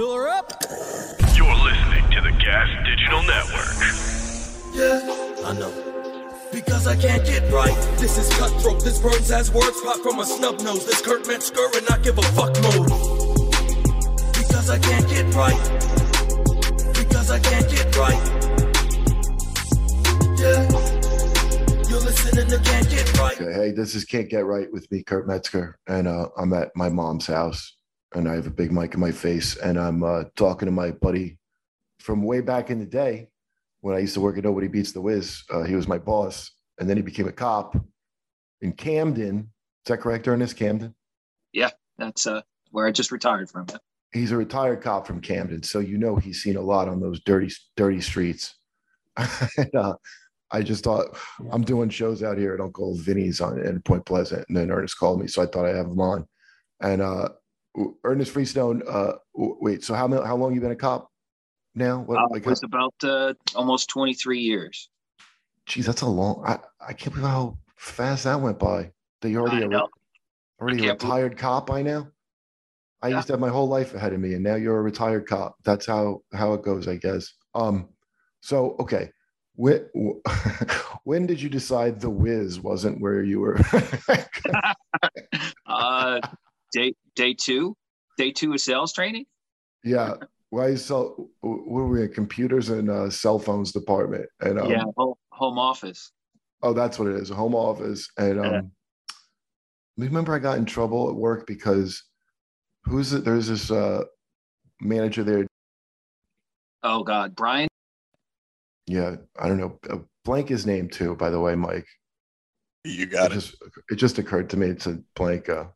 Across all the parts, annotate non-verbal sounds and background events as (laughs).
Fill her up. You're listening to the Gas Digital Network. Yeah, I know. Because I can't get right. This is cutthroat. This burns as words pop from a snub nose. This Kurt Metzger and not give a fuck mode. Because I can't get right. Because I can't get right. Yeah. You're listening to Can't Get Right. Okay, hey, this is Can't Get Right with me, Kurt Metzger, and uh, I'm at my mom's house, and I have a big mic in my face, and I'm uh, talking to my buddy from way back in the day when I used to work at Nobody Beats the Wiz. Uh, he was my boss, and then he became a cop in Camden. Is that correct, Earnest? Camden? Yeah, that's uh, where I just retired from. He's a retired cop from Camden, so you know he's seen a lot on those dirty, dirty streets. (laughs) and, uh, I just thought I'm doing shows out here at Uncle Vinnie's on in Point Pleasant, and then Earnest called me, so I thought I'd have him on. And uh, Earnest Freestone, uh, wait, so how how long you been a cop now? What, uh, like it's about uh, almost 23 years. Geez, that's a long. I, I can't believe how fast that went by. That you already a, already a retired believe- cop by now. I yeah. used to have my whole life ahead of me, and now you're a retired cop. That's how how it goes, I guess. Um, so okay, when, (laughs) when did you decide the Wiz wasn't where you were? (laughs) (laughs) uh, day day two, day two of sales training. Yeah, why so? sell? Were we in computers and uh, cell phones department? And um, yeah, home office. Oh, that's what it is, home office. And um, yeah. remember, I got in trouble at work because who's it? There's this uh, manager there. Oh God, Brian yeah, I don't know. Uh, blank his name too, by the way, Mike. You got it. It just, it just occurred to me to blank uh, his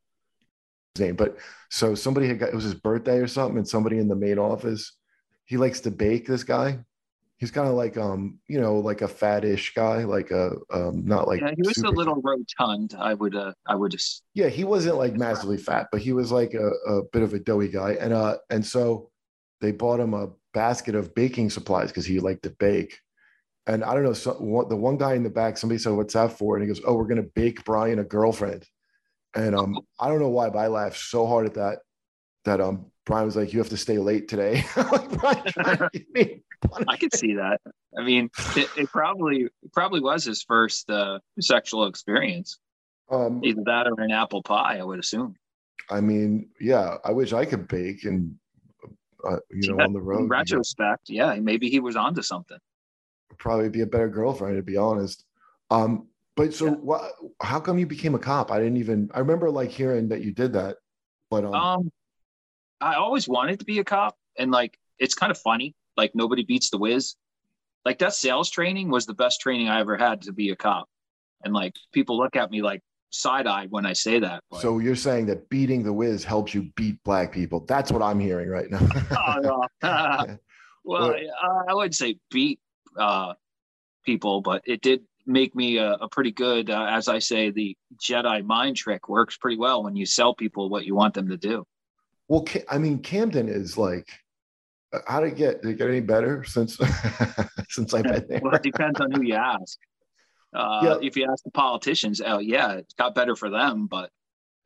name. But so somebody had got it was his birthday or something, and somebody in the main office, he likes to bake. This guy, he's kind of like um, you know, like a fattish guy, like a um, not like yeah, he was a little rotund. I would uh, I would just yeah, he wasn't like massively fat, but he was like a, a bit of a doughy guy, and uh, and so they bought him a basket of baking supplies because he liked to bake and I don't know, so, what, the one guy in the back, somebody said, "What's that for?" And he goes, "Oh, we're gonna bake Brian a girlfriend." And um, I don't know why, but I laughed so hard at that that um, Brian was like, "You have to stay late today." (laughs) (laughs) I could see (laughs) that. I mean, it, it probably it probably was his first uh, sexual experience. Um, Either that or an apple pie, I would assume. I mean, yeah, I wish I could bake and uh, you know, on the road. In retrospect, yeah, maybe he was onto something probably be a better girlfriend to be honest. Um, but so yeah. what? How come you became a cop? I didn't even. I remember like hearing that you did that, but um, um I always wanted to be a cop, and like it's kind of funny. Like nobody beats the Wiz. Like that sales training was the best training I ever had to be a cop, and like people look at me like side eyed when I say that. But. So you're saying that beating the Wiz helps you beat black people? That's what I'm hearing right now. (laughs) oh, no. (laughs) well, I wouldn't say beat uh, people, but it did make me a, a pretty good, uh, as I say, the Jedi mind trick works pretty well when you sell people what you want them to do. Well, I mean, Camden is like, uh, how did it get? Did it get any better since (laughs) since I've been there? well, it depends on who you ask. Uh, yeah. If you ask the politicians, oh yeah, it got better for them, but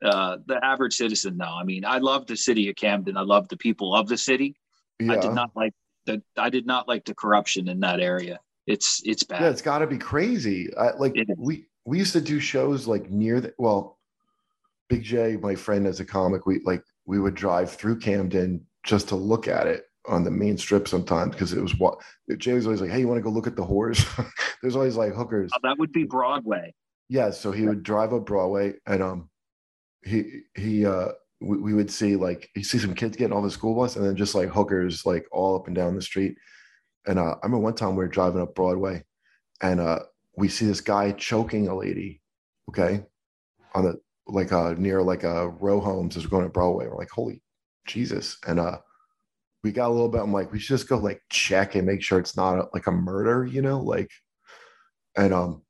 uh, the average citizen, no. I mean, I love the city of Camden. I love the people of the city. Yeah. I did not like the I did not like the corruption in that area. It's it's bad. Yeah, it's got to be crazy. I, like we we used to do shows like near the well, Big J, my friend as a comic, we like we would drive through Camden just to look at it on the main strip sometimes because it was what Jay was always like, "Hey, you want to go look at the whores?" (laughs) There's always like hookers. Oh, that would be Broadway. Yeah, so he would drive up Broadway, and um, he he uh we, we would see like you see some kids getting on the school bus and then just like hookers like all up and down the street. And uh, I remember one time we were driving up Broadway and uh, we see this guy choking a lady, okay, on the like uh near like a uh, row homes as we're going to Broadway. We're like, holy Jesus. And uh we got a little bit. I'm like, we should just go like check and make sure it's not a, like a murder, you know, like, and um,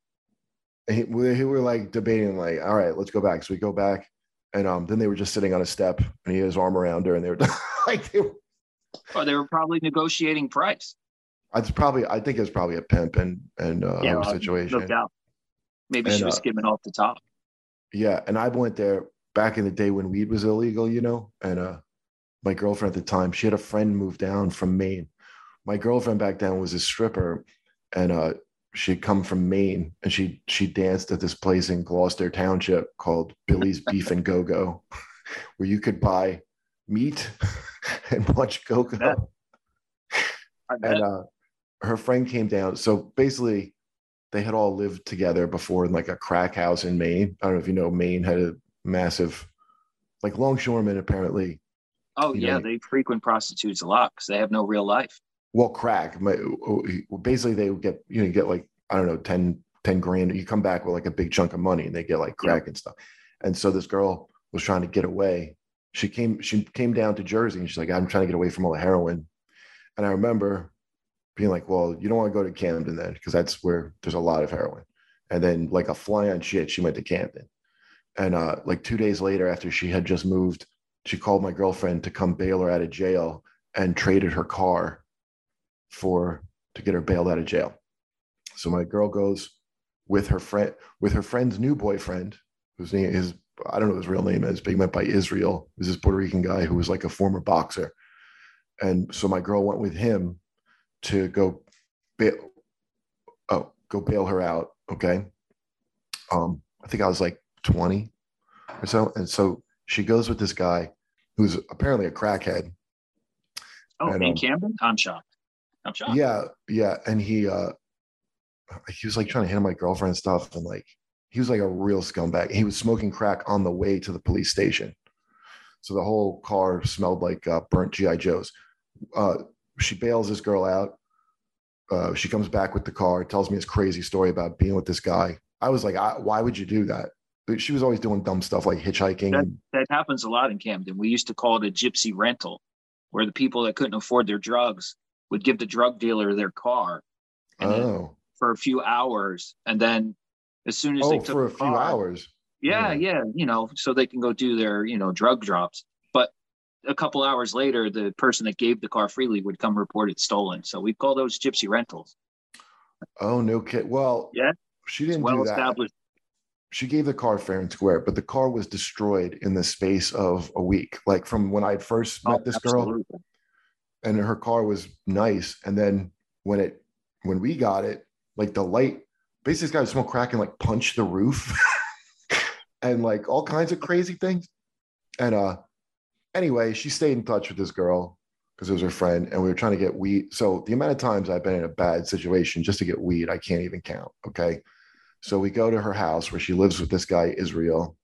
he, we, were like debating, like, all right, let's go back. So we go back, and um, then they were just sitting on a step, and he had his arm around her, and they were (laughs) like, they were, oh, they were probably negotiating price. It's probably, I think it's probably a pimp and and uh, yeah, situation. No doubt. Maybe and, she was uh, skimming off the top. Yeah, and I went there back in the day when weed was illegal, you know, and uh my girlfriend at the time, she had a friend move down from Maine. My girlfriend back then was a stripper, and uh, she'd come from Maine, and she she danced at this place in Gloucester Township called Billy's (laughs) Beef and Go Go, where you could buy meat (laughs) and watch go go. And uh, her friend came down. So basically, they had all lived together before in like a crack house in Maine. I don't know if you know, Maine had a massive, like longshoremen apparently Oh yeah, know, they frequent prostitutes a lot because they have no real life. Well, crack. Oh, basically, they would get you know get like I don't know 10, 10 grand. You come back with like a big chunk of money, and they get like crack yeah. and stuff. And so this girl was trying to get away. She came she came down to Jersey, and she's like, I'm trying to get away from all the heroin. And I remember being like, well, you don't want to go to Camden then, because that's where there's a lot of heroin. And then like a fly on shit, she went to Camden. And uh, like two days later, after she had just moved she called my girlfriend to come bail her out of jail and traded her car for to get her bailed out of jail. So my girl goes with her friend with her friend's new boyfriend, whose name is I don't know his real name is, but he went by Israel. This Puerto Rican guy who was like a former boxer. And so my girl went with him to go bail, oh, go bail her out. Okay. Um, I think I was like 20 or so. And so she goes with this guy who's apparently a crackhead. Oh, and, in um, Camden? I'm shocked. I'm shocked. Yeah, yeah. And he uh he was like trying to hit on my girlfriend and stuff and like he was like a real scumbag. He was smoking crack on the way to the police station. So the whole car smelled like uh, burnt GI Joes. Uh, she bails this girl out. Uh, she comes back with the car, tells me this crazy story about being with this guy. I was like, I, why would you do that? But she was always doing dumb stuff like hitchhiking. That, that happens a lot in Camden. We used to call it a gypsy rental, where the people that couldn't afford their drugs would give the drug dealer their car. oh. For a few hours, and then as soon as oh, they took for a few car, hours. Yeah, yeah, yeah, you know, so they can go do their you know drug drops. A couple hours later, the person that gave the car freely would come report it stolen. So we call those gypsy rentals. Oh no kid. Well, yeah, she didn't well do that. established she gave the car fair and square, but the car was destroyed in the space of a week. Like from when I first met oh, this absolutely. girl, and her car was nice, and then when it when we got it, like the light, basically this guy was smoke crack and like punch the roof, (laughs) and like all kinds of crazy things. And uh, anyway, she stayed in touch with this girl because it was her friend, and we were trying to get weed. So the amount of times I've been in a bad situation just to get weed, I can't even count. Okay so we go to her house where she lives with this guy, Israel.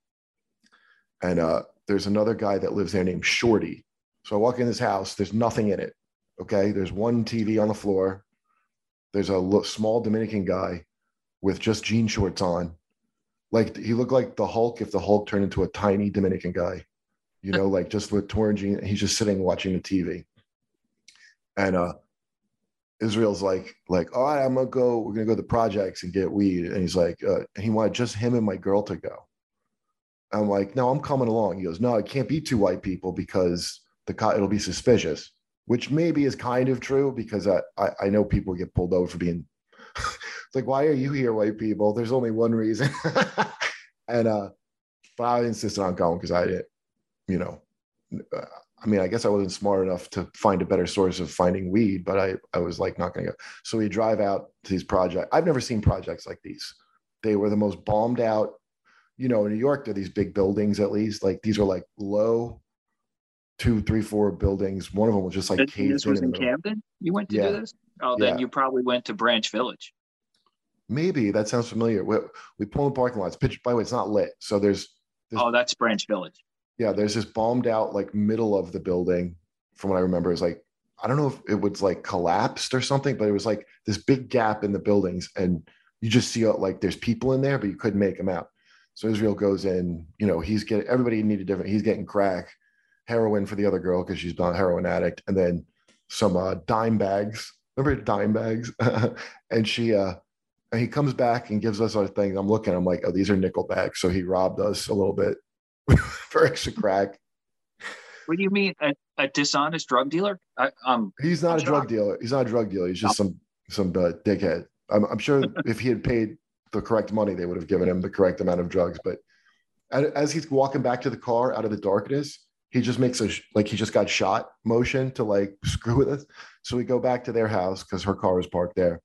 And uh, there's another guy that lives there named Shorty. So I walk in this house, there's nothing in it. Okay. There's one TV on the floor. There's a lo- small Dominican guy with just jean shorts on. Like he looked like the Hulk if the Hulk turned into a tiny Dominican guy, you know, like just with jeans. He's just sitting watching the TV. And uh, Israel's like, like, all right, I'm gonna go. We're gonna go to the projects and get weed. And he's like, uh, and he wanted just him and my girl to go. I'm like, no, I'm coming along. He goes, no, it can't be two white people because the co- it'll be suspicious. Which maybe is kind of true because I I, I know people get pulled over for being. it's (laughs) like, why are you here, white people? There's only one reason. (laughs) and uh, but I insisted on going because I didn't, you know, uh, I mean, I guess I wasn't smart enough to find a better source of finding weed, but I, I was like, not going to go. So we drive out to these projects. I've never seen projects like these. They were the most bombed out. You know, in New York, there are these big buildings, at least. Like these are like low, two, three, four buildings. One of them was just like this, this was in, in Camden. You went to yeah. do this? Oh, then yeah. you probably went to Branch Village. Maybe that sounds familiar. We, we pull in parking lots. Pitch, by the way, it's not lit, so there's, there's. Oh, that's Branch Village yeah, there's this bombed out like middle of the building. From what I remember, is like I don't know if it was like collapsed or something, but it was like this big gap in the buildings, and you just see like there's people in there, but you couldn't make them out. So Israel goes in, you know, he's getting everybody needed different. He's getting crack, heroin for the other girl because she's not a heroin addict, and then some uh, dime bags. Remember dime bags? (laughs) and she uh, and he comes back and gives us our thing. I'm looking. I'm like, oh, these are nickel bags. So he robbed us a little bit (laughs) for extra crack. What do you mean a, a dishonest drug dealer? I, um, he's not I'm a drug dealer. He's not a drug dealer. He's just no. some some uh, dickhead. I'm, I'm sure (laughs) if he had paid the correct money, they would have given him the correct amount of drugs. But as he's walking back to the car out of the darkness, he just makes a like he just got shot motion to like (laughs) screw with us. So we go back to their house because her car is parked there.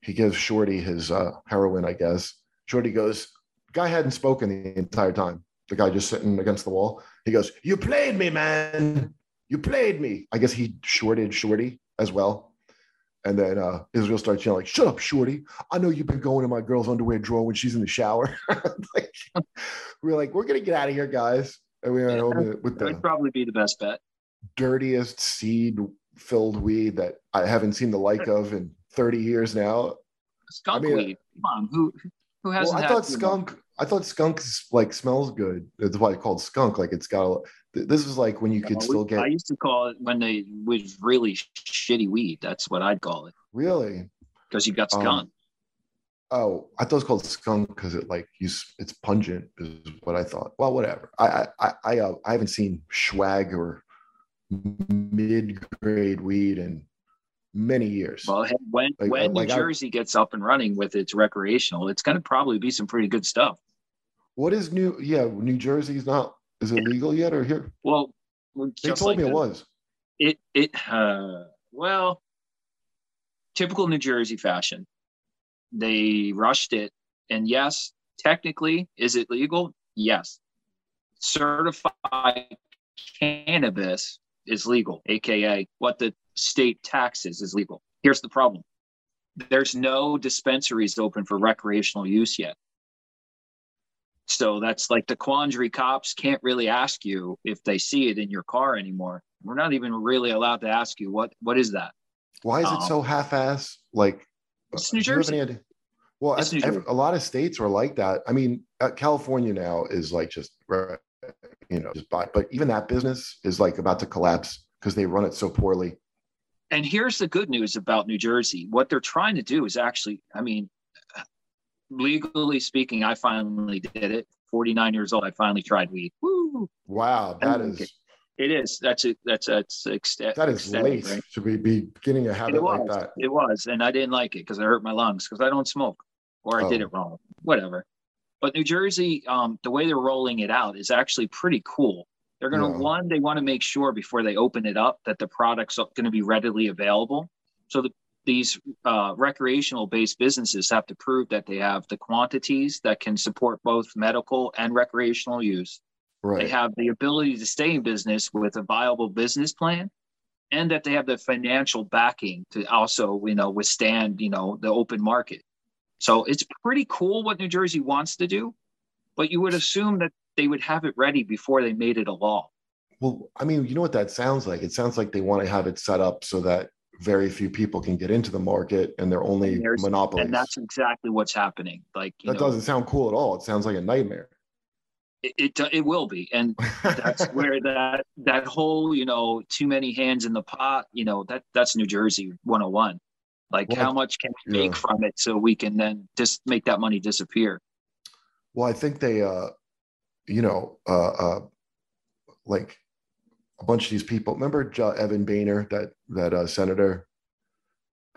He gives Shorty his uh, heroin, I guess. Shorty goes, guy hadn't spoken the entire time. The guy just sitting against the wall. He goes, "You played me, man. You played me." I guess he shorted Shorty as well. And then uh, Israel starts yelling, "Shut up, Shorty! I know you've been going in my girl's underwear drawer when she's in the shower." (laughs) like, we're like, "We're gonna get out of here, guys." And we went yeah, home with the would probably be the best bet. Dirtiest seed-filled weed that I haven't seen the like of in 30 years now. Skunk I mean, weed. Come on, who who hasn't? Well, I thought skunk. I thought skunk like smells good. That's why it's called skunk. Like it's got a this is like when you could still get. I used to call it when they was really shitty weed. That's what I'd call it. Really? Because you got um, skunk. Um, oh, I thought it was called skunk because it like you it's pungent is what I thought. Well, whatever. I I I uh, I haven't seen swag or mid grade weed in many years. Well, when like, when like New Jersey I, gets up and running with its recreational, it's going to probably be some pretty good stuff. What is new? Yeah, New Jersey's not is it legal yet or here? Well, they told like me the, it was. It it uh well, typical New Jersey fashion. They rushed it, and yes, technically, is it legal? Yes. Certified cannabis is legal, aka what the state taxes is legal. Here's the problem: there's no dispensaries open for recreational use yet. So that's like the quandary cops can't really ask you if they see it in your car anymore. We're not even really allowed to ask you what what is that. Why is um, it so half-ass? Like it's New Jersey. Well, New Jersey. a lot of states are like that. I mean, uh, California now is like just you know just buy, but even that business is like about to collapse because they run it so poorly. And here's the good news about New Jersey. What they're trying to do is actually, I mean, legally speaking, I finally did it. 49 years old, I finally tried weed. Woo! Wow, that is. It is. That's it. That's that's extent. That is late. Right? Should we be beginning a habit was, like that? It was, and I didn't like it because I hurt my lungs because I don't smoke, or I oh. did it wrong. Whatever. But New Jersey, um, the way they're rolling it out is actually pretty cool. They're going to yeah. one, they want to make sure before they open it up that the product's are going to be readily available. So the these uh, recreational based businesses have to prove that they have the quantities that can support both medical and recreational use. Right. They have the ability to stay in business with a viable business plan and that they have the financial backing to also, you know, withstand, you know, the open market. So it's pretty cool what New Jersey wants to do, but you would assume that they would have it ready before they made it a law. Well, I mean, you know what that sounds like? It sounds like they want to have it set up so that very few people can get into the market and they're only and monopolies. And that's exactly what's happening. Like that know, doesn't sound cool at all. It sounds like a nightmare. It, it, it will be, and that's (laughs) where that that whole you know too many hands in the pot. You know that that's New Jersey 101. Like well, how much can we yeah. make from it so we can then just make that money disappear? Well, I think they, uh, you know, uh, uh, like a bunch of these people. Remember Evan Boehner, that that uh, senator,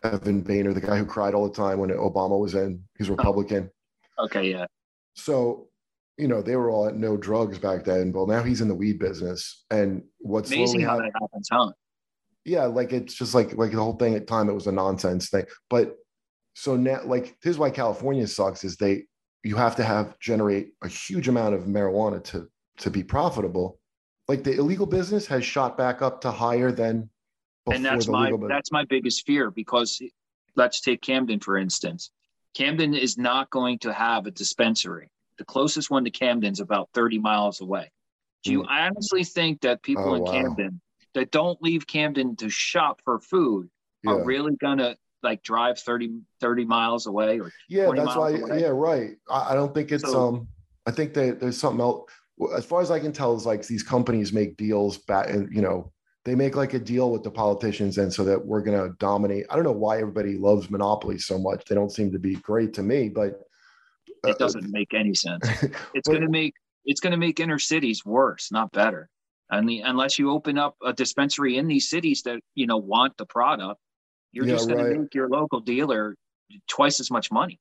Evan Boehner, the guy who cried all the time when Obama was in. He's Republican. Okay, yeah. So, you know, they were all at no drugs back then. Well, now he's in the weed business, and what's amazing how that happens, huh? Yeah, like it's just like like the whole thing at time it was a nonsense thing. But so now, like, here's why California sucks: is they you have to have generate a huge amount of marijuana to to be profitable like the illegal business has shot back up to higher than and that's my that's my biggest fear because let's take Camden for instance. Camden is not going to have a dispensary. The closest one to Camden is about 30 miles away. Do you mm. honestly think that people oh, in wow. Camden that don't leave Camden to shop for food yeah. are really gonna like drive 30, 30 miles away or yeah that's why away? yeah right I, I, don't think it's so, um i think that there's something else as far as I can tell, is like these companies make deals back, and you know, they make like a deal with the politicians and so that we're going to dominate. I don't know why everybody loves monopoly so much. They don't seem to be great to me but uh, it doesn't make any sense. (laughs) It's going to make it's going to make inner cities worse not better. And the, unless you open up a dispensary in these cities that you know want the product you're yeah, just going right. to make your local dealer twice as much money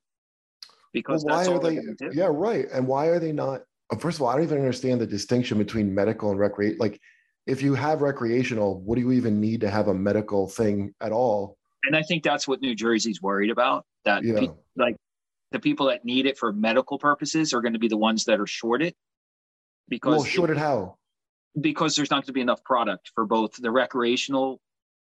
because well, why are they yeah right and why are they not first of all i don't even understand the distinction between medical and recreate like if you have recreational, what do you even need to have a medical thing at all? And I think that's what New Jersey's worried about. That yeah. like the people that need it for medical purposes are going to be the ones that are shorted. Because well, shorted it, how? Because there's not going to be enough product for both the recreational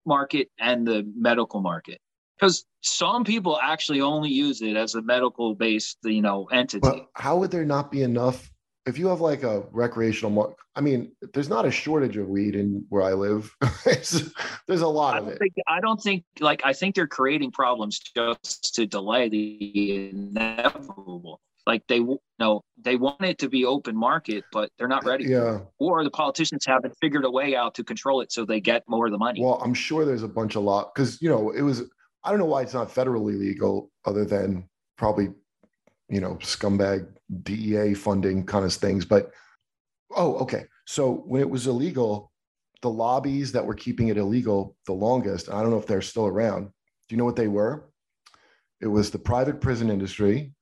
market and the medical market. Because some people actually only use it as a medical based, you know, entity. But how would there not be enough if you have like a recreational i mean there's not a shortage of weed in where i live. (laughs) There's a lot of it. think, i don't think like i think they're creating problems just to delay the inevitable. Like they you know they want it to be open market but they're not ready yeah. Or the politicians haven't figured a way out to control it so they get more of the money. Well i'm sure there's a bunch of law because you know it was i don't know why it's not federally legal other than probably you know scumbag DEA funding kind of things. But oh, okay. So when it was illegal, the lobbies that were keeping it illegal the longest, I don't know if they're still around. Do you know what they were? It was the private prison industry,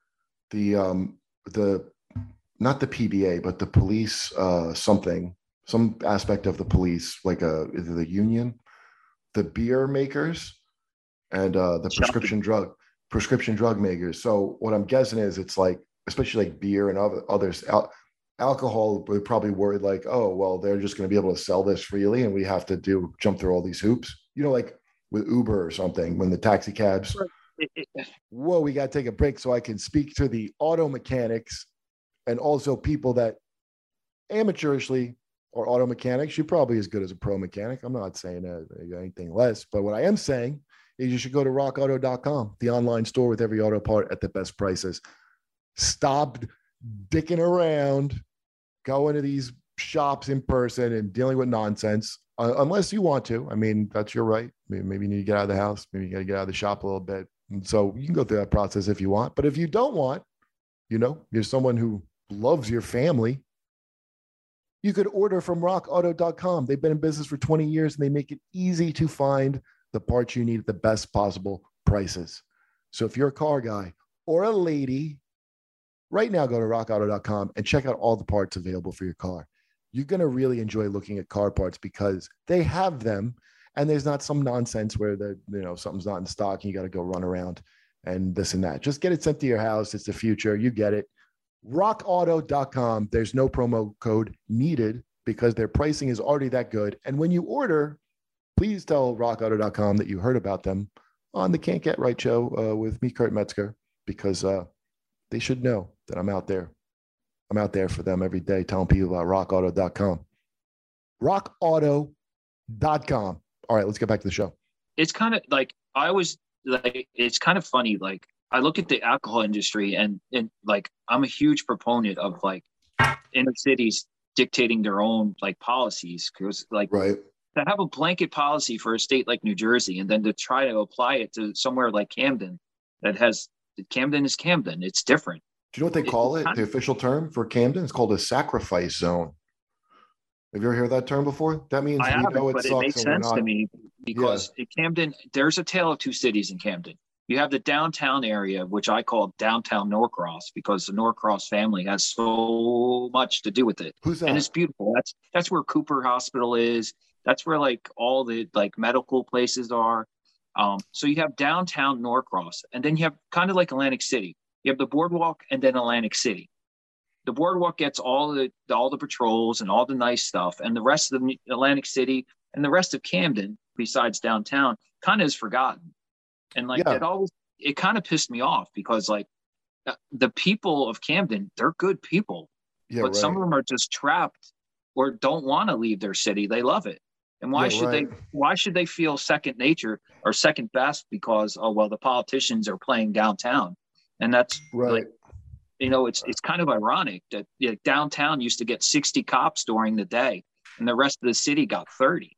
the um, the not the PBA, but the police uh, something, some aspect of the police, like a uh, the union, the beer makers, and uh, the prescription drug prescription drug makers. So what I'm guessing is it's like especially like beer and other others. Al- alcohol, we're probably worried like, oh, well, they're just going to be able to sell this freely, and we have to do jump through all these hoops. You know, like with Uber or something, when the taxi cabs. (laughs) Whoa, we got to take a break so I can speak to the auto mechanics and also people that amateurishly are auto mechanics. You're probably as good as a pro mechanic. I'm not saying anything less, but what I am saying is you should go to rockauto.com, the online store with every auto part at the best prices stop dicking around, going to these shops in person and dealing with nonsense, uh, unless you want to. I mean, that's your right. Maybe, maybe you need to get out of the house. Maybe you got to get out of the shop a little bit. And so you can go through that process if you want. But if you don't want, you know, you're someone who loves your family, you could order from rockauto.com. They've been in business for 20 years and they make it easy to find the parts you need at the best possible prices. So if you're a car guy or a lady Right now, go to rockauto.com and check out all the parts available for your car. You're going to really enjoy looking at car parts because they have them and there's not some nonsense where the you know something's not in stock and you got to go run around and this and that. Just get it sent to your house. It's the future. You get it. Rockauto.com. There's no promo code needed because their pricing is already that good. And when you order, please tell rockauto.com that you heard about them on the Can't Get Right show uh, with me, Kurt Metzger, because uh, they should know that I'm out there. I'm out there for them every day telling people about rockauto.com. Rockauto.com. All right, let's get back to the show. It's kind of like I was like it's kind of funny like I look at the alcohol industry and and like I'm a huge proponent of like inner cities dictating their own like policies because like right to have a blanket policy for a state like New Jersey and then to try to apply it to somewhere like Camden that has Camden is Camden. It's different. Do you know what they call it? The official term for Camden? It's called a sacrifice zone. Have you ever heard that term before? That means I we know it but it makes sense to me because yeah. Camden, there's a tale of two cities in Camden. You have the downtown area, which I call downtown Norcross, because the Norcross family has so much to do with it. Who's that? And it's beautiful. That's that's where Cooper Hospital is. That's where like all the like medical places are. Um, so you have downtown Norcross, and then you have kind of like Atlantic City. You have the boardwalk and then Atlantic City. The boardwalk gets all the all the patrols and all the nice stuff, and the rest of the Atlantic City and the rest of Camden, besides downtown, kind of is forgotten. And like yeah. it always, it kind of pissed me off because like uh, the people of Camden, they're good people, yeah, but right. some of them are just trapped or don't want to leave their city. They love it. And why yeah, should right. they why should they feel second nature or second best because oh well the politicians are playing downtown. And that's right. like you know it's it's kind of ironic that you know, downtown used to get 60 cops during the day and the rest of the city got 30.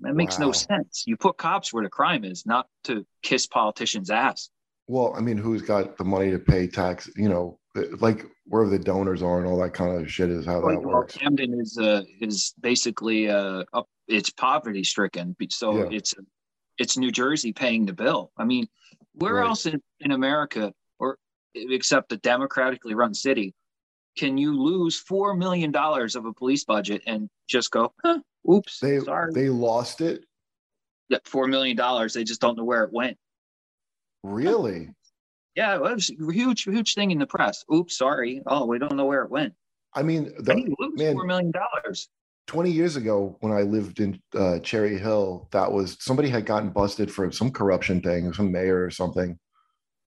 That makes wow. no sense. You put cops where the crime is, not to kiss politicians' ass. Well, I mean, who's got the money to pay tax? You know, like wherever the donors are and all that kind of shit is how well, that works. Camden is uh, is basically uh, up, it's poverty stricken, so yeah. it's it's New Jersey paying the bill. I mean, where right. else in, in America, or except the democratically run city, can you lose four million dollars of a police budget and just go, huh, oops, they sorry. they lost it. Yeah, four million dollars. They just don't know where it went. Really? Yeah, it was a huge, huge thing in the press. Oops, sorry. Oh, we don't know where it went. I mean, the, lose man, four million dollars. 20 years ago when I lived in uh, Cherry Hill, that was somebody had gotten busted for some corruption thing, some mayor or something.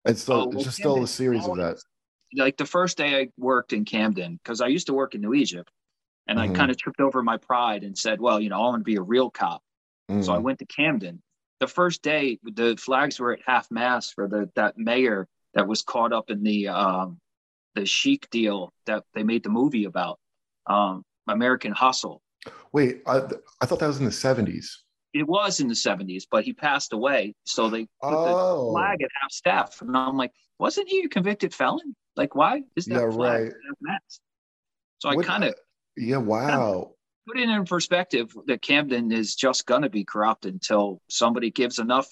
It's still, oh, well, it's just Camden, still a series of that. Like the first day I worked in Camden, because I used to work in New Egypt, and mm-hmm. I kind of tripped over my pride and said, well, you know, I want to be a real cop. Mm-hmm. So I mm. went to Camden. The first day, the flags were at half mast for the that mayor that was caught up in the um, the sheik deal that they made the movie about, um, American Hustle. Wait, I, I thought that was in the 70s. It was in the 70s, but he passed away. So they put oh. the flag at half staff. And I'm like, wasn't he a convicted felon? Like, why is that yeah, flag right. So I kind of. Uh, yeah, wow. Put it in perspective that Camden is just going to be corrupt until somebody gives enough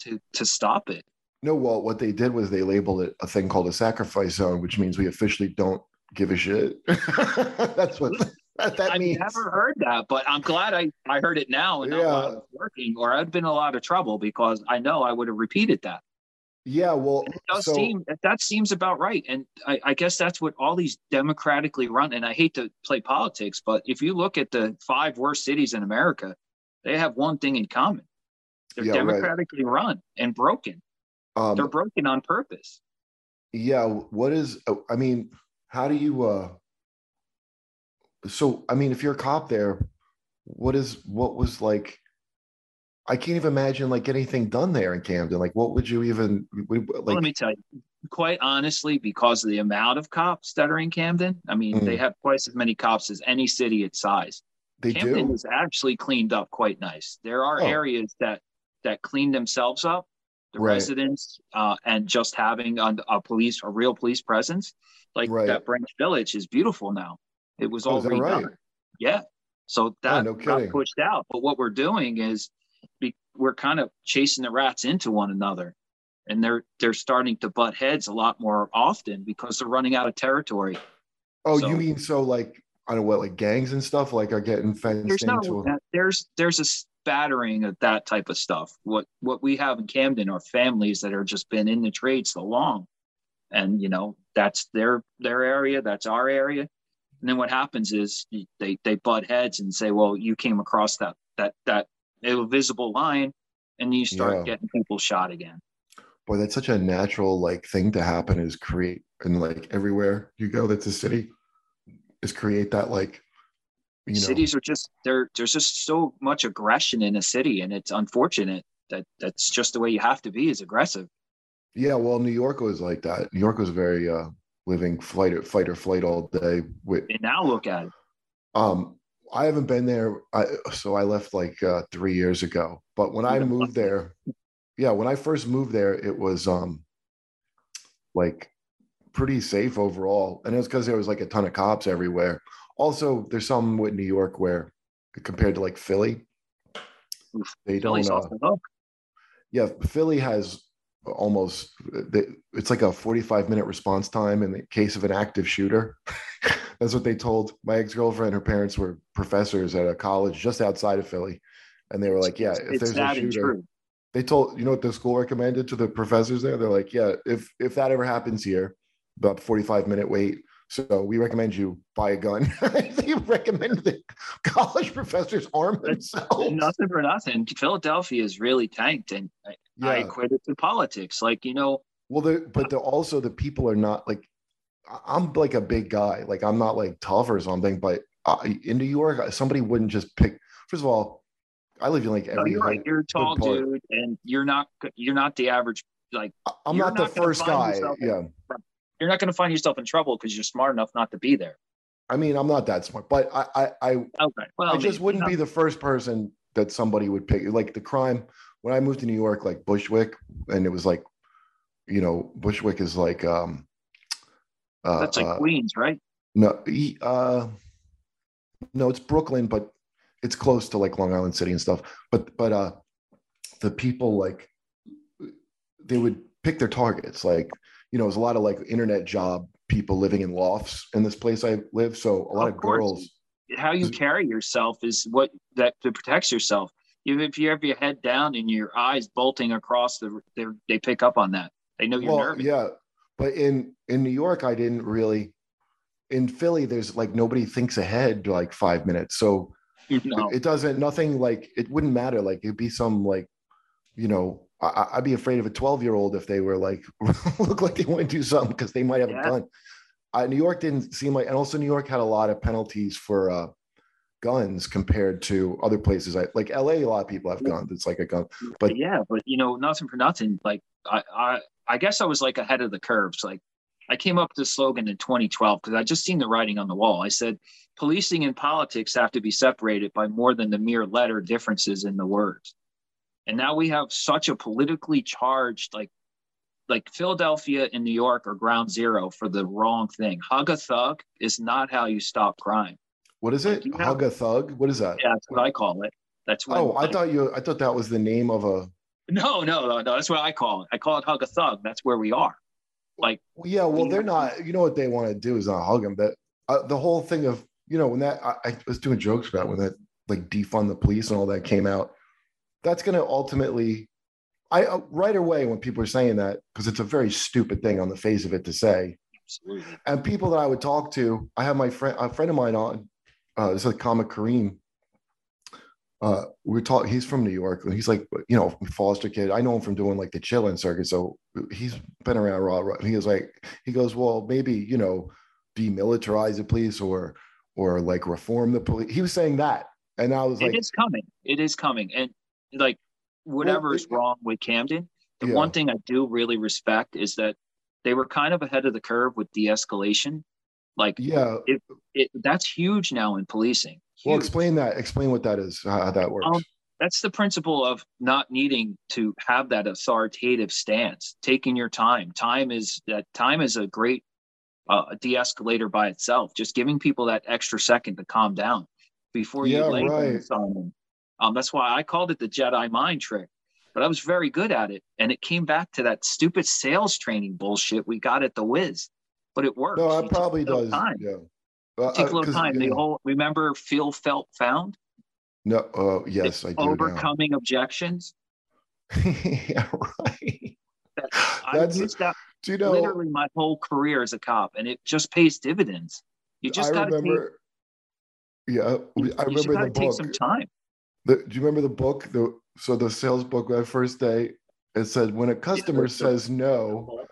to, to stop it. No, well, what they did was they labeled it a thing called a sacrifice zone, which means we officially don't give a shit. (laughs) That's what that I've means. never heard that, but I'm glad I, I heard it now and yeah. it's working, or I'd been in a lot of trouble because I know I would have repeated that. Yeah, well, it does so, seem that seems about right, and I, I, guess that's what all these democratically run. And I hate to play politics, but if you look at the five worst cities in America, they have one thing in common: they're yeah, democratically right. run and broken. Um, they're broken on purpose. Yeah. What is? I mean, how do you? uh so i mean if you're a cop there what is what was like i can't even imagine like anything done there in camden like what would you even like well, let me tell you quite honestly because of the amount of cops that are in camden i mean mm. they have twice as many cops as any city its size they camden do? is actually cleaned up quite nice there are oh. areas that that clean themselves up the right. residents uh, and just having a, a, police a real police presence like right. that branch village is beautiful now it was oh, all redone. Right? Yeah. So that oh, no got pushed out. But what we're doing is be, we're kind of chasing the rats into one another. And they're they're starting to butt heads a lot more often because they're running out of territory. Oh, so, you mean so like I don't know what like gangs and stuff like are getting fenced there's into. No, there's there's a spattering of that type of stuff. What what we have in Camden are families that are just been in the trade so long, and you know that's their their area, that's our area, and then what happens is they they butt heads and say, "Well, you came across that that that invisible line," and you start yeah. getting people shot again. Boy, that's such a natural like thing to happen. Is create and like everywhere you go, that's a city, is create that like. You know. Cities are just there. There's just so much aggression in a city, and it's unfortunate that that's just the way you have to be. Is aggressive. Yeah, well, New York was like that. New York was very uh, living flight or fight or flight all day. With and now look at it. Um, I haven't been there, I, so I left like uh, three years ago. But when I moved there, yeah, when I first moved there, it was um like pretty safe overall, and it was because there was like a ton of cops everywhere. Also, there's some with New York where compared to like Philly, they don't. Uh, yeah, Philly has almost it's like a 45 minute response time in the case of an active shooter (laughs) that's what they told my ex-girlfriend her parents were professors at a college just outside of philly and they were like yeah if it's there's a shooter they told you know what the school recommended to the professors there they're like yeah if if that ever happens here about 45 minute wait so we recommend you buy a gun. (laughs) they recommend the college professors arm themselves. Nothing for nothing. Philadelphia is really tanked, and yeah. I equate to politics. Like you know. Well, the, but the, also the people are not like. I'm like a big guy. Like I'm not like tough or something. But uh, in New York, somebody wouldn't just pick. First of all, I live in like every. No, you're right. You're a tall dude, and you're not. You're not the average. Like I'm not the first guy. Yeah you're not going to find yourself in trouble because you're smart enough not to be there. I mean, I'm not that smart, but I, I, I, okay. well, I just wouldn't be the first person that somebody would pick like the crime when I moved to New York, like Bushwick, and it was like, you know, Bushwick is like um uh, that's like uh, Queens, right? No, uh no, it's Brooklyn, but it's close to like Long Island City and stuff. But but uh the people like they would pick their targets. Like, you know, there's a lot of like internet job people living in lofts in this place I live. So a lot of, of girls. How you carry yourself is what that protects yourself. Even if you have your head down and your eyes bolting across the, they pick up on that. They know you're well, nervous. Yeah, but in in New York, I didn't really. In Philly, there's like nobody thinks ahead like five minutes, so (laughs) no. it, it doesn't. Nothing like it wouldn't matter. Like it'd be some like, you know, I, would be afraid of a 12 year old if they were like (laughs) look like they want to do something because they might have yeah. a gun. Uh, New York didn't seem like, and also New York had a lot of penalties for uh, guns compared to other places. I, like LA, a lot of people have guns. It's like a gun, but yeah, but you know, nothing for nothing. Like I, I, I guess I was like ahead of the curves. Like I came up with the slogan in 2012 because I just seen the writing on the wall. I said, policing and politics have to be separated by more than the mere letter differences in the words. And now we have such a politically charged, like, like Philadelphia and New York are ground zero for the wrong thing. Hug a thug is not how you stop crime. What is it? Like, Hug a thug? What is that? Yeah, that's what I call it. That's what. Oh, I thought you. I thought that was the name of a. No, no, no, no. That's what I call it. I call it hug a thug. That's where we are. Like. Yeah, well, they're not. You know what they want to do is not hug them. But uh, the whole thing of you know when that I, I was doing jokes about when that like defund the police and all that came out that's going to ultimately I uh, right away when people are saying that because it's a very stupid thing on the face of it to say. Absolutely. And people that I would talk to, I have my friend, a friend of mine on. Uh, this is like Comic Kareem. Uh, we talk. He's from New York. He's like, you know, foster kid. I know him from doing like the chitlin' circuit. So he's been around raw. raw. He was like, he goes, well, maybe you know, demilitarize the police or or like reform the police. He was saying that, and I was like, it is coming. It is coming, and like whatever well, is wrong with Camden, the yeah. one thing I do really respect is that they were kind of ahead of the curve with de-escalation. Like, yeah, it, it that's huge now in policing. Huge. Well, explain that. Explain what that is. How that works. Um, that's the principle of not needing to have that authoritative stance. Taking your time. Time is that time is a great uh, de-escalator by itself. Just giving people that extra second to calm down before you yeah, lay right. on them um, that's why I called it the Jedi mind trick. But I was very good at it. And it came back to that stupid sales training bullshit we got at the Wiz. But it worked. No, it probably does. Time. Yeah. Uh, take a little time. The whole remember feel felt found? No, uh, yes, I do. Overcoming now. objections. (laughs) yeah, right. That, That's, I used that do you know, literally my whole career as a cop, and it just pays dividends. You just got to. Yeah, I remember the book. Take some time. The, do you remember the book? The so the sales book that first day it said when a customer yeah, says no,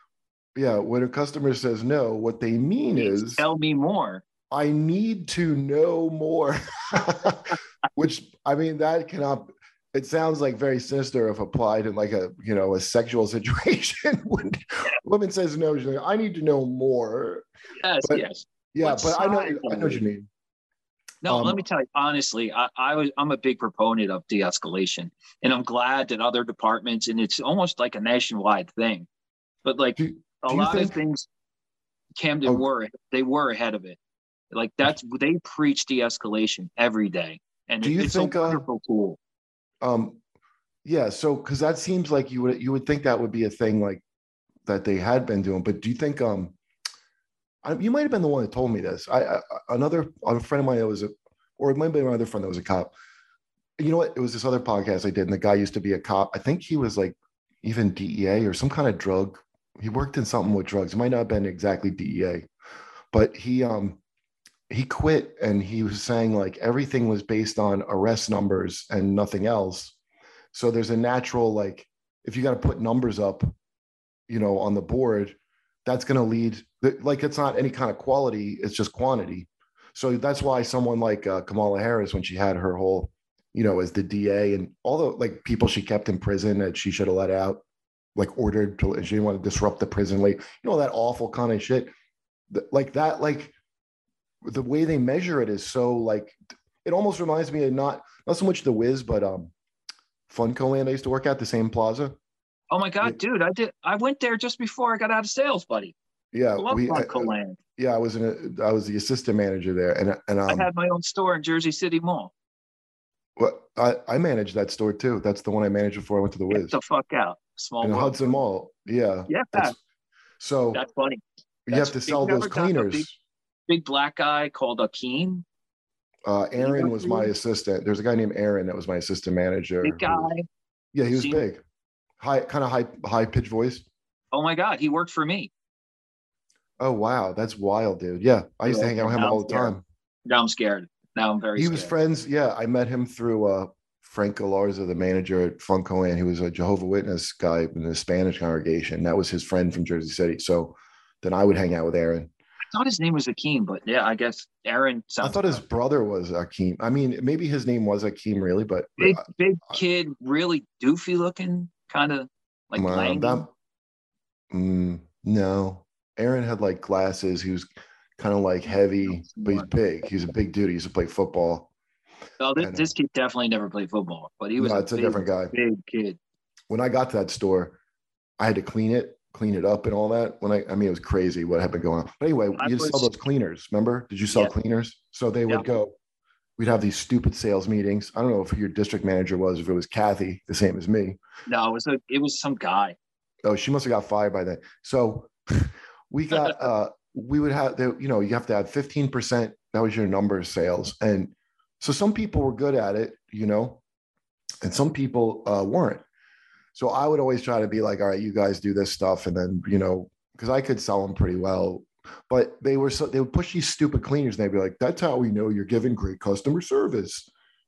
yeah, when a customer says no, what they mean is tell me more. I need to know more. (laughs) Which I mean that cannot it sounds like very sinister if applied in like a you know a sexual (laughs) situation when a woman says no she's like i need to know more yes but, yes yeah what but i know i know what you mean no, um, let me tell you honestly, I, I was I'm a big proponent of de-escalation, and I'm glad that other departments, and it's almost like a nationwide thing. But like do, a lot think, of things, Camden oh, were they were ahead of it. Like that's they preach de-escalation every day, and do you it's think, a uh, wonderful uh, tool. Um, yeah. So because that seems like you would you would think that would be a thing like that they had been doing, but do you think um you might have been the one that told me this. I, I another a friend of mine that was a, or it might be my other friend that was a cop. You know what? It was this other podcast I did, and the guy used to be a cop. I think he was like even DEA or some kind of drug. He worked in something with drugs. It might not have been exactly DEA, but he um he quit and he was saying like everything was based on arrest numbers and nothing else. So there's a natural like if you got to put numbers up, you know, on the board, that's going to lead like it's not any kind of quality it's just quantity so that's why someone like uh, kamala harris when she had her whole you know as the da and all the like people she kept in prison that she should have let out like ordered to she didn't want to disrupt the prison like you know that awful kind of shit like that like the way they measure it is so like it almost reminds me of not not so much the Wiz, but um, Funco Land I used to work at the same plaza. Oh my god, dude! I did. I went there just before I got out of sales, buddy. Yeah, I love we. I, Funco Land. yeah, I was in. A, I was the assistant manager there, and and um, I had my own store in Jersey City Mall. Well, I I managed that store too. That's the one I managed before I went to the Get Wiz the fuck out, small in world. Hudson Mall. Yeah, Yeah, That's- so that's funny. you have to sell those never done a cleaners. big- Big black guy called Akeem, Uh, Aaron was my assistant. There's a guy named Aaron that was my assistant manager. big who guy. yeah, he was Seen- big, high, kind of high, high pitched voice. Oh my god, he worked for me. Oh wow, that's wild, dude. Yeah, I used to hang out with him all the scared. time. Now I'm scared. Now I'm very. He was friends. Yeah, I met him through uh, Frank Galarza, the manager at Funko, and he was a Jehovah Witness guy in the Spanish congregation. That was his friend from Jersey City. So then I would hang out with Aaron. I thought his name was Akeem, but yeah, I guess Aaron sounds. I thought his brother was Akeem. I mean, maybe his name was Akeem, really, but big, big kid, really doofy looking, kind of like lanky. that- Mm, no, Aaron had like glasses. He was kind of like heavy, but he's big. He's a big dude. He used to play football. No, I this, know. this kid definitely never played football, but he was No, a, it's a big, different guy. big kid. When I got to that store, I had to clean it, clean it up, and all that. When I, I mean, it was crazy what had been going on. But anyway, I you sell those cleaners. Remember? Did you sell Yeah. cleaners? So they would Yeah. go. We'd have these stupid sales meetings. I don't know if your district manager was, if it was Kathy, the same as me. No, it was a, it was some guy. Oh, she must have got fired by then. So (laughs) we got (laughs) uh we would have the you know, you have to have 15%. That was your number of sales. And so some people were good at it, you know, and some people uh weren't. So I would always try to be like, all right, you guys do this stuff, and then you know, because I could sell them pretty well. But they were so they would push these stupid cleaners, and they'd be like, that's how we know you're giving great customer service,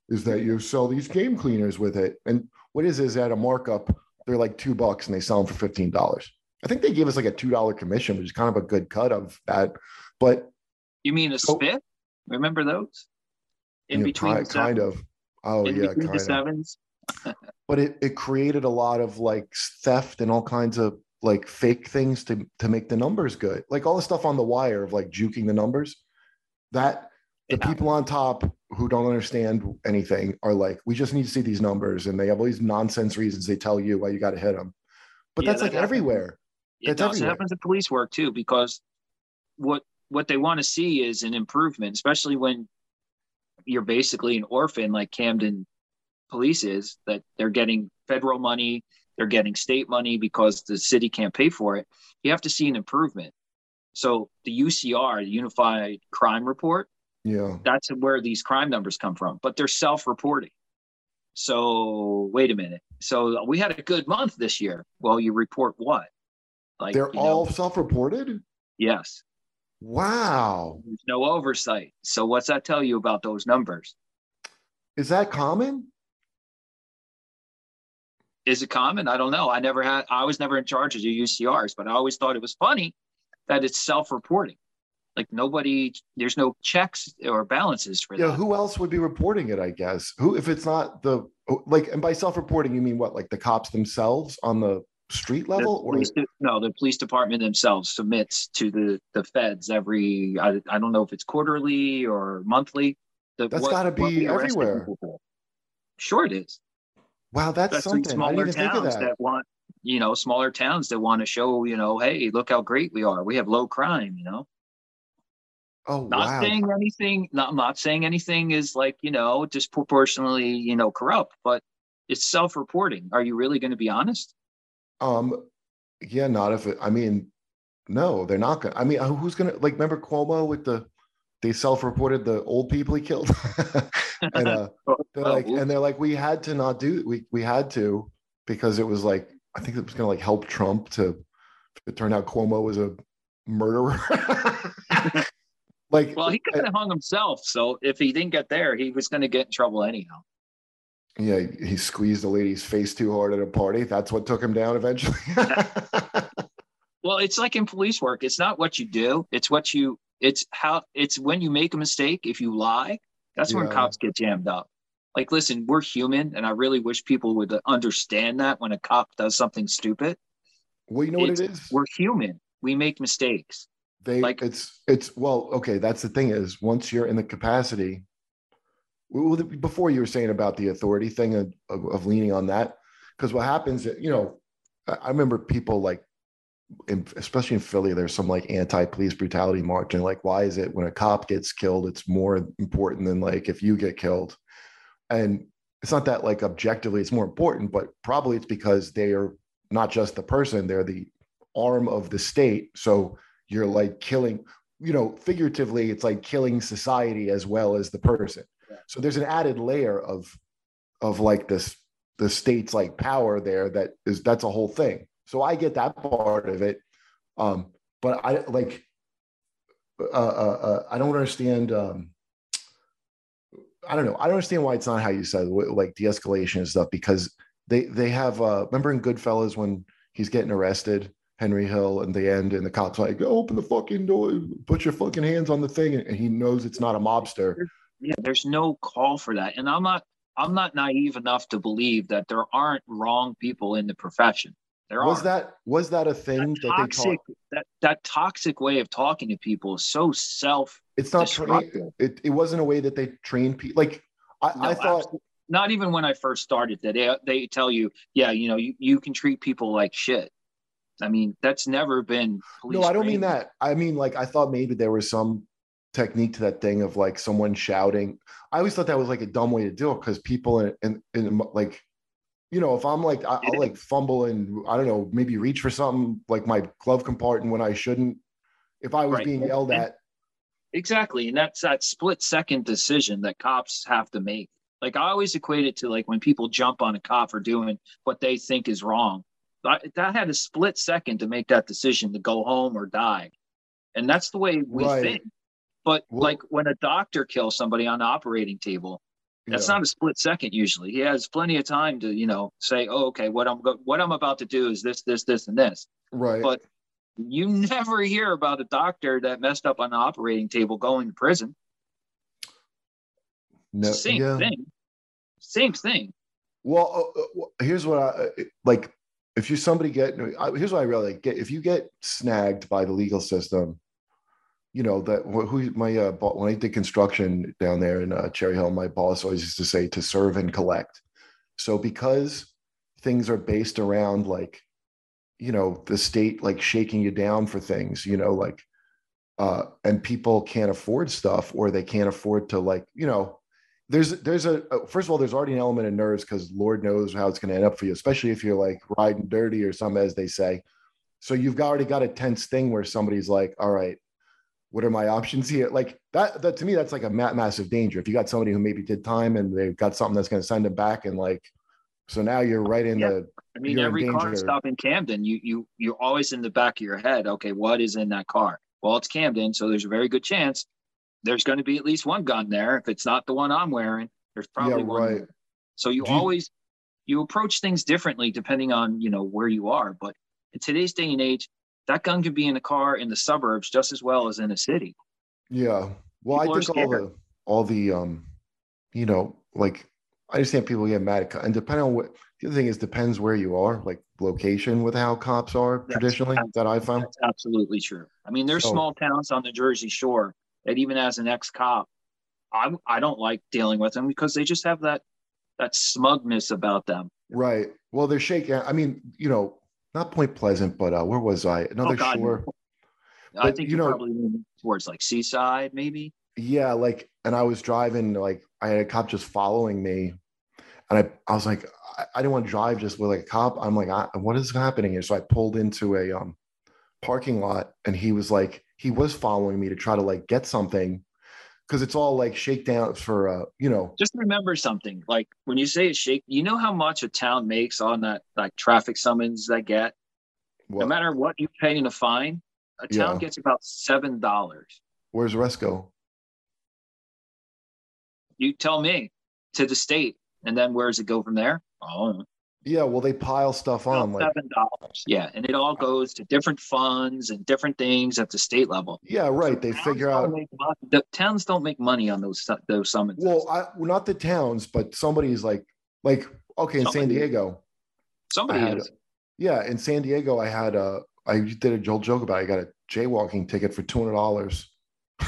is that you sell these game cleaners with it. And what is is at a markup, they're like two bucks and they sell them for fifteen dollars. I think they gave us like a two dollar commission, which is kind of a good cut of that. But You mean a So- spit? Remember those? In you between, ki- the kind of. Oh in yeah, kind the of. sevens. (laughs) but it, it created a lot of like theft and all kinds of like fake things to to make the numbers good like all the stuff on the wire of like juking the numbers that the Yeah. people on top who don't understand anything are like we just need to see these numbers and they have all these nonsense reasons they tell you why you got to hit them but Yeah, that's that like happens. everywhere It That's does. It everywhere. happens in police work too, because what what they want to see is an improvement, especially when you're basically an orphan like Camden Police is, that they're getting federal money, they're getting state money because the city can't pay for it. You have to see an improvement. So the UCR, the Unified Crime Report, yeah that's where these crime numbers come from, but they're self-reporting. So wait a minute. So we had a good month this year. Well, you report what? Like they're you know, all self-reported yes. Wow There's no oversight. So what's that tell you about those numbers? is that common Is it common? I don't know. I never had. I was never in charge of the UCRs, but I always thought it was funny that it's self-reporting. Like nobody, there's no checks or balances for yeah that. who else would be reporting it i guess who if it's not the like and by self-reporting you mean what like the cops themselves on the street level or de- no, the police department themselves submits to the the feds every. I, I don't know if it's quarterly or monthly. The, That's what- gotta be everywhere. Sure, it is. wow that's especially something smaller think of towns that, that. want you know smaller towns that want to show you know hey look how great we are we have low crime you know oh not wow saying anything not, I'm not saying anything is like you know disproportionately you know corrupt but it's self-reporting are you really going to be honest um yeah not if it i mean no they're not gonna i mean who's gonna like remember cuomo with the they self-reported the old people he killed? (laughs) And uh (laughs) they're like and they're like we had to not do we we had to because it was like i think it was gonna like help trump to it turned out cuomo was a murderer. (laughs) Like well he could have hung himself so if he didn't get there he was going to get in trouble anyhow yeah he squeezed a lady's face too hard at a party. That's what took him down eventually. (laughs) Well it's like in police work. It's not what you do. It's what you it's how it's when you make a mistake if you lie that's when cops get jammed up. Like listen we're human and i really wish people would understand that when a cop does something stupid. Well you know what It's- we're human. We make mistakes. They like- it's it's well okay that's the thing is once you're in the capacity well, before you were saying about the authority thing of, of, of leaning on that, because what happens, you know, I remember people like, in, especially in Philly, there's some like anti-police brutality march, and like, why is it when a cop gets killed, it's more important than like if you get killed? And it's not that like objectively it's more important, but probably it's because they are not just the person, they're the arm of the state. So you're like killing, you know, figuratively, it's like killing society as well as the person. So there's an added layer of of like this the state's like power there that is that's a whole thing. So I get that part of it. Um, but I like uh, uh, uh, I don't understand um, I don't know. I don't understand why it's not how you said like de-escalation and stuff because they they have uh remember in Goodfellas when he's getting arrested, Henry Hill, and the end, and the cops like open the fucking door, put your fucking hands on the thing, and he knows it's not a mobster. Yeah, there's no call for that, and I'm not I'm not naive enough to believe that there aren't wrong people in the profession. There was are. that was that a thing that, that toxic that that toxic way of talking to people is so self. It's not trained. It, it wasn't a way that they train people. Like I, no, I thought. Absolutely. Not even when I first started that they they tell you, yeah, you know, you, you can treat people like shit. I mean, that's never been. no, I don't mean that. I mean, like, I thought maybe there was some technique to that thing of like someone shouting. I always thought that was like a dumb way to do it because people in, in, in like you know, if I'm like, I, will like fumble and I don't know, maybe reach for something like my glove compartment when I shouldn't. If I was right. being yelled at. Exactly. And that's that split second decision that cops have to make. Like I always equate it to like when people jump on a cop for doing what they think is wrong. I, that had a split second to make that decision to go home or die. And that's the way we right. think. But well, like when a doctor kills somebody on the operating table, that's yeah. not a split second usually. He has plenty of time to, you know, say, "Oh, okay, what I'm go- what I'm about to do is this, this, this, and this." Right. But you never hear about a doctor that messed up on the operating table going to prison. No, same yeah. thing. Same thing. Well, uh, uh here's what I uh, like. If you somebody get here's what I really get. If you get snagged by the legal system, you know that who my uh, when I did construction down there in uh, Cherry Hill, my boss always used to say to serve and collect. So because things are based around like, you know, the state like shaking you down for things, you know, like, uh, and people can't afford stuff or they can't afford to like, you know, there's there's a uh, first of all there's already an element of nerves because Lord knows how it's going to end up for you, especially if you're like riding dirty or something as they say. So you've already got a tense thing where somebody's like, all right what are my options here? Like that, that to me, that's like a massive danger. If you got somebody who maybe did time and they've got something that's going to send them back, and like, so now you're right in yeah. the. I mean, every car stop in Camden, you you you're always in the back of your head. Okay, what is in that car? Well, it's Camden, so there's a very good chance there's going to be at least one gun there. If it's not the one I'm wearing, there's probably yeah, one. Right. So you, you always you approach things differently depending on you know where you are. But in today's day and age, that gun could be in a car in the suburbs just as well as in a city. Yeah. Well, people I think all the all the um, you know, like I understand people get mad at and depending on what the other thing is depends where you are, like location with how cops are that's, traditionally that I found. That's absolutely true. I mean, there's so, small towns on the Jersey Shore that even as an ex cop, I I don't like dealing with them because they just have that that smugness about them. Right. Well, they're shaking. I mean, you know, not Point Pleasant, but uh, where was I? Another oh, shore. I think you know probably towards like Seaside, maybe. Yeah, like, and I was driving, like, I had a cop just following me, and I, I was like, I, I didn't want to drive just with like a cop. I'm like, I, what is happening here? So I pulled into a um, parking lot, and he was like, he was following me to try to like get something, because it's all like shakedown for uh you know just remember something like when you say a shake you know how much a town makes on that like traffic summons they get what? no matter what you pay in a fine a town yeah. gets about seven dollars where's Resco? you tell me to the state and then where does it go from there oh yeah, well, they pile stuff on like seven dollars. Yeah, and it all goes to different funds and different things at the state level. Yeah, right. So they figure out the towns don't make money on those those summons. Well, I, well, not the towns, but somebody's like, like okay, in Somebody, San Diego, somebody had. Yeah, in San Diego, I had a I did a joke about. It. I got a jaywalking ticket for two hundred dollars. (laughs)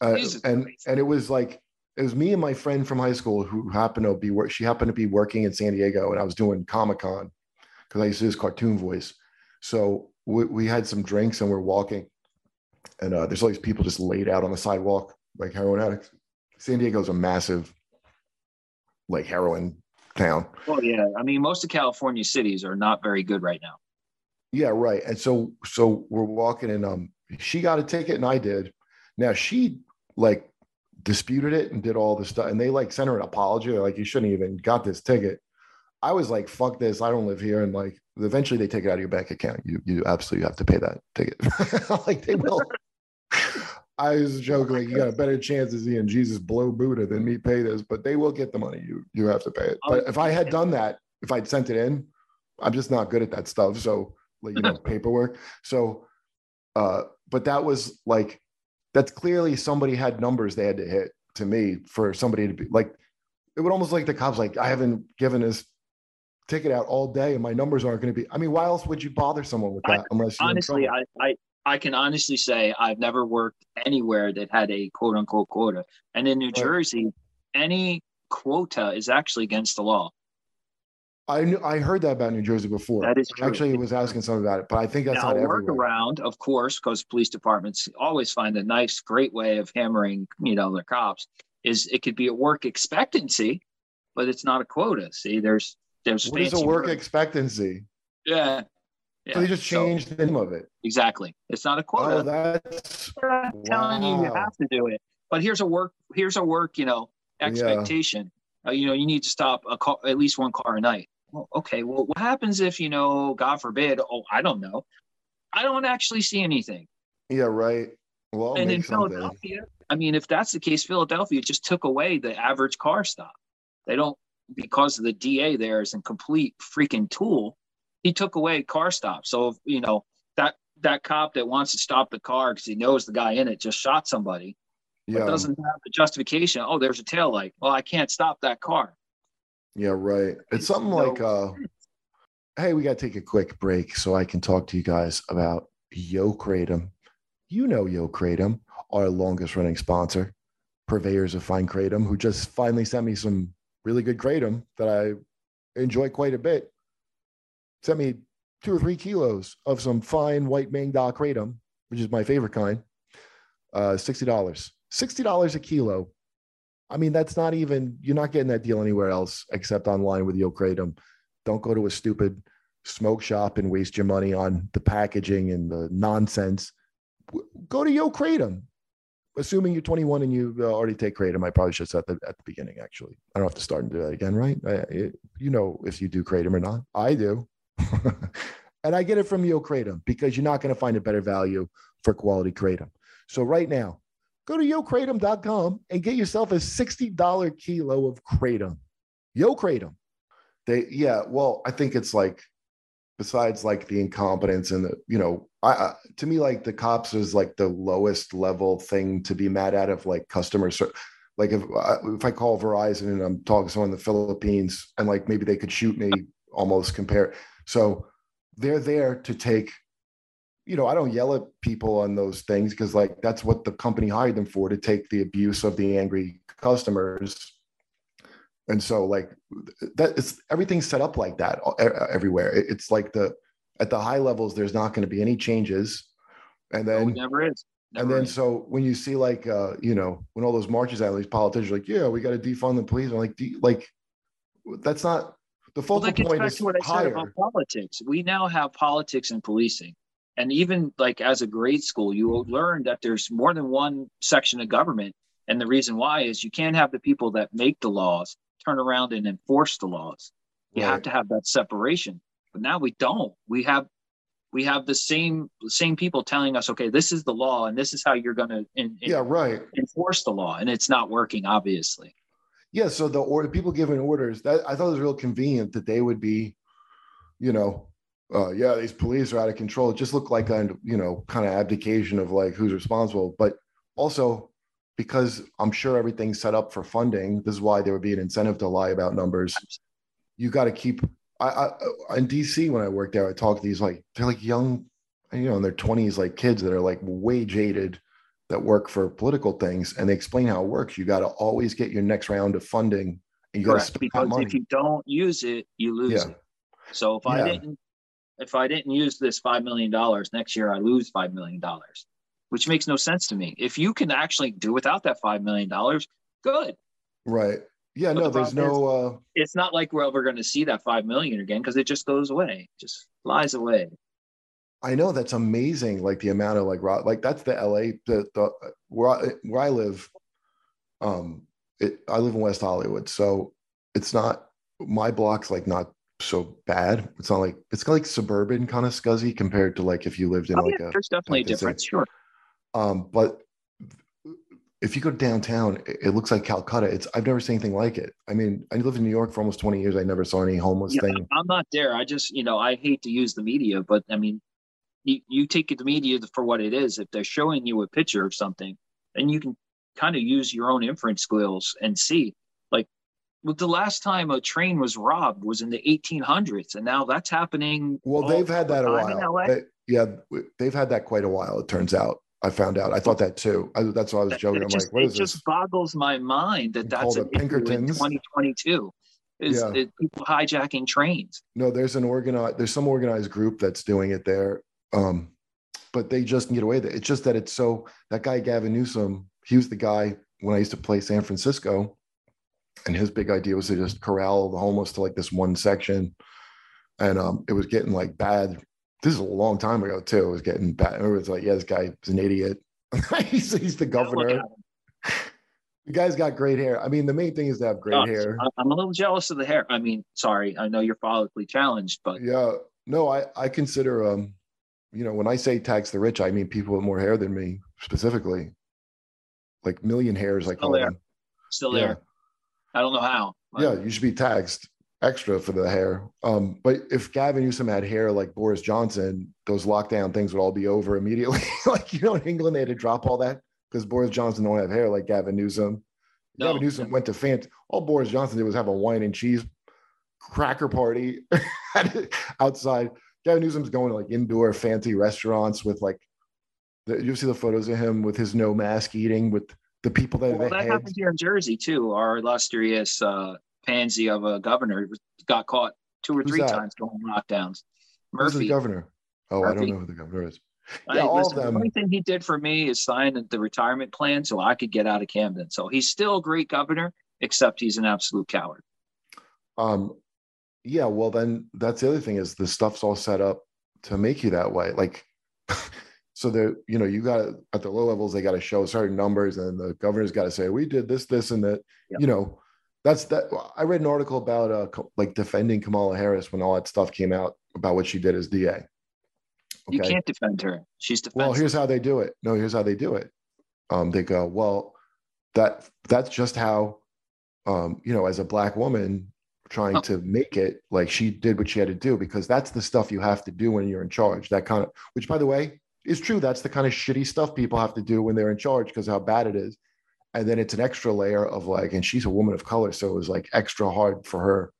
uh, and and it was like it was me and my friend from high school who happened to be work. She happened to be working in San Diego, and I was doing Comic Con because I used to do this cartoon voice. So we, we had some drinks and we're walking, and uh, there's all these people just laid out on the sidewalk like heroin addicts. San Diego's a massive like heroin town. Well, yeah. I mean, most of California cities are not very good right now. Yeah, right. And so so we're walking and um she got a ticket and I did. Now she like disputed it and did all the stuff and they like sent her an apology. They're like, you shouldn't even got this ticket. I was like, fuck this. I don't live here. And like eventually they take it out of your bank account. You you absolutely have to pay that ticket. (laughs) like they will. I was joking, like you got a better chance of seeing Jesus blow Buddha than me pay this, but they will get the money. You you have to pay it. But if I had done that, if I'd sent it in, I'm just not good at that stuff. So like you know, (laughs) paperwork. So uh, but that was like that's clearly somebody had numbers they had to hit to me for somebody to be like it would almost like the cops like I haven't given this ticket out all day and my numbers aren't going to be i mean why else would you bother someone with that unless honestly I, I I can honestly say I've never worked anywhere that had a quote unquote quota. And in New right. Jersey, any quota is actually against the law. I knew I heard that about New Jersey before. That is true. Actually, was asking something about it, but I think that's now, not a workaround, of course, because police departments always find a nice, great way of hammering, you know, their cops. Is it could be a work expectancy, but it's not a quota. See, there's there's what is a work expectancy? Yeah, yeah. So they just changed so, the name of it. Exactly. It's not a quota. Oh, that's I'm wow. telling you you have to do it. But here's a work. Here's a work. You know, expectation. Yeah. Uh, you know, you need to stop a car, at least one car a night. Well, okay. Well, what happens if you know, God forbid? Oh, I don't know. I don't actually see anything. Yeah. Right. Well, and in Philadelphia, I mean, if that's the case, Philadelphia just took away the average car stop. They don't because of the DA there is a complete freaking tool he took away car stops. So you know that that cop that wants to stop the car because he knows the guy in it just shot somebody, yeah. doesn't have the justification. Oh, there's a tail light. Well, I can't stop that car. Yeah, right. It's something so, like, uh, hey, we got to take a quick break so I can talk to you guys about Yo Kratom. You know Yo Kratom, our longest running sponsor, purveyors of fine kratom, who just finally sent me some really good kratom that I enjoy quite a bit sent me two or three kilos of some fine white Maeng Da kratom, which is my favorite kind. Uh, $60. $60 a kilo. I mean, that's not even, you're not getting that deal anywhere else except online with Yo Kratom. Don't go to a stupid smoke shop and waste your money on the packaging and the nonsense. Go to Yo Kratom. Assuming you're 21 and you uh, already take kratom, I probably should say at the, at the beginning. Actually, I don't have to start and do that again, right? I, it, you know if you do kratom or not. I do. (laughs) and I get it from Yo Kratom because you're not going to find a better value for quality Kratom. So right now, go to yokratom.com and get yourself a $60 kilo of Kratom. Yo Kratom. They, yeah, well, I think it's like, besides like the incompetence and the, you know, I, I to me, like the cops is like the lowest level thing to be mad at of like customer service like if if I call Verizon and I'm talking to someone in the Philippines and like maybe they could shoot me almost compare so they're there to take, you know, I don't yell at people on those things because like that's what the company hired them for to take the abuse of the angry customers. And so like that is everything's set up like that everywhere. It's like the at the high levels, there's not going to be any changes. And then no, never is. Never and then is. so when you see like uh, you know, when all those marches out, these politicians are like, yeah, we got to defund the police. I'm like, like that's not the focal well, point is what I higher. said about politics. We now have politics and policing. And even like as a grade school, you will learn that there's more than one section of government. And the reason why is you can't have the people that make the laws turn around and enforce the laws. You right. have to have that separation. But now we don't. We have we have the same same people telling us, okay, this is the law and this is how you're going to yeah right enforce the law, and it's not working, obviously yeah so the order people giving orders that i thought it was real convenient that they would be you know uh, yeah these police are out of control it just looked like a you know kind of abdication of like who's responsible but also because i'm sure everything's set up for funding this is why there would be an incentive to lie about numbers you got to keep I, I in dc when i worked there i talked to these like they're like young you know in their 20s like kids that are like way jaded that work for political things and they explain how it works. You got to always get your next round of funding and you got to spend because money. if you don't use it, you lose Yeah. it. So if I didn't if I didn't use this five million dollars next year, I lose five million dollars, which makes no sense to me. If you can actually do without that five million dollars, good. right. Yeah, But no, the there's no uh It's not like we're ever going to see that five million again because it just goes away, just flies away. I know that's amazing. Like the amount of like like that's the LA the the where I, where I live. Um, it I live in West Hollywood, so it's not my block's like not so bad. It's not like it's like suburban kind of scuzzy compared to like if you lived in Oh, like yeah, a there's definitely a like said. difference. Sure. um, but if you go downtown, it, it looks like Calcutta. It's I've never seen anything like it. I mean, I lived in New York for almost 20 years. I never saw any homeless Yeah, thing. I'm not there. I just, you know, I hate to use the media, but I mean, you, you take the media for what it is. If they're showing you a picture of something, then you can kind of use your own inference skills and see. The last time a train was robbed was in the 1800s, and now that's happening. Well, all they've had that a while. They- yeah, they've had that quite a while. It turns out. I found out. I thought that too. I, that's why I was That- joking. it I'm just, like, what it is just this? boggles my mind that that's an in Pinkertons? 2022. Is Yeah. people hijacking trains? No, there's an organized. There's some organized group that's doing it there. Um, but they just get away with it. It's just that it's so. That guy Gavin Newsom, he was the guy when I used to play San Francisco, and his big idea was to just corral the homeless to like this one section, and um, it was getting like bad. This is a long time ago too. It was getting bad. Everyone's like, "Yeah, this guy is an idiot. (laughs) he's, he's the governor." The guy's got great hair. I mean, the main thing is to have great hair. I'm a little jealous of the hair. I mean, sorry, I know you're follically challenged, but Yeah. No, I I consider um, you know, when I say tax the rich, I mean people with more hair than me specifically. Like million hairs, I Still call there. them. still Yeah. there. I don't know how. but Yeah, you should be taxed extra for the hair. Um, but if Gavin Newsom had hair like Boris Johnson, those lockdown things would all be over immediately. (laughs) like you know, in England they had to drop all that because Boris Johnson don't have hair like Gavin Newsom. No. Gavin Newsom went to fant. All Boris Johnson did was have a wine and cheese cracker party (laughs) outside. Gavin Newsom's going to like indoor fancy restaurants with like. The, you see the photos of him with his no mask eating with the people that Well, that heads. happened here in Jersey too. Our illustrious uh, pansy of a governor got caught two or Who's three that? times going lockdowns. Who's the governor? Oh, I don't know who the governor is. I- Yeah, all of them. The only thing he did for me is sign the retirement plan so I could get out of Camden. So he's still a great governor, except he's an absolute coward. Um, yeah, well, then that's the other thing is the stuff's all set up to make you that way. Like, (laughs) so they're, you know, you got at the low levels, they got to show certain numbers, and the governor's got to say, we did this, this, and that. You know, that's that. I read an article about uh, like defending Kamala Harris when all that stuff came out about what she did as DA. You can't defend her. She's defenseless. Well, here's how they do it. No, here's how they do it. Um, they go, well, that that's just how, um, you know, as a black woman trying Oh. to make it, like she did what she had to do because that's the stuff you have to do when you're in charge. That kind of, which by the way is true. That's the kind of shitty stuff people have to do when they're in charge because how bad it is. And then it's an extra layer of like, and she's a woman of color, so it was like extra hard for her.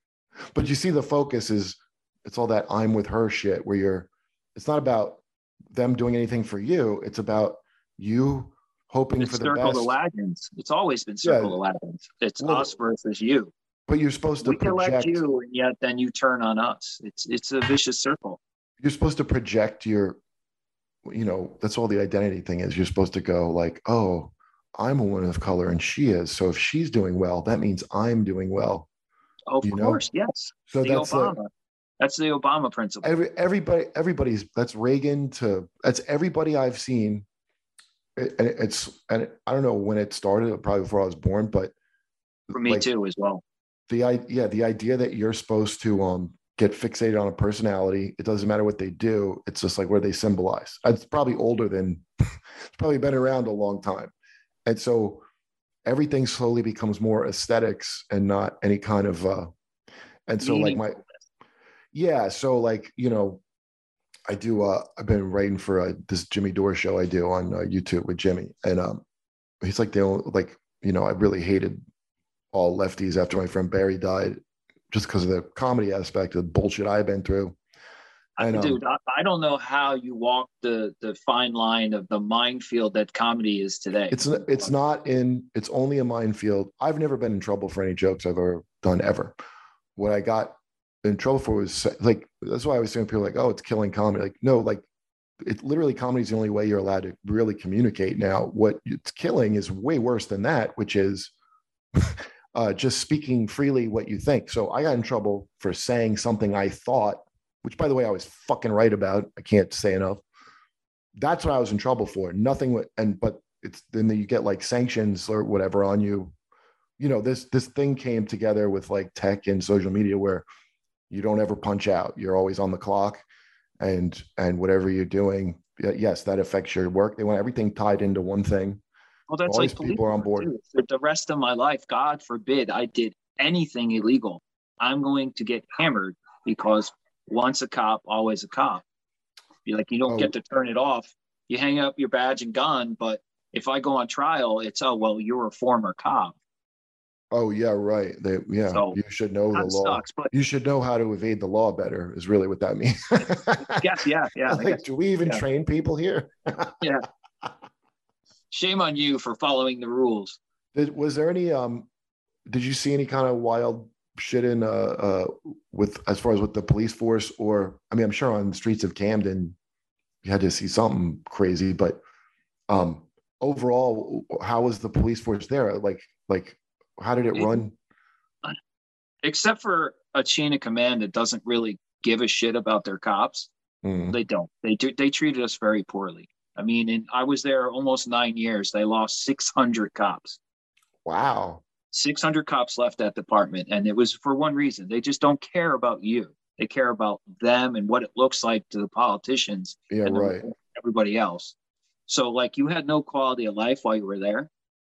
But you see, the focus is it's all that I'm with her shit where you're it's not about them doing anything for you. It's about you hoping it's for the circle best. the wagons. It's always been circle Yeah. the wagons. It's Well, us versus you. but you're supposed to We project. you, and yet then you turn on us. It's it's a vicious circle. You're supposed to project your, you know, that's all the identity thing is. You're supposed to go like, oh, I'm a woman of color and she is. So if she's doing well, that means I'm doing well. Of You know? course, yes. So the that's Obama. that's the Obama principle. every everybody everybody's that's Reagan to that's everybody I've seen. It, and it's and I don't know when it started, probably before I was born, but For me like, too, as well. the yeah the idea that you're supposed to um get fixated on a personality. It doesn't matter what they do. It's just like where they symbolize. It's probably older than (laughs) it's probably been around a long time. And so everything slowly becomes more aesthetics and not any kind of uh and so like my yeah so like you know i do uh i've been writing for uh, this jimmy dore show i do on uh, youtube with jimmy. And um he's like the only like you know i really hated all lefties after my friend barry died just because of the comedy aspect of the bullshit i've been through And, um, Dude, I, I don't know how you walk the the fine line of the minefield that comedy is today. it's it's not in it's only a minefield. I've never been in trouble for any jokes I've ever done ever. What I got in trouble for was like that's why I was saying people like, oh, it's killing comedy. Like, no, like it literally comedy is the only way you're allowed to really communicate now. What it's killing is way worse than that, which is (laughs) uh, just speaking freely what you think. So I got in trouble for saying something I thought, which by the way, I was fucking right about. I can't say enough. That's what I was in trouble for. Nothing, and but it's then you get like sanctions or whatever on you. You know, this this thing came together with like tech and social media where you don't ever punch out. You're always on the clock, and and whatever you're doing, yes, that affects your work. They want everything tied into one thing. Well, that's All like these people are on board. too. For the rest of my life, God forbid I did anything illegal. I'm going to get hammered because once a cop, always a cop. You're like you don't Oh. get to turn it off. You hang up your badge and gun, but if I go on trial, it's oh well, you're a former cop. Oh yeah, right. They yeah, So, you should know the law. sucks, but You should know how to evade the law better. Is really what that means. (laughs) yeah, yeah, yeah. Like, do we even yeah. train people here? (laughs) Shame on you for following the rules. Did, was there any um did you see any kind of wild shit in uh uh with as far as with the police force or I mean I'm sure on the streets of Camden you had to see something crazy but um overall how was the police force there like like how did it It- run Except for a chain of command that doesn't really give a shit about their cops. Mm, They don't. They do. They treated us very poorly. I mean, and I was there almost nine years. They lost 600 cops. wow 600 cops left that department, and it was for one reason. They just don't care about you. They care about them and what it looks like to the politicians yeah and right everybody else. So, like, you had no quality of life while you were there.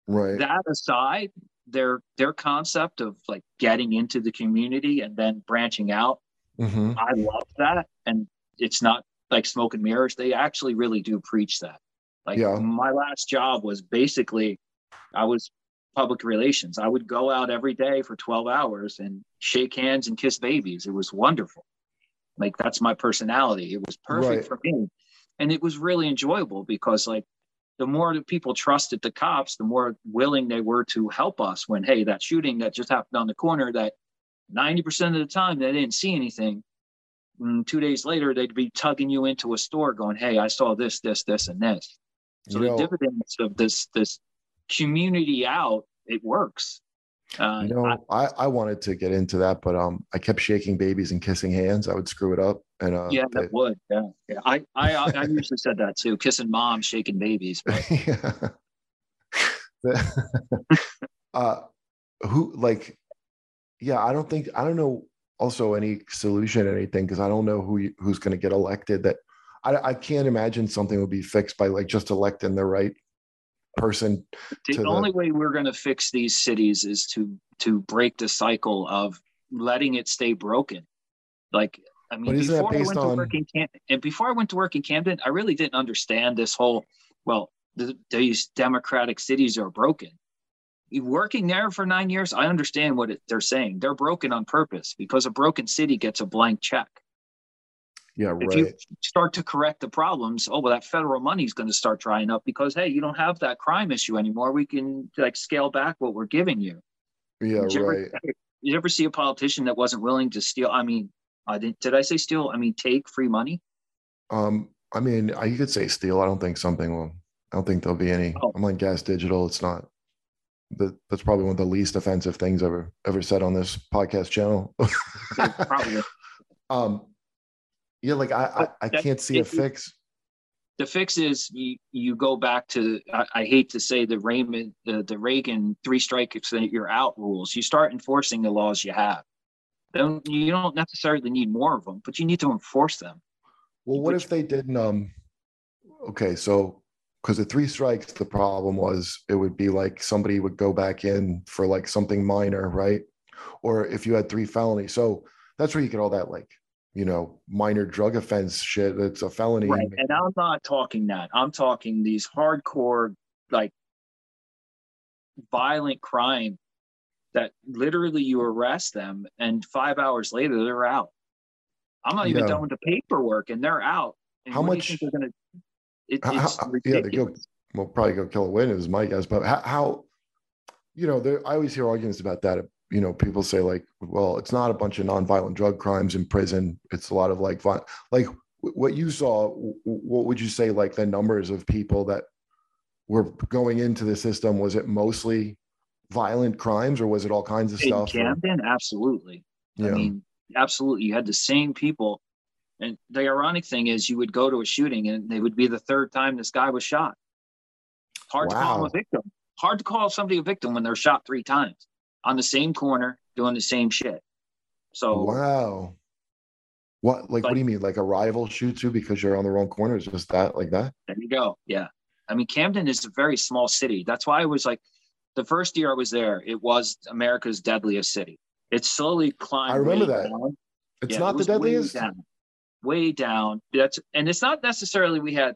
right That aside, their their concept of like getting into the community and then branching out hmm I love that. And it's not like smoke and mirrors. They actually really do preach that. Like Yeah. my last job was basically I was public relations. I would go out every day for 12 hours and shake hands and kiss babies. It was wonderful. Like that's my personality. It was perfect Right. for me. And it was really enjoyable because like the more that people trusted the cops, the more willing they were to help us when, hey, that shooting that just happened on the corner that 90% of the time they didn't see anything. And two days later, they'd be tugging you into a store going, Hey, I saw this, this, this, and this. So You know- the dividends of this this community out, it works. Uh, you know I, I wanted to get into that but um I kept shaking babies and kissing hands I would screw it up and uh yeah, they- that would. Yeah, yeah. I, I I usually said that too, kissing mom, shaking babies. But (laughs) yeah. (laughs) uh who like yeah i don't think i don't know also any solution or anything because i don't know who you, who's going to get elected that I, I can't imagine something would be fixed by like just electing the right person the to the- only way we're going to fix these cities is to to break the cycle of letting it stay broken. Like I mean, before I went on- to work in Cam- and before I went to work in Camden, I really didn't understand this whole. Well, the, these democratic cities are broken. Working there for nine years, I understand what it, they're saying. They're broken on purpose because a broken city gets a blank check. yeah If right you start to correct the problems, oh well, that federal money is going to start drying up because hey, you don't have that crime issue anymore. We can like scale back what we're giving you. yeah Did you ever- right you ever see a politician that wasn't willing to steal? I mean, I didn't. Did I say steal? I mean, take free money. um i mean I- you could say steal i don't think something will i don't think there'll be any Oh. i'm on gas digital it's not that that's probably one of the least offensive things ever ever said on this podcast channel Probably. (laughs) um yeah like i i, I can't see a fix The fix is you, you go back to. I, I hate to say the Raymond, the, the Reagan three strikes that you're out rules. You start enforcing the laws you have. Don't you don't necessarily need more of them, but you need to enforce them. well what Which- if they didn't um okay so because the three strikes the problem was it would be like somebody would go back in for like something minor right or if you had three felonies so that's where you get all that like you know minor drug offense shit that's a felony Right. And I'm not talking that. I'm talking these hardcore, like violent crime that literally you arrest them and five hours later they're out. I'm not even yeah. done with the paperwork, and they're out. And how much they're gonna? It, it's how, yeah, they go. Well, probably go kill a witness, my guess. But how, how you know, there, I always hear arguments about that. You know, people say like, well, it's not a bunch of nonviolent drug crimes in prison. It's a lot of like, like what you saw. What would you say like the numbers of people that were going into the system? Was it mostly violent crimes, or was it all kinds of in stuff? Camden, or? absolutely. Yeah. I mean, absolutely. You had the same people. And the ironic thing is, you would go to a shooting and they would be the third time this guy was shot. Hard wow. to call him a victim. Hard to call somebody a victim when they're shot three times on the same corner doing the same shit. So wow. What like but, what do you mean? Like a rival shoots you because you're on the wrong corner? Is just that like that? There you go. Yeah. I mean, Camden is a very small city. That's why I was like, the first year I was there, it was America's deadliest city. It slowly climbed. I remember that. Down. It's yeah, not it the deadliest. Down, way down. That's and it's not necessarily we had.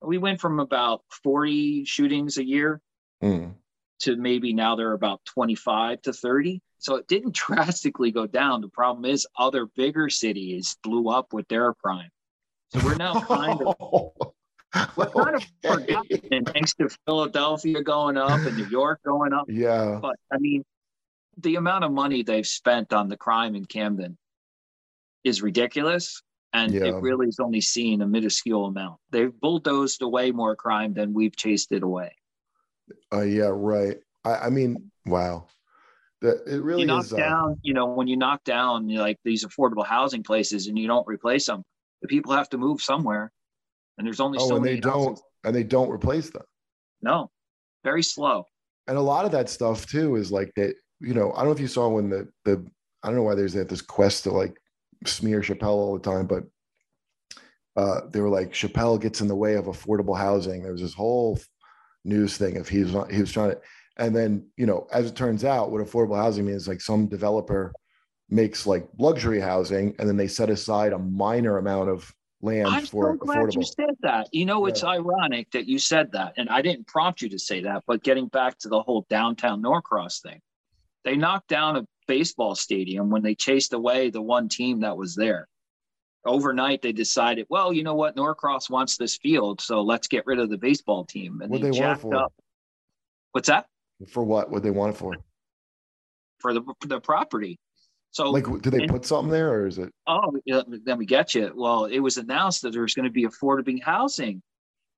We went from about forty shootings a year mm. to maybe now they're about twenty-five to thirty. So it didn't (laughs) drastically go down. The problem is other bigger cities blew up with their crime. So we're now kind of (laughs) we're kind of forgotten thanks to Philadelphia going up and New York going up. Yeah. But I mean, the amount of money they've spent on the crime in Camden is ridiculous. And yeah. it really is only seen a minuscule amount. They've bulldozed away more crime than we've chased it away. Uh, yeah, right. I, I mean, wow. That it really you knock is, uh, down, uh, you know, when you knock down you know, like these affordable housing places and you don't replace them, the people have to move somewhere. And there's only oh, so and they don't and they don't replace them. No, very slow. And a lot of that stuff too is like that you know, I don't know if you saw when the the I don't know why there's that this quest to like smear Chappelle all the time, but uh, they were like Chappelle gets in the way of affordable housing. There was this whole news thing if he was he was trying to, and then you know, as it turns out, what affordable housing means like some developer makes like luxury housing, and then they set aside a minor amount of land I'm for so glad affordable. you said that. You know, it's yeah. ironic that you said that, and I didn't prompt you to say that. But getting back to the whole downtown Norcross thing, they knocked down a baseball stadium when they chased away the one team that was there. Overnight, they decided, well, you know what, Norcross wants this field, so let's get rid of the baseball team. And what they, they jacked up. What's that? For what? What they want it for? For the the property. So, like, do they and, put something there, or is it? Oh, let me get you. Well, it was announced that there's going to be affordable housing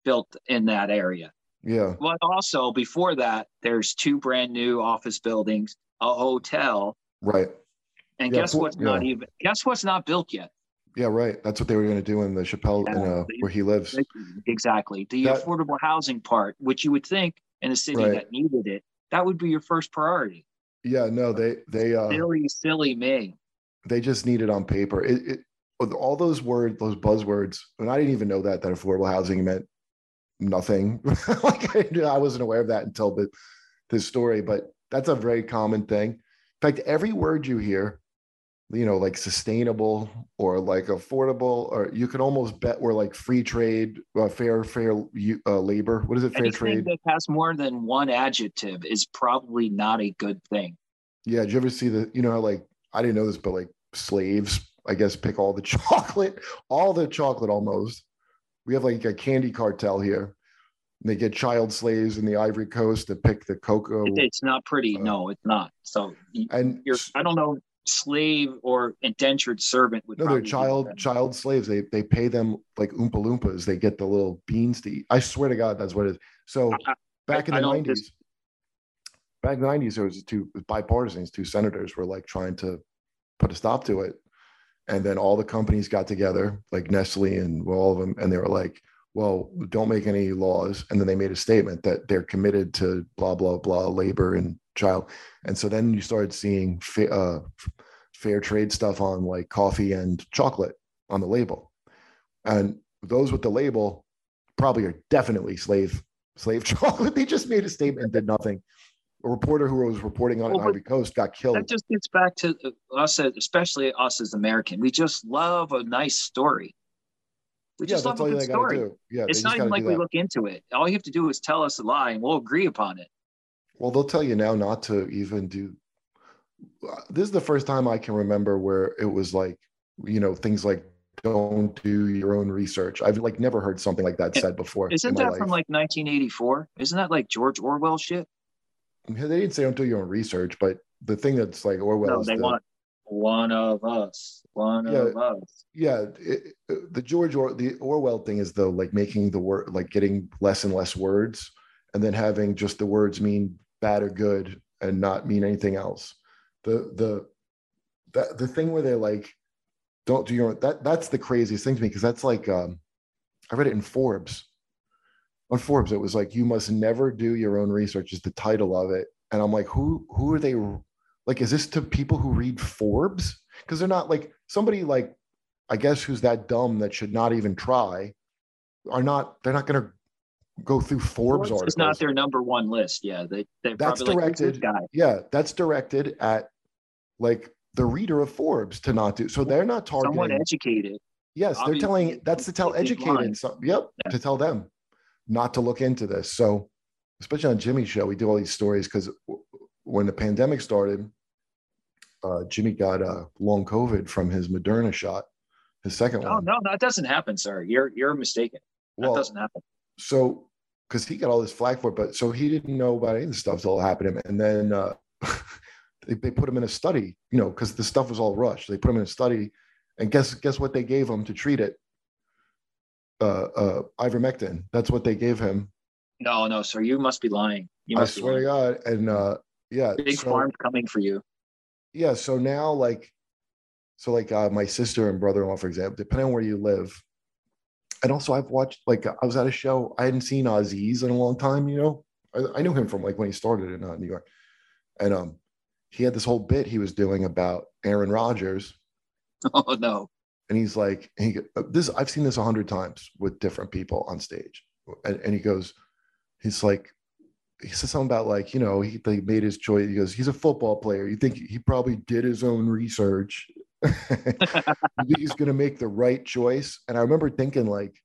built in that area. Yeah. But also before that, there's two brand new office buildings a hotel. Right. And yeah, guess what's yeah. not even guess what's not built yet? Yeah, right. That's what they were going to do in the Chappelle, yeah, in, uh, where he lives. Exactly. The that, affordable housing part, which you would think in a city right. that needed it, that would be your first priority. Yeah, no, they they uh, silly, silly me. They just need it on paper. It, it all those words, those buzzwords, and I didn't even know that that affordable housing meant nothing. (laughs) like I, I wasn't aware of that until the this story, but that's a very common thing. In fact, every word you hear, you know, like sustainable or like affordable, or you can almost bet we're like free trade, uh, fair, fair uh, labor. What is it? Fair Anything trade that has more than one adjective is probably not a good thing. Yeah. Did you ever see the? You know, like I didn't know this, but like slaves, I guess, pick all the (laughs) chocolate, all the chocolate almost. We have like a candy cartel here they get child slaves in the Ivory Coast to pick the cocoa. It's not pretty. Uh, no, it's not. So and you're, I don't know, slave or indentured servant would. No, they're child child slaves. They they pay them like oompa loompas. They get the little beans to eat. I swear to God, that's what it is. So I, back in the nineties, back in the nineties, there was two bipartisans. Two senators were like trying to put a stop to it, and then all the companies got together, like Nestle and all of them, and they were like well, don't make any laws. And then they made a statement that they're committed to blah, blah, blah, labor and child. And so then you started seeing fa- uh, fair trade stuff on like coffee and chocolate on the label. And those with the label probably are definitely slave slave (laughs) chocolate. They just made a statement, and did nothing. A reporter who was reporting on well, Ivory Coast got killed. That just gets back to us, especially us as American. We just love a nice story. We just yeah, love a good story. Yeah, it's not even like we look into it. All you have to do is tell us a lie, and we'll agree upon it. Well, they'll tell you now not to even do. This is the first time I can remember where it was like you know things like don't do your own research. I've like never heard something like that said before. Isn't that from like 1984? Isn't that like George Orwell shit? They didn't say don't do your own research, but the thing that's like Orwell. No, they the, want one of us, one yeah, of us. Yeah, it, the George or the Orwell thing is though like making the word like getting less and less words, and then having just the words mean bad or good and not mean anything else. The the that the thing where they're like, don't do your own, that that's the craziest thing to me because that's like um, I read it in Forbes. On Forbes, it was like you must never do your own research is the title of it, and I'm like, who who are they? Like, is this to people who read Forbes? Because they're not like somebody like I guess who's that dumb that should not even try are not they're not going to go through Forbes, Forbes articles. It's not their number one list. Yeah, they they that's directed. Like, yeah, that's directed at like the reader of Forbes to not do. So they're not targeting someone educated. Yes, they're telling that's to tell educated. So, yep, yeah. to tell them not to look into this. So, especially on Jimmy's show, we do all these stories because when the pandemic started, uh, Jimmy got uh, long COVID from his Moderna shot, his second oh, one. no, that doesn't happen, sir. You're you're mistaken. That well, doesn't happen. So, because he got all this flack for it, but so he didn't know about any of the stuff till it happened to him, and then uh, (laughs) they, they put him in a study, you know, because the stuff was all rushed. They put him in a study, and guess guess what they gave him to treat it? Uh, uh, ivermectin. That's what they gave him. No, no, sir. You must be lying. You I swear to God. And uh, yeah, big so, farm's coming for you. Yeah. So now, like, so like uh, my sister and brother-in-law, for example, depending on where you live, and also I've watched like I was at a show. I hadn't seen Aziz in a long time. You know, I, I knew him from like when he started in uh, New York, and um, he had this whole bit he was doing about Aaron Rodgers. (laughs) Oh no! And he's like, he this I've seen this a hundred times with different people on stage, and, and he goes, he's like, he says something about like you know he, he made his choice. He goes, he's a football player. You think he probably did his own research? (laughs) he's going to make the right choice? And I remember thinking like,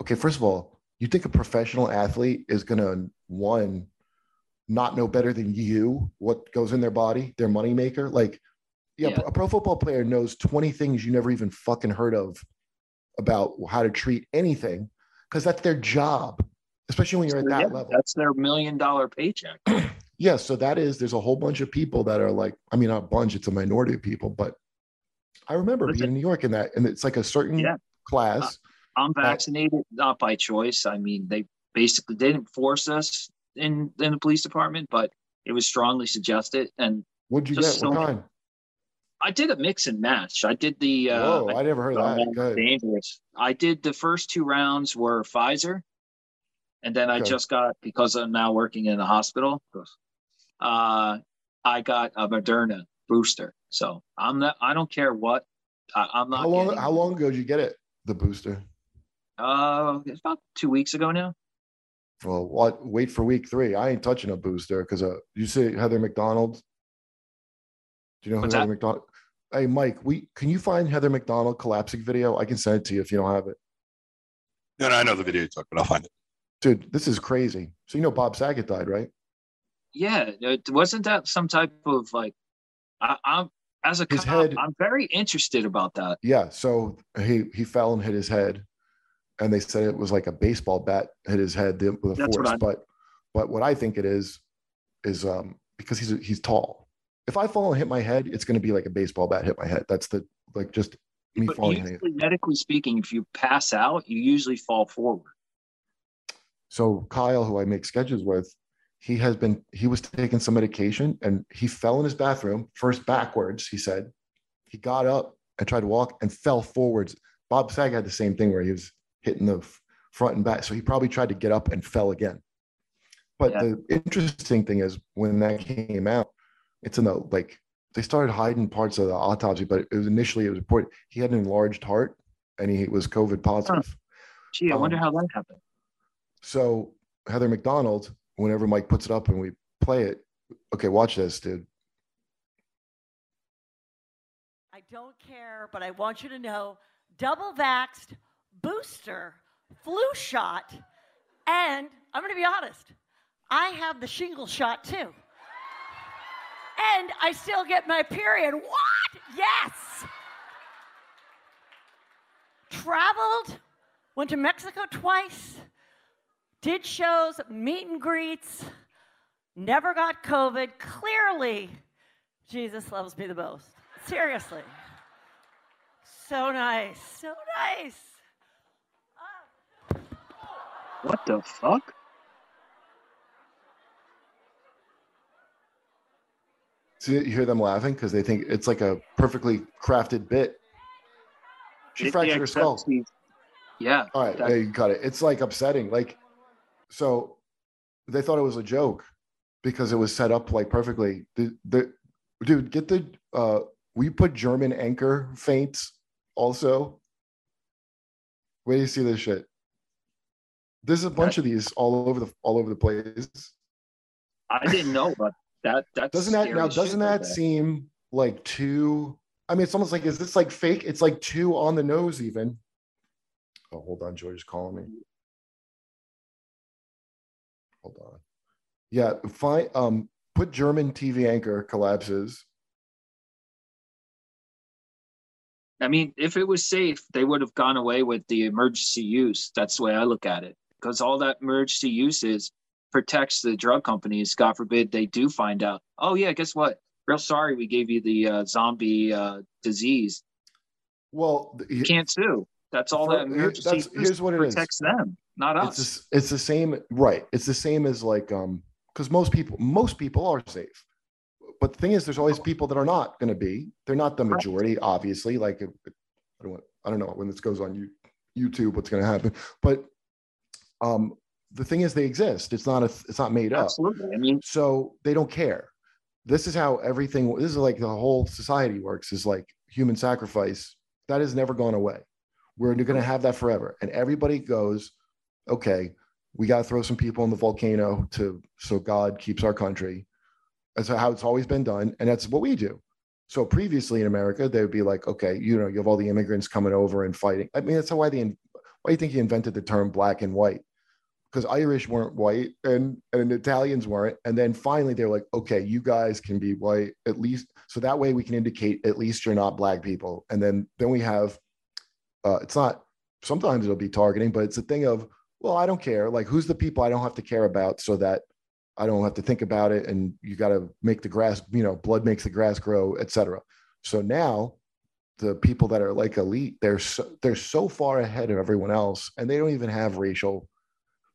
okay, first of all, you think a professional athlete is going to one not know better than you what goes in their body, their moneymaker. Like, yeah, yeah, a pro football player knows 20 things you never even fucking heard of about how to treat anything because that's their job, especially when you're at that yeah, level. That's their million dollar paycheck. (clears throat) yeah. So that is, there's a whole bunch of people that are like, I mean, not a bunch, it's a minority of people, but I remember Listen, being in New York in that, and it's like a certain yeah. class. Uh, I'm vaccinated, that, not by choice. I mean, they basically didn't force us in in the police department, but it was strongly suggested. And what'd you get? So, what kind? I did a mix and match. I did the. Uh, Whoa! I, I never heard uh, that. Dangerous. I did the first two rounds were Pfizer, and then I just got because I'm now working in a hospital. Uh, I got a Moderna booster. So I'm not. I don't care what. I, am not. How long? Getting, how long ago did you get it? The booster. Uh, it's about two weeks ago now. Well, what? Wait for week three. I ain't touching a booster because uh, you see Heather McDonald. Do you know who What's Heather that? McDonald? Hey, Mike, we can you find Heather McDonald collapsing video? I can send it to you if you don't have it. No, no, I know the video you took, but I'll find it. Dude, this is crazy. So you know Bob Saget died, right? Yeah, wasn't that some type of like? I, am as a his cop, head, I'm very interested about that. Yeah, so he he fell and hit his head, and they said it was like a baseball bat hit his head with a force. But but what I think it is is um, because he's he's tall. If I fall and hit my head, it's going to be like a baseball bat hit my head. That's the like just me but falling. Usually, medically speaking, if you pass out, you usually fall forward. So Kyle, who I make sketches with, he has been he was taking some medication and he fell in his bathroom first backwards. He said he got up and tried to walk and fell forwards. Bob Saget had the same thing where he was hitting the front and back. So he probably tried to get up and fell again. But yeah. the interesting thing is when that came out, it's in the like they started hiding parts of the autopsy, but it was initially it was reported he had an enlarged heart and he was COVID positive. Huh. Gee, I um, wonder how that happened. So Heather McDonald, whenever Mike puts it up and we play it, okay, watch this, dude. I don't care, but I want you to know double vaxxed booster, flu shot, and I'm going to be honest, I have the shingle shot too. And I still get my period. What? Yes. traveled, went to Mexico twice, did shows, meet and greets, never got COVID. Clearly, Jesus loves me the most. Seriously. So nice. So nice. What the fuck? So you hear them laughing because they think it's like a perfectly crafted bit. She It- fractured yeah, her skull. Yeah. All right, that- yeah, you got it. It's like upsetting. Like, so they thought it was a joke because it was set up like perfectly. The, the dude, get the uh we put German anchor faints also. Where do you see this shit? There's a bunch of these all over the all over the place. I didn't know about that. That Doesn't that now doesn't that there. seem like too I mean it's almost like is this like fake? It's like too on the nose even. Oh, hold on, George is calling me. Hold on. Yeah, fine. Um, put German TV anchor collapses. I mean, if it was safe, they would have gone away with the emergency use. That's the way I look at it. Because all that emergency use is protects the drug companies. God forbid they do find out. Oh yeah, guess what? Real sorry we gave you the uh, zombie uh, disease. Well, You can't sue. That's all For- that emergency that's- here's what it is. protects them, not it's us. just, it's the same, right? It's the same as like um, because most people most people are safe, but the thing is, there's always people that are not going to be. They're not the majority, obviously. Like I don't want, I don't know when this goes on you YouTube what's going to happen, but um, the thing is, they exist. It's not a, it's not made up. Absolutely. I mean, so they don't care this is how everything this is like the whole society works is like human sacrifice that has never gone away we're going to have that forever. And everybody goes okay we got to throw some people in the volcano to so god keeps our country. That's how it's always been done and that's what we do. So previously in america they would be like okay you know you have all the immigrants coming over and fighting. I mean that's why they why do you think he invented the term black and white? Because Irish weren't white and and Italians weren't. And then finally they're like, okay, you guys can be white at least, so that way we can indicate at least you're not black people. And then then we have, uh, it's not. Sometimes it'll be targeting, but it's a thing of, well, I don't care. Like, who's the people I don't have to care about, so that I don't have to think about it. And you got to make the grass, you know, blood makes the grass grow, etc. So now the people that are like elite, they're so, they're so far ahead of everyone else, and they don't even have racial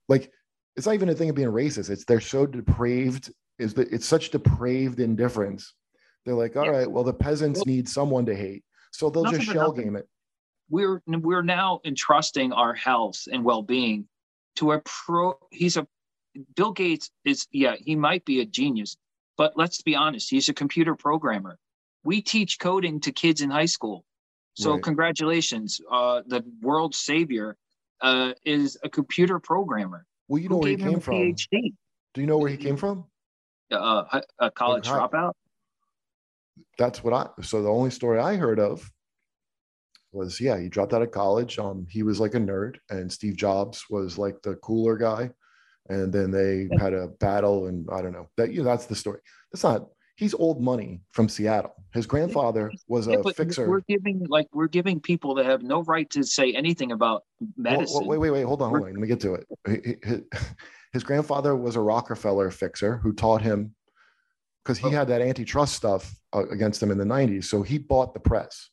like it's not even a thing of being racist it's they're so depraved is that it's such depraved indifference they're like all Yeah. right well the peasants Well- need someone to hate so they'll just shell nothing. game it we're we're now entrusting our health and well-being to a pro he's a bill gates is yeah he might be a genius but let's be honest he's a computer programmer. We teach coding to kids in high school. So Right. congratulations uh the world savior uh is a computer programmer well you know where he came from. Phd do you know where he came from? Uh, a- college dropout? That's what i so the only story i heard of was yeah he dropped out of college um he was like a nerd and steve jobs was like the cooler guy and then they had a battle and i don't know that you know that's the story that's not he's old money from seattle his grandfather was a Yeah, fixer we're giving like we're giving people that have no right to say anything about Well, medicine Wait, wait, wait, hold on, hold on. Let me get to it. His, (laughs) his grandfather was a Rockefeller fixer who taught him because he Oh. had that antitrust stuff uh, against him in the 90s. So he bought the press.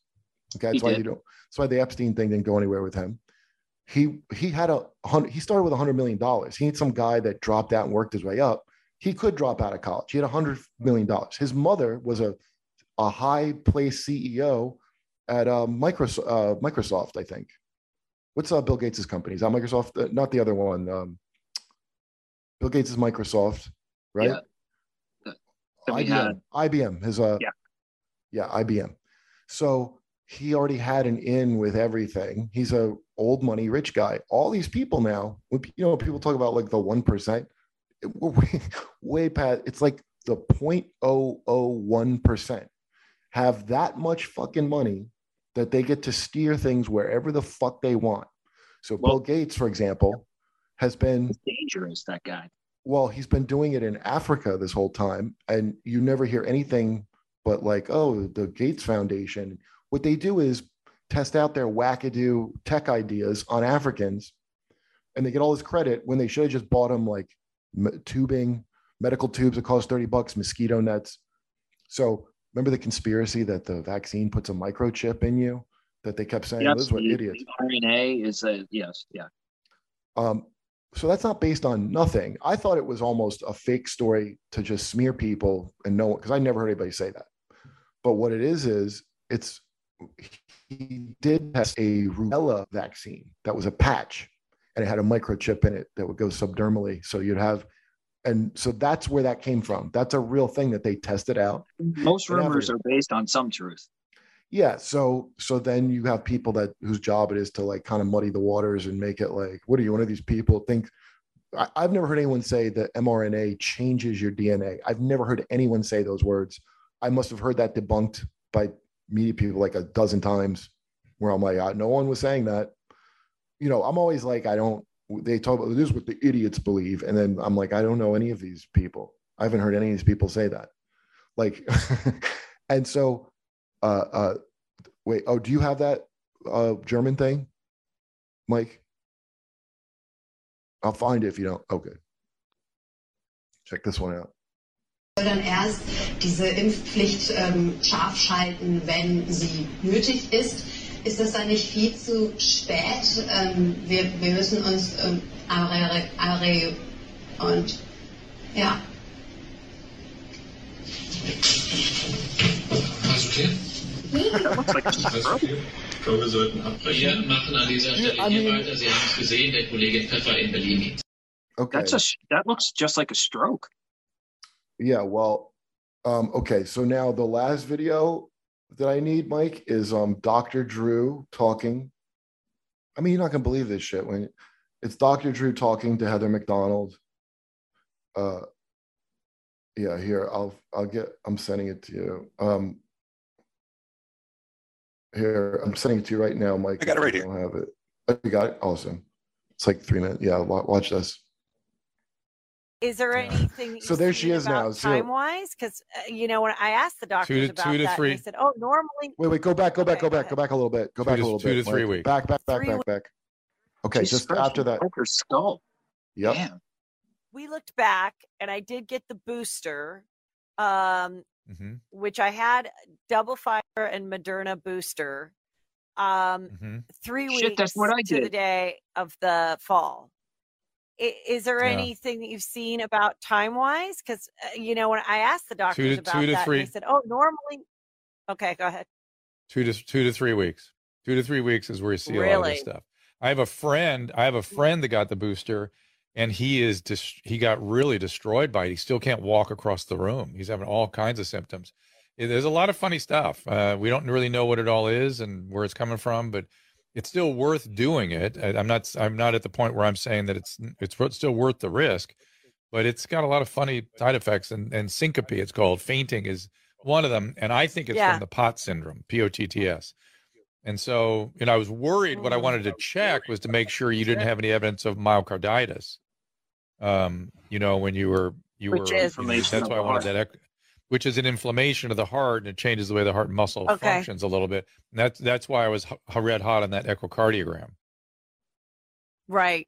Okay. That's He why did. you don't, that's why the Epstein thing didn't go anywhere with him. He he had a hundred, he started with a hundred million dollars. He needs some guy that dropped out and worked his way up. He could drop out of college. He had a hundred million dollars. His mother was a a high place CEO at um, Microsoft, uh, Microsoft, I think. What's uh, Bill Gates' company? Is that Microsoft? Uh, not the other one. Um, Bill Gates is Microsoft, right? Yeah. IBM. had. IBM. His uh, Yeah. yeah, IBM. So he already had an in with everything. He's a old money rich guy. All these people now, you know, people talk about like the one percent, (laughs) way, way past. It's like the 0.001 percent have that much fucking money that they get to steer things wherever the fuck they want. So Bill Gates, for example, has been dangerous, that guy. well, he's been doing it in Africa this whole time, and you never hear anything but like, oh, the Gates Foundation. What they do is test out their wackadoo tech ideas on Africans, and they get all this credit when they should have just bought them like m- tubing, medical tubes that cost 30 bucks, mosquito nets. So remember the conspiracy that the vaccine puts a microchip in you that they kept saying, Yes, is what idiots. RNA is a yes, yeah. Um, so that's not based on nothing. I thought it was almost a fake story to just smear people and no one because I never heard anybody say that. But what it is is it's he did test a rubella vaccine that was a patch and it had a microchip in it that would go subdermally. So you'd have and so that's where that came from. That's a real thing that they tested out. Most rumors are based on some truth. Yeah. So so then you have people that whose job it is to like kind of muddy the waters and make it like, what are you, one of these people think I, I've never heard anyone say that mRNA changes your DNA. I've never heard anyone say those words. I must have heard that debunked by media people like a dozen times where I'm like, "Ah, no one was saying that. You know, I'm always like, I don't, they talk about this is what the idiots believe. And then I'm like, I don't know any of these people. I haven't heard any of these people say that. Like, (laughs) and so, uh, uh, wait, oh, do you have that uh, German thing, Mike? I'll find it if you don't. Okay. Check this one out. Soll dann erst diese Impfpflicht ähm, scharf schalten, wenn sie nötig ist. Ist das dann nicht viel zu spät? Ähm, wir, wir müssen uns ähm, Are, Are und ja. Alles okay? Alles? Ich glaube, wir sollten abbrechen. Wir machen an dieser Stelle hier weiter. Sie haben es gesehen, der Kollege Pfeffer in Berlin. Okay. That's a that looks just like a stroke. Yeah, well, um, okay. So now the last video that I need, Mike, is um Dr. Drew talking. I mean, you're not gonna believe this shit when it's Dr. Drew talking to Heather McDonald. Uh yeah, here, I'll I'll get I'm sending it to you. Um here, I'm sending it to you right now, Mike. I got it right here. Don't have it. Oh, you got it? Awesome. It's like three minutes. Yeah, watch this. Is there anything? So there she is now. So- Time-wise, because uh, you know when I asked the doctor to- about two to that, three. they said, "Oh, normally." Wait, wait, go back, go back, Okay, go go back, go back a little bit. Go Two back to- a little two bit. to three Mike. weeks. Back, back, back, Three back, back. Okay, She's just after that. broke her skull. Yep. Damn. we looked back and I did get the booster, um, Mhm, which I had double fire and Moderna booster, um, mhm. three Shit, weeks that's what I to the day of the fall. Is there Yeah. anything that you've seen about time wise? Because uh, you know when I asked the doctors to- about two to that, three. they said, "Oh, normally." Okay, go ahead. two to two to three weeks. Two to three weeks is where you see a lot of this stuff. I have a friend. I have a friend that got the booster, and he is dis- he got really destroyed by it. He still can't walk across the room. He's having all kinds of symptoms. There's a lot of funny stuff. Uh, we don't really know what it all is and where it's coming from, but it's still worth doing it. I- I'm not. I'm not at the point where I'm saying that it's it's still worth the risk, but it's got a lot of funny side effects and and syncope. It's called fainting is one of them, and I think it's Yeah. from the POTS syndrome, P O T T S. And so, you know, I was worried. What I Mm. wanted to check was to make sure you didn't have any evidence of myocarditis. Um, you know, when you were you Which were is- you know, that's why I wanted that. Ec- Which is an inflammation of the heart, and it changes the way the heart muscle Okay. functions a little bit. And that's that's why I was h- red hot on that echocardiogram. Right.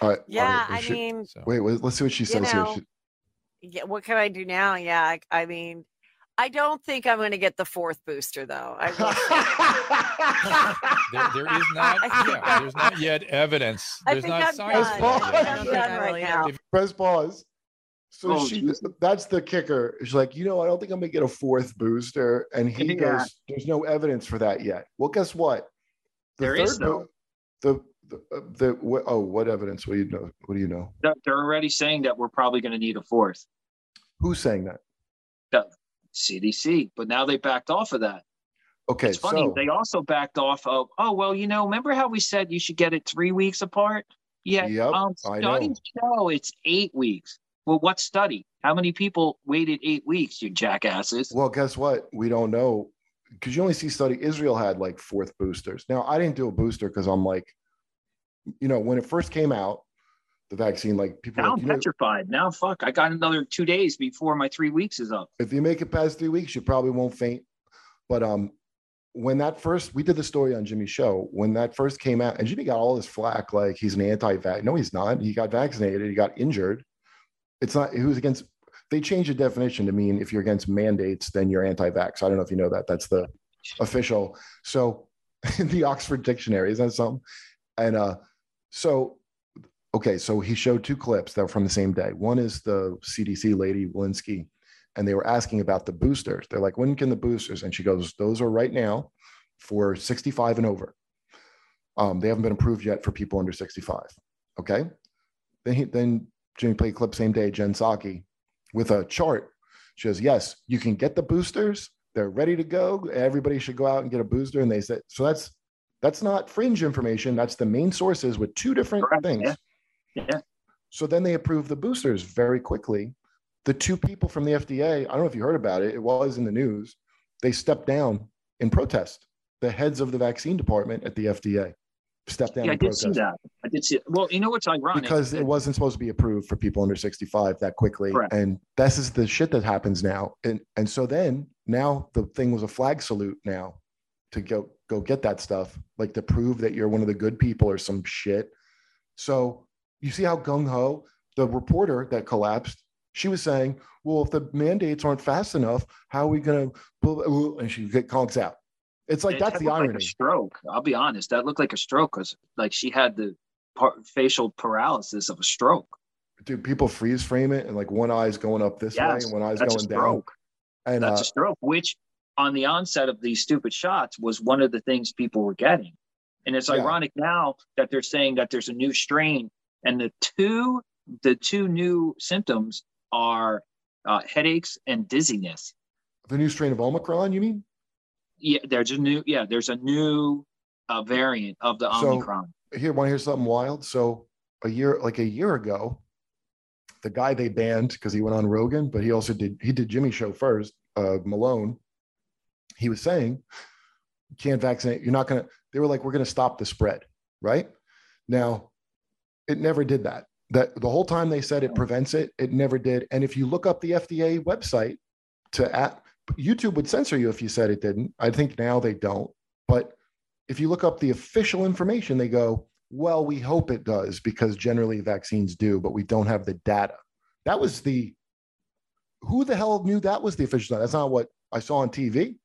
All right. Yeah. right, we I should- mean, So wait, wait, let's see what she you says know, here. She- yeah. What can I do now? Yeah. I, I mean, I don't think I'm going to get the fourth booster though. I (laughs) there, there is (laughs) not I yeah, there's not yet evidence. I There's think not I'm science. done. Pause. that I yet. think I'm done right now. Press pause. So Oh, she Jesus. that's the kicker. She's like, you know, I don't think I'm gonna get a fourth booster. And he Yeah. goes, There's no evidence for that yet. Well, guess what? There is, bo- the the, uh, the what, oh, what evidence? What do you know? What do you know? They're, already saying that we're probably going to need a fourth. Who's saying that? The CDC, but now they backed off of that. Okay, it's funny. so They also backed off of, oh, well, you know, remember how we said you should get it three weeks apart? Yeah. Yep, um, I know. studies show it's eight weeks. Well, what study? How many people waited eight weeks, you jackasses? well, guess what? We don't know because you only see study Israel had like fourth boosters. Now I didn't do a booster because I'm like, you know, when it first came out, the vaccine, like people now like, I'm you know, petrified. Now, fuck, I got another two days before my three weeks is up. if you make it past three weeks, you probably won't faint. But um, when that first we did the story on Jimmy's show, when that first came out, and Jimmy got all this flack like he's an anti-vax. No, he's not. He got vaccinated, he got injured. It's not who's against they changed the definition to mean if you're against mandates, then you're anti-vax. I don't know if you know that. That's the official. So (laughs) the Oxford Dictionary, is that something? And uh so okay, so he showed two clips that were from the same day. One is the CDC lady Walensky and they were asking about the boosters. They're like, when can the boosters? And she goes, those are right now for 65 and over. Um, they haven't been approved yet for people under 65. Okay. Then, he, then Jimmy played clip same day, Jen Psaki with a chart. She goes, yes, you can get the boosters. They're ready to go. Everybody should go out and get a booster. And they said, so that's, that's not fringe information. That's the main sources with two different Correct. things. Yeah. yeah. So then they approved the boosters very quickly the two people from the FDA, I don't know if you heard about it, it was in the news, they stepped down in protest. The heads of the vaccine department at the FDA stepped down. Yeah, I did protest. see that. I did see it. Well, you know what's ironic? Because it wasn't supposed to be approved for people under 65 that quickly. Correct. And this is the shit that happens now. And and so then now the thing was a flag salute now to go go get that stuff, like to prove that you're one of the good people or some shit. So you see how gung ho the reporter that collapsed she was saying, well, if the mandates aren't fast enough, how are we going to? And she get conks out. It's like it that's the irony. Like stroke. I'll be honest. That looked like a stroke because like she had the par- facial paralysis of a stroke. Dude, people freeze frame it and like one eye's going up this yes, way and one eye's going down. And that's uh, a stroke, which on the onset of these stupid shots was one of the things people were getting. And it's yeah. ironic now that they're saying that there's a new strain and the two the two new symptoms are uh, headaches and dizziness. The new strain of Omicron, you mean? Yeah, there's a new yeah, there's a new uh, variant of the so, Omicron. Here, want to hear something wild? So a year, like a year ago, the guy they banned because he went on Rogan, but he also did he did Jimmy show first, uh, Malone. He was saying, you can't vaccinate. You're not gonna. They were like, we're gonna stop the spread, right? Now, it never did that that the whole time they said it prevents it, it never did. And if you look up the FDA website to at YouTube would censor you if you said it didn't. I think now they don't. But if you look up the official information, they go, well, we hope it does because generally vaccines do, but we don't have the data. That was the who the hell knew that was the official? That's not what I saw on TV.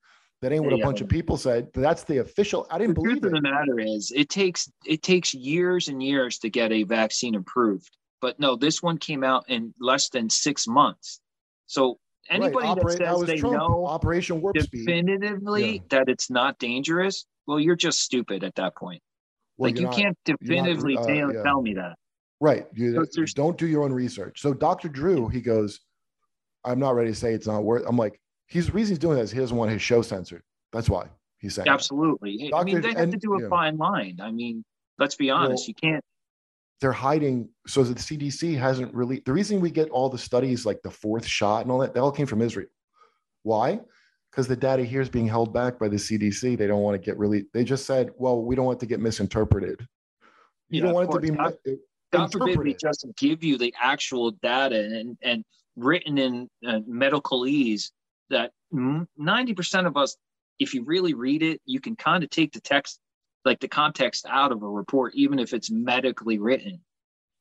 That ain't what a bunch of people said. That's the official. I didn't the believe truth it. of the matter is, it takes it takes years and years to get a vaccine approved. But no, this one came out in less than six months. So anybody right. Operate, that says that they Trump. know Operation Warp definitively yeah. that it's not dangerous, well, you're just stupid at that point. Well, like you not, can't definitively not, uh, tell, yeah. tell me that. Right. You so don't do your own research. So Dr. Drew, he goes, I'm not ready to say it's not worth. I'm like, he's the reason he's doing this. He doesn't want his show censored. That's why he's saying. Absolutely. Doctor, I mean, they have and, to do a yeah. fine line. I mean, let's be honest. Well, you can't they're hiding so the cdc hasn't really the reason we get all the studies like the fourth shot and all that they all came from israel. Why? Because the data here is being held back by the cdc they don't want to get really they just said well we don't want to get misinterpreted. You yeah, don't want it to be God, God forbid we just give you the actual data and and written in uh, medicalese that 90% of us if you really read it you can kind of take the text like the context out of a report, even if it's medically written.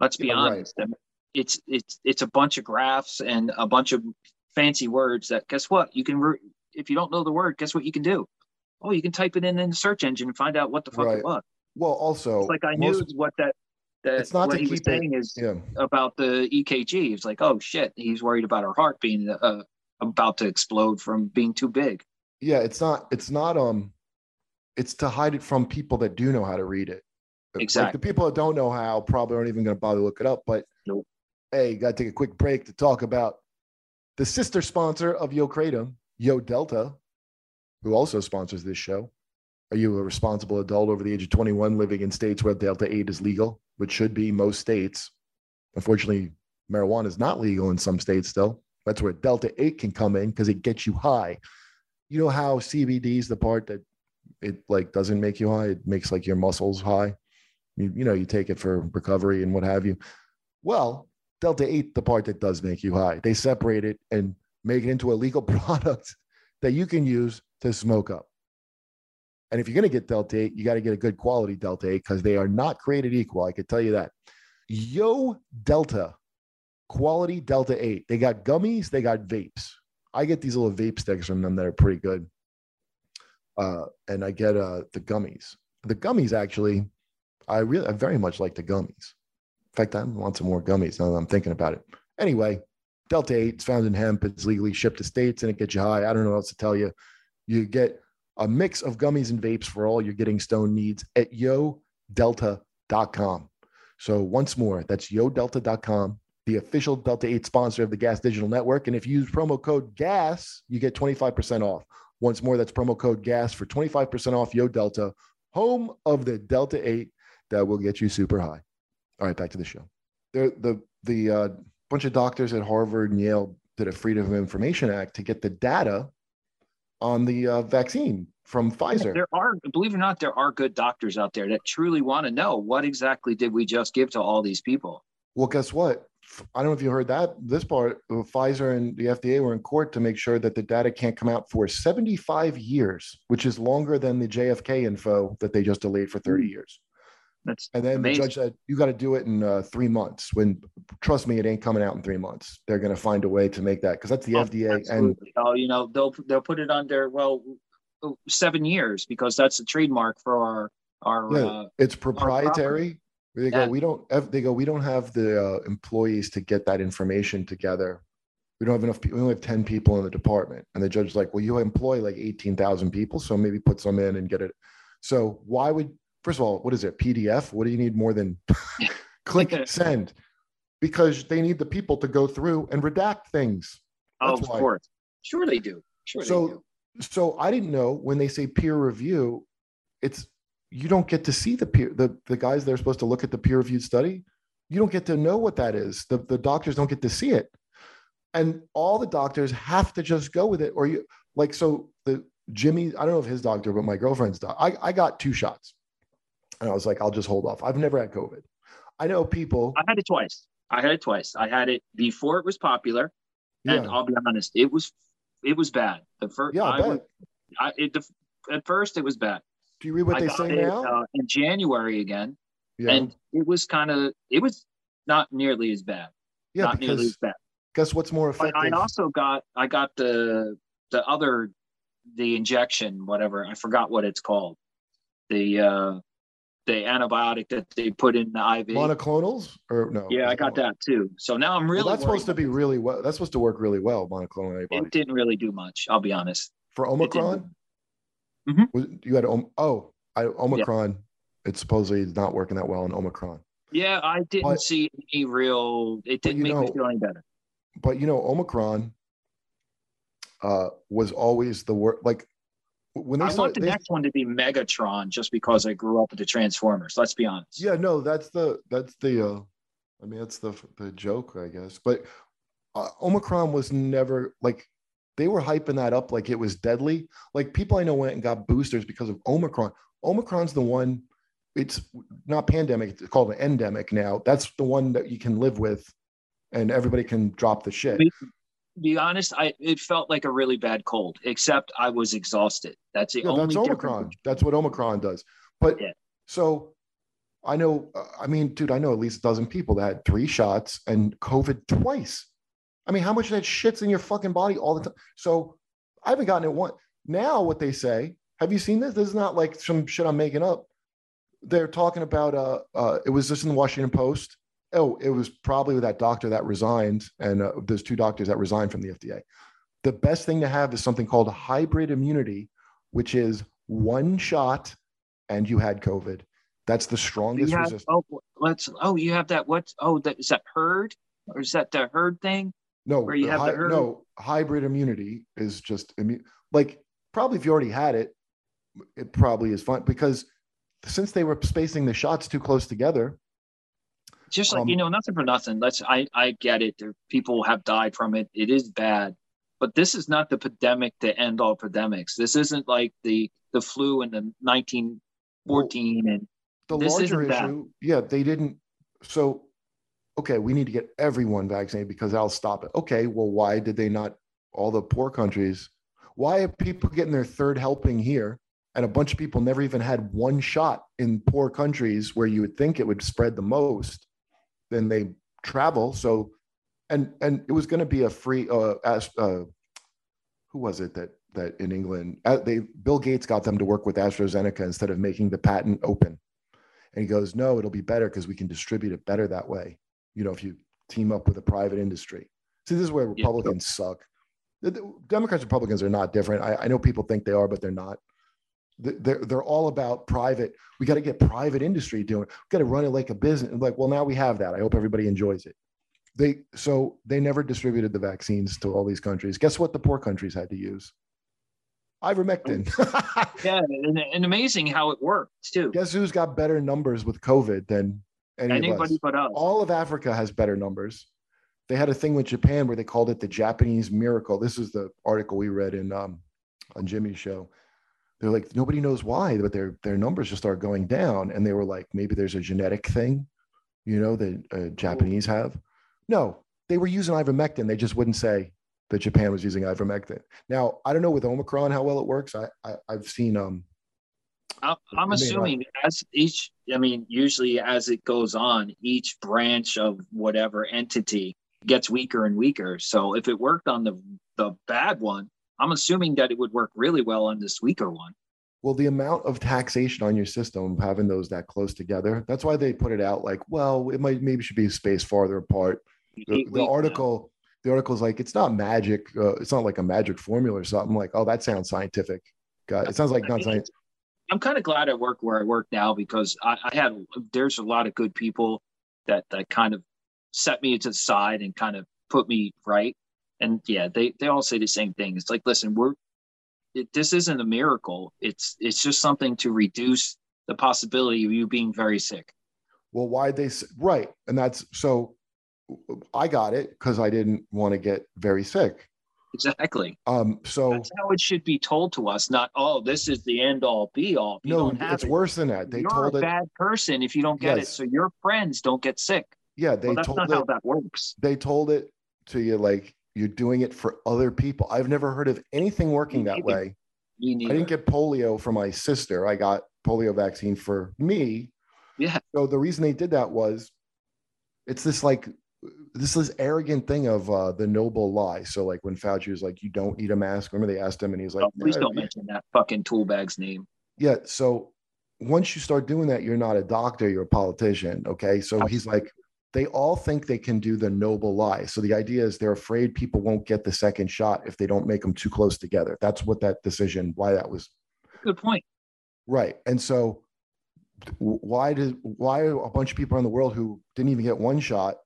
Let's be yeah, honest. Right. It's it's it's a bunch of graphs and a bunch of fancy words that guess what you can re- if you don't know the word, guess what you can do? Oh, you can type it in in the search engine and find out what the fuck right. it was. Well, also, it's like I most, knew what that that it's not what he was saying it, is yeah. about the EKG. It's like, oh shit, he's worried about her heart being uh, about to explode from being too big. Yeah, it's not. It's not. Um, it's to hide it from people that do know how to read it. Exactly. Like the people that don't know how probably aren't even going to bother to look it up. But nope. hey, got to take a quick break to talk about the sister sponsor of Yo Kratom, Yo Delta, who also sponsors this show. Are you a responsible adult over the age of 21 living in states where Delta 8 is legal, which should be most states? Unfortunately, marijuana is not legal in some states still. That's where Delta 8 can come in because it gets you high. You know how CBD is the part that it like doesn't make you high. It makes like your muscles high. You, you know, you take it for recovery and what have you. Well, Delta 8, the part that does make you high, they separate it and make it into a legal (laughs) product that you can use to smoke up. And if you're going to get Delta 8, you got to get a good quality Delta 8 because they are not created equal. I could tell you that. Yo Delta, quality Delta 8. They got gummies, they got vapes. I get these little vape sticks from them that are pretty good. Uh, and I get uh, the gummies. The gummies actually, I really, I very much like the gummies. In fact, I want some more gummies now that I'm thinking about it. Anyway, Delta 8 is found in hemp. It's legally shipped to states and it gets you high. I don't know what else to tell you. You get a mix of gummies and vapes for all your getting stone needs at yodelta.com. So once more, that's yodelta.com, the official Delta 8 sponsor of the Gas Digital Network. And if you use promo code GAS, you get 25% off. Once more, that's promo code GAS for 25% off Yo Delta, home of the Delta 8 that will get you super high. All right, back to the show. The the the uh, bunch of doctors at Harvard and Yale did a Freedom of Information Act to get the data on the uh, vaccine from Pfizer. There are, believe it or not, there are good doctors out there that truly want to know what exactly did we just give to all these people. Well, guess what? I don't know if you heard that. This part, uh, Pfizer and the FDA were in court to make sure that the data can't come out for 75 years, which is longer than the JFK info that they just delayed for 30 years. That's and then amazing. the judge said you got to do it in uh, three months. When trust me, it ain't coming out in three months. They're going to find a way to make that because that's the Oh, FDA and oh, you know, they'll they'll put it under well seven years because that's the trademark for our our. yeah, Uh, it's property. They go, we don't. Have, they go, we don't have the uh, employees to get that information together. We don't have enough people. We only have ten people in the department, and the judge's like, well, you employ like eighteen thousand people, so maybe put some in and get it. So why would first of all, what is it? PDF? What do you need more than (laughs) click (laughs) send? Because they need the people to go through and redact things. oh, of why. course, sure they do. Sure they do. So, so I didn't know when they say peer review, it's you don't get to see the peer the the guys that are supposed to look at the peer reviewed study. You don't get to know what that is. The the doctors don't get to see it, and all the doctors have to just go with it. Or you like so the Jimmy. I don't know if his doctor, but my girlfriend's doctor. I I got two shots, and I was like, I'll just hold off. I've never had COVID. I know people. I had it twice. I had it twice. I had it before it was popular, and Yeah. I'll be honest, it was it was bad. The first, Yeah, I, I it, the, at first it was bad. Do you read what I they say it, now? uh, in January again, yeah, and it was kind of it was not nearly as bad. yeah. not nearly as bad. guess what's more But effective? I also got I got the the other the injection whatever I forgot what it's called the uh the antibiotic that they put in the IV. monoclonals or no? yeah, I got that too. So now I'm really Well, that's supposed to be really well. That's supposed to work really well. Monoclonal it didn't really do much. I'll be honest. for. Omicron. Mhm. Was, you had oh, I, Omicron. It's supposedly not working that well in Omicron. Yeah, I didn't But- see any real. It didn't make me know- feel any better. But you know, Omicron uh, was always the word. Like when they I want the they- next one to be Megatron, just because I grew up with the Transformers. Let's be honest. yeah, no, that's the that's the. uh I mean, that's the the joke, I guess. But uh, Omicron was never like they were hyping that up like it was deadly. Like people I know went and got boosters because of Omicron. Omicron's the one. It's not pandemic. It's called an endemic now. That's the one that you can live with, and everybody can drop the shit. Be honest, I it felt like a really bad cold, except I was exhausted. That's the Yeah, only that's difference. Omicron. That's what Omicron does. But Yeah. so I know, uh, I mean, dude, I know at least a dozen people that had three shots and COVID twice. I mean, how much of that shit's in your fucking body all the time? So I haven't gotten it one. Now, what they say, have you seen this? This is not like some shit I'm making up. They're talking about, uh, uh, it was just in the Washington Post. Oh, it was probably with that doctor that resigned, and uh, there's two doctors that resigned from the FDA. The best thing to have is something called hybrid immunity, which is one shot and you had COVID. That's the strongest have, resistance. oh, let's. Oh, you have that. What? Oh, that is that herd, or is that the herd thing? No, where you have hy- herd- no hybrid immunity is just immune. Like probably if you already had it, it probably is fine because since they were spacing the shots too close together. Just like Um, you know, nothing for nothing. Let's. I I get it. There, people have died from it. It is bad, but this is not the pandemic to end all pandemics. This isn't like the the flu in the 1914 and The This larger isn't that. yeah, they didn't. So, okay, we need to get everyone vaccinated because that'll stop it. Okay, well, why did they not? All the poor countries. Why are people getting their third helping here and a bunch of people never even had one shot in poor countries where you would think it would spread the most then they travel so and and it was going to be a free uh, as, uh who was it that that in england uh, they bill gates got them to work with astrazeneca instead of making the patent open and he goes no it'll be better because we can distribute it better that way you know if you team up with a private industry see this is where republicans yeah. suck the, the democrats republicans are not different I, I know people think they are but they're not they're, they're all about private. We got to get private industry doing. We got to run it like a business. Like, well, now we have that. I hope everybody enjoys it. They so they never distributed the vaccines to all these countries. Guess what? The poor countries had to use ivermectin. (laughs) yeah, and, and, amazing how it worked too. Guess who's got better numbers with COVID than any anybody but us? All of Africa has better numbers. They had a thing with Japan where they called it the Japanese miracle. This is the article we read in um, on Jimmy's show. They're like nobody knows why but their their numbers just start going down. And they were like maybe there's a genetic thing you know that uh, japanese have. No they were using ivermectin. They just wouldn't say that japan was using ivermectin. Now i don't know with omicron how well it works. I, I have seen um i'm assuming as each i mean usually as it goes on each branch of whatever entity gets weaker and weaker so if it worked on the the bad one I'm assuming that it would work really well on this weaker one. Well, the amount of taxation on your system, having those that close together, that's why they put it out like, well, it might maybe should be spaced farther apart. The, the article, the article is like, it's not magic. Uh, it's not like a magic formula or something. Like, oh, that sounds scientific. God, it sounds like not science. I'm kind of glad I work where I work now because I, I had there's a lot of good people that that kind of set me to the side and kind of put me right and yeah, they they all say the same thing. It's like, listen, we're it, this isn't a miracle. It's it's just something to reduce the possibility of you being very sick. Well, why they right, and that's so. I got it because I didn't want to get very sick. Exactly. Um. So that's how it should be told to us. Not, oh, this is the end all be all. no, it's it. worse than that. They You're told a it, bad person if you don't get yes. it. So your friends don't get sick. Yeah, they well, that's told not it, how that works. They told it to you like you're doing it for other people. I've never heard of anything working that way. I didn't get polio for my sister. I got polio vaccine for me. Yeah. So the reason they did that was it's this like this is arrogant thing of uh, the noble lie. So like when Fauci was like, "You don't need a mask," remember they asked him, and he's like, oh, "Please don't mention that fucking tool bag's name." Yeah. So once you start doing that, you're not a doctor, you're a politician. Okay. So he's like, they all think they can do the noble lie. So the idea is they're afraid people won't get the second shot if they don't make them too close together. That's what that decision, why that was. Good point. Right. And so why did why a bunch of people around the world who didn't even get one shot?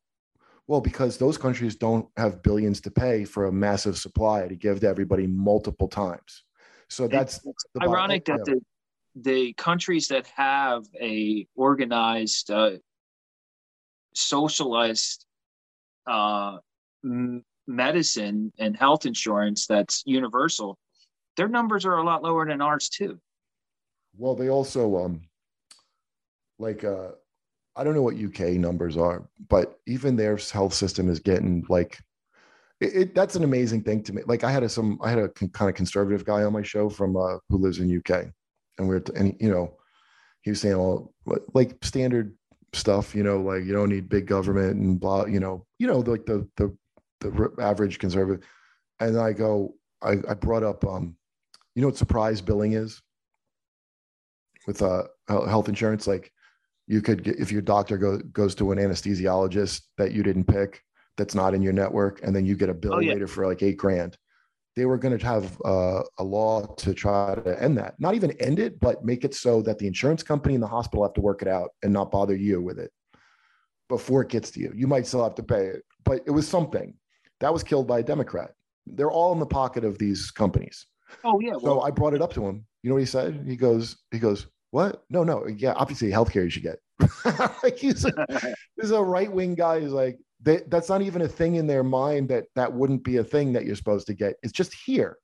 Well, because those countries don't have billions to pay for a massive supply to give to everybody multiple times. So that's ironic that the the countries that have a organized uh, socialized uh, m- medicine and health insurance that's universal, their numbers are a lot lower than ours too. Well, they also um like uh I don't know what UK numbers are, but even their health system is getting like it, it, that's an amazing thing to me. Like I had a some I had a con- kind of conservative guy on my show from uh, who lives in UK, and we are and you know he was saying all like standard stuff, you know, like you don't need big government and blah, you know, you know, like the the the average conservative. And I go, I, I brought up, um, you know, what surprise billing is with uh health insurance. Like you could get if your doctor go, goes to an anesthesiologist that you didn't pick, that's not in your network, and then you get a bill oh, yeah. later for like eight grand. They were going to have uh, a law to try to end that. Not even end it, but make it so that the insurance company and the hospital have to work it out and not bother you with it before it gets to you. You might still have to pay it, but it was something that was killed by a Democrat. They're all in the pocket of these companies. Oh yeah. Well, so I brought it up to him. You know what he said? He goes, he goes, what? No, no. Yeah, obviously healthcare you should get. (laughs) like he's a, (laughs) he's a right wing guy. He's like, they, that's not even a thing in their mind that that wouldn't be a thing that you're supposed to get. It's just here.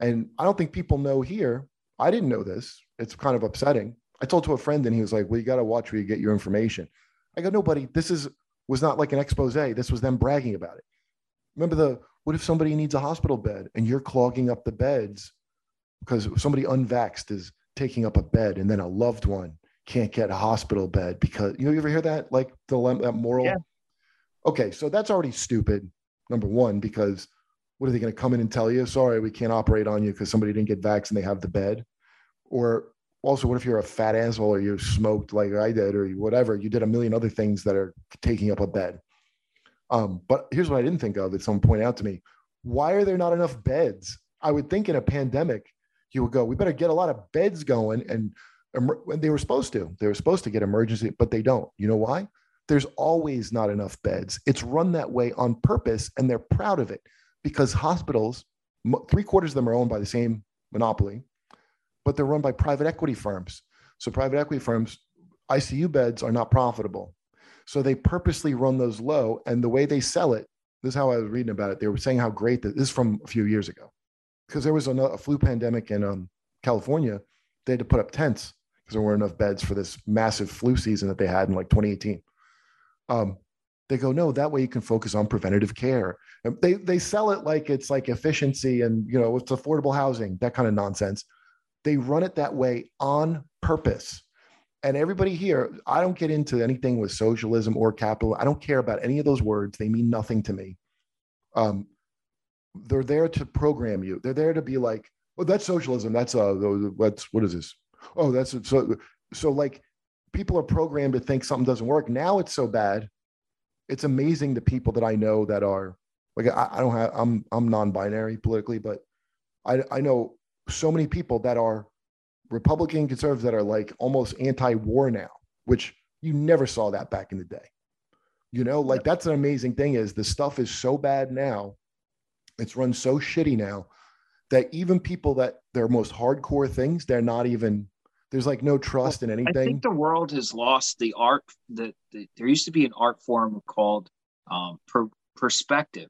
And I don't think people know here. I didn't know this. It's kind of upsetting. I told to a friend and he was like, well, you got to watch where you get your information. I go, nobody, this is, was not like an expose. This was them bragging about it. Remember the, what if somebody needs a hospital bed and you're clogging up the beds because somebody unvaxxed is taking up a bed and then a loved one can't get a hospital bed because you, know, you ever hear that like the that moral? Yeah. okay so that's already stupid number one because what are they going to come in and tell you? Sorry we can't operate on you because somebody didn't get vax and they have the bed. Or also what if you're a fat asshole or you smoked like i did or whatever you did a million other things that are taking up a bed? Um, but here's what i didn't think of that someone pointed out to me. Why are there not enough beds? I would think in a pandemic you would go we better get a lot of beds going and they were supposed to they were supposed to get emergency but they don't. You know why? There's always not enough beds. It's run that way on purpose and they're proud of it because hospitals three quarters of them are owned by the same monopoly but they're run by private equity firms. So private equity firms icu beds are not profitable. So they purposely run those low and the way they sell it this is how i was reading about it. They were saying how great that this is from a few years ago because there was a, flu pandemic in um, California, they had to put up tents because there weren't enough beds for this massive flu season that they had in like 2018. Um, they go, no, that way you can focus on preventative care. And they they sell it like it's like efficiency and you know it's affordable housing, that kind of nonsense. They run it that way on purpose. And everybody here, I don't get into anything with socialism or capital. I don't care about any of those words. They mean nothing to me. Um, they're there to program you. They're there to be like, oh, that's socialism. That's uh, what's what is this? Oh, that's so. So like, people are programmed to think something doesn't work. Now it's so bad. It's amazing the people that I know that are like I, I don't have. I'm I'm non-binary politically, but I I know so many people that are Republican conservatives that are like almost anti-war now, which you never saw that back in the day. You know, like that's an amazing thing is the stuff is so bad now it's run so shitty now that even people that their most hardcore things, they're not even there's like no trust in anything. I think the world has lost the art that the, there used to be an art form called um, per, perspective.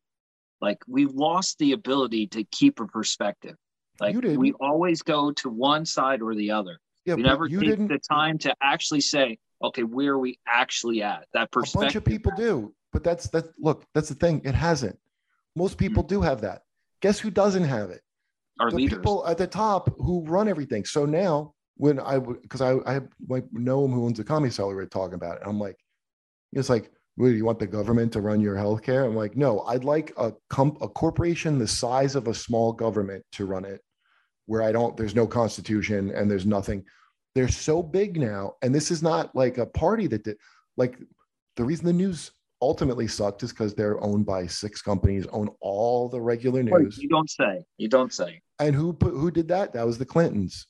Like we've lost the ability to keep a perspective. Like we always go to one side or the other. Yeah, we never you take didn't- the time to actually say, okay, where are we actually at? That perspective. a bunch of people do, but that's that look, that's the thing. It hasn't. Most people do have that. Guess who doesn't have it? Our the leaders. people at the top who run everything. So now when I because I I like know him who owns a comedy we're talking about it. I'm like, it's like, well, you want the government to run your healthcare? I'm like, no, I'd like a comp a corporation the size of a small government to run it, where I don't, there's no constitution and there's nothing. They're so big now, and this is not like a party that did like the reason the news ultimately sucked is because they're owned by six companies, own all the regular news. you don't say. You don't say. And who put who did that? That was the Clintons.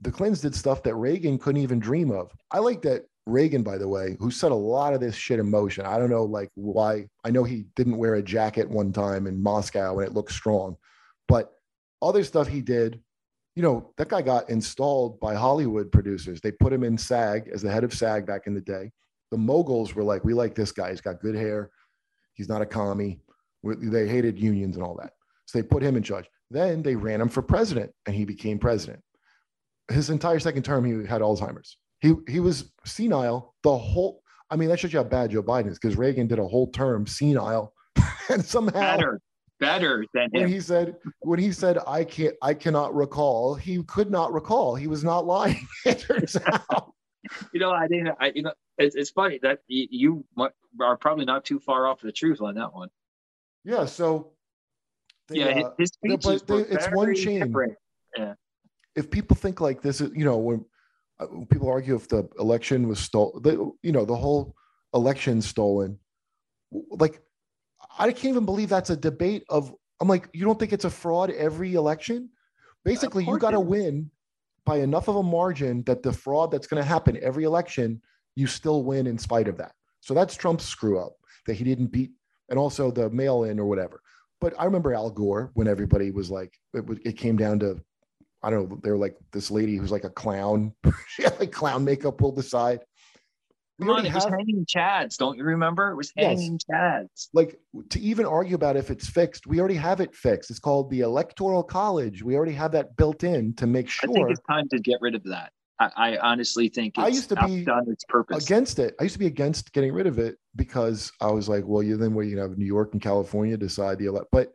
The Clintons did stuff that Reagan couldn't even dream of. I like that Reagan, by the way, who set a lot of this shit in motion. I don't know like why. I know he didn't wear a jacket one time in Moscow and it looked strong, but other stuff he did, you know, that guy got installed by Hollywood producers. They put him in SAG as the head of SAG back in the day. The moguls were like, we like this guy. He's got good hair. He's not a commie. We- They hated unions and all that. So they put him in charge. Then they ran him for president and he became president. His entire second term, he had Alzheimer's. He, he was senile the whole, I mean, that shows you how bad Joe Biden is because Reagan did a whole term senile (laughs) and somehow Better, better than when him. he said when he said I can't I cannot recall, he could not recall. He was not lying. (laughs) It turns (laughs) out. You know, I didn't. I, you know, it's, it's funny that you, you are probably not too far off the truth on that one. Yeah. So they, yeah, uh, his but they- it's one chain. Yeah, if people think like this you know, when, uh, when people argue if the election was stolen, the, you know, the whole election stolen, like, I can't even believe that's a debate of, I'm like, you don't think it's a fraud every election? Basically, you got to win by enough of a margin that the fraud that's going to happen every election, you still win in spite of that. So that's Trump's screw up that he didn't beat, and also the mail in or whatever. But I remember Al Gore when everybody was like, it, it came down to I don't know. They were like this lady who's like a clown. (laughs) she had like clown makeup pulled aside. We come on, it was have hanging chads. Don't you remember? It was Yes. hanging chads. like to even argue about if it's fixed. We already have it fixed. It's called the Electoral College. We already have that built in to make I think sure it's time to get rid of that. I, I honestly think it's I used to be outdone its purpose. against it. I used to be against getting rid of it because I was like, well, you then what you have New York and California decide the elect. But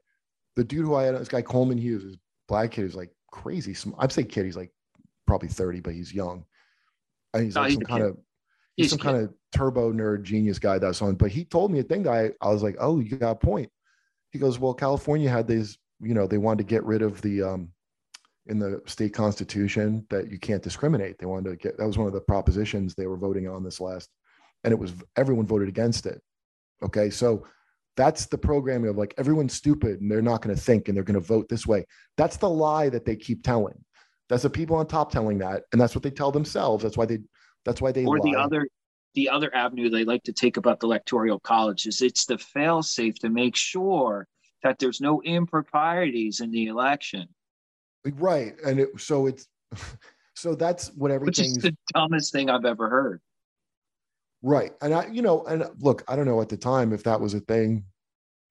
the dude who I had, this guy Coleman Hughes, this black kid, who's like crazy. sm- I'd say kid, he's like probably 30, but he's young. And he's No, like he's some kind kid. of he's, some kind of turbo nerd genius guy that's on. But he told me a thing that I, I was like, oh, you got a point. He goes, well, California had these, you know, they wanted to get rid of the um in the state constitution that you can't discriminate. They wanted to get that was one of the propositions they were voting on this last, and it was everyone voted against it. Okay, so that's the programming of like everyone's stupid and they're not going to think and they're going to vote this way. That's the lie that they keep telling. That's the people on top telling that, and that's what they tell themselves. That's why they. That's why they. or the other the other avenue they like to take about the electoral college is it's the fail safe to make sure that there's no improprieties in the election right, and it, so it's (laughs) so that's what which is everything's the dumbest thing i've ever heard Right. And I, you know, and look, I don't know at the time if that was a thing.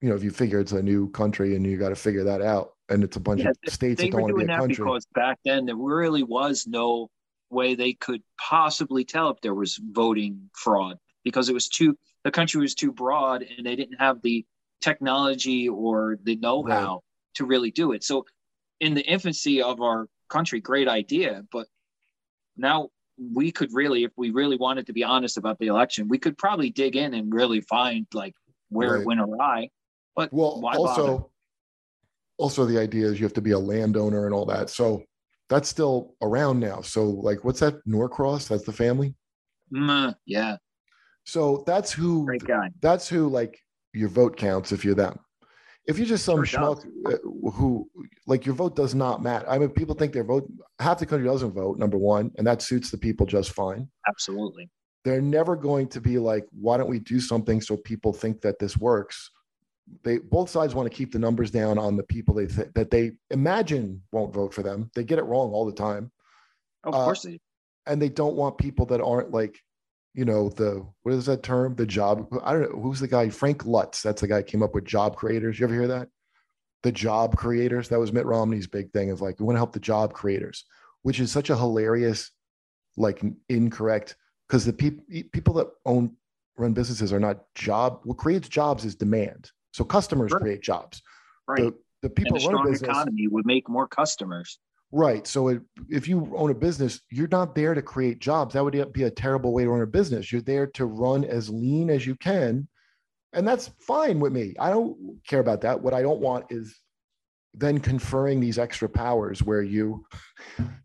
You know, if you figure it's a new country and you got to figure that out, and it's a bunch Yeah, of states they that don't were want to be a country. because back then there really was no way they could possibly tell if there was voting fraud because it was too the country was too broad and they didn't have the technology or the know-how to really do it so in the infancy of our country great idea but now we could really if we really wanted to be honest about the election we could probably dig in and really find like where Right. it went awry but well, why bother? also, also the idea is you have to be a landowner and all that. So that's still around now. So like, what's that? Norcross? That's the family. Mm, yeah So that's who. great guy That's who like your vote counts if you're them. If you're just some schmuck uh, who like your vote does not matter. I mean, people think their vote half the country doesn't vote. Number one, and that suits the people just fine. absolutely they're never going to be like, why don't we do something so people think that this works? They both sides want to keep the numbers down on the people they th- that they imagine won't vote for them. They get it wrong all the time, of Uh, course they and they don't want people that aren't like, you know, the what is that term? The job. I don't know who's the guy. Frank Luntz. That's the guy who came up with job creators. You ever hear that? The job creators. That was Mitt Romney's big thing. Of like, we want to help the job creators, which is such a hilarious, like incorrect because the people people that own run businesses are not job. What creates jobs is demand. So customers Sure. create jobs. right The, the people and a that run a strong business, economy would make more customers right? So it, if you own a business, you're not there to create jobs. That would be a terrible way to run a business. You're there to run as lean as you can, and that's fine with me. I don't care about that. What I don't want is then conferring these extra powers where you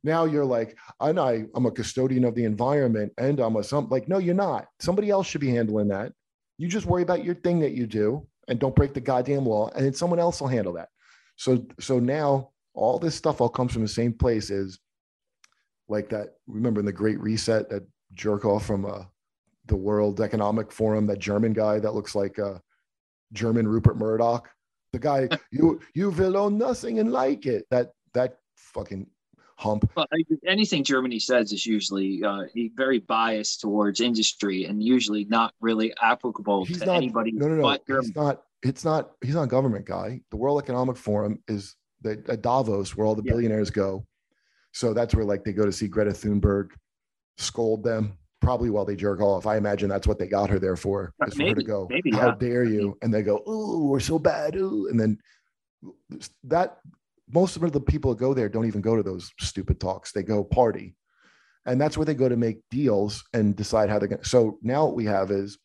now you're like I'm, I, I'm a custodian of the environment and I'm a some like no you're not somebody else should be handling that you just worry about your thing that you do and don't break the goddamn law and then someone else will handle that. So so now all this stuff all comes from the same place is like that remember in the great reset that jerk off from uh, the world economic forum that german guy that looks like uh, german rupert murdoch? The guy (laughs) you you will own nothing and like it. That that fucking hump. I- anything germany says is usually uh, very biased towards industry and usually not really applicable he's to not anybody no no no. but he's not it's not he's not a government guy. The world economic forum is the at davos where all the Yeah. billionaires go. So that's where like they go to see greta thunberg scold them probably while they jerk off. I imagine that's what they got her there for Uh, is for her to go maybe, how yeah. dare you? And they go oh we're so bad. Ooh. and then that most of the people that go there don't even go to those stupid talks they go party and that's where they go to make deals and decide how they're going to so now what we have is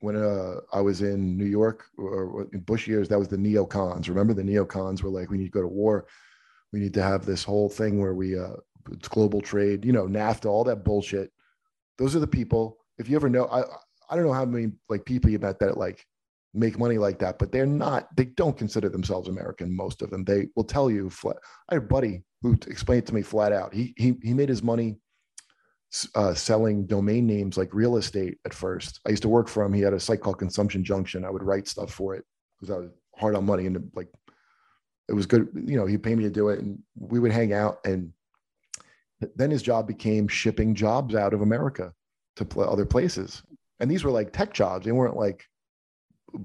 when uh, I was in New York or in Bush years, that was the neocons. Remember the neocons were like, we need to go to war. We need to have this whole thing where we, uh, it's global trade, you know, NAFTA, all that bullshit. Those are the people. If you ever know, I, I don't know how many like people you met that like make money like that, but they're not, they don't consider themselves American. Most of them, they will tell you flat. I had a buddy who explained to me flat out. He, he, he made his money uh, selling domain names like real estate at first. I used to work for him. He had a site called Consumption Junction. I would write stuff for it because I was hard on money and like it was good. You know, he'd pay me to do it, and we would hang out. And then his job became shipping jobs out of America to pl- other places. And these were like tech jobs. They weren't like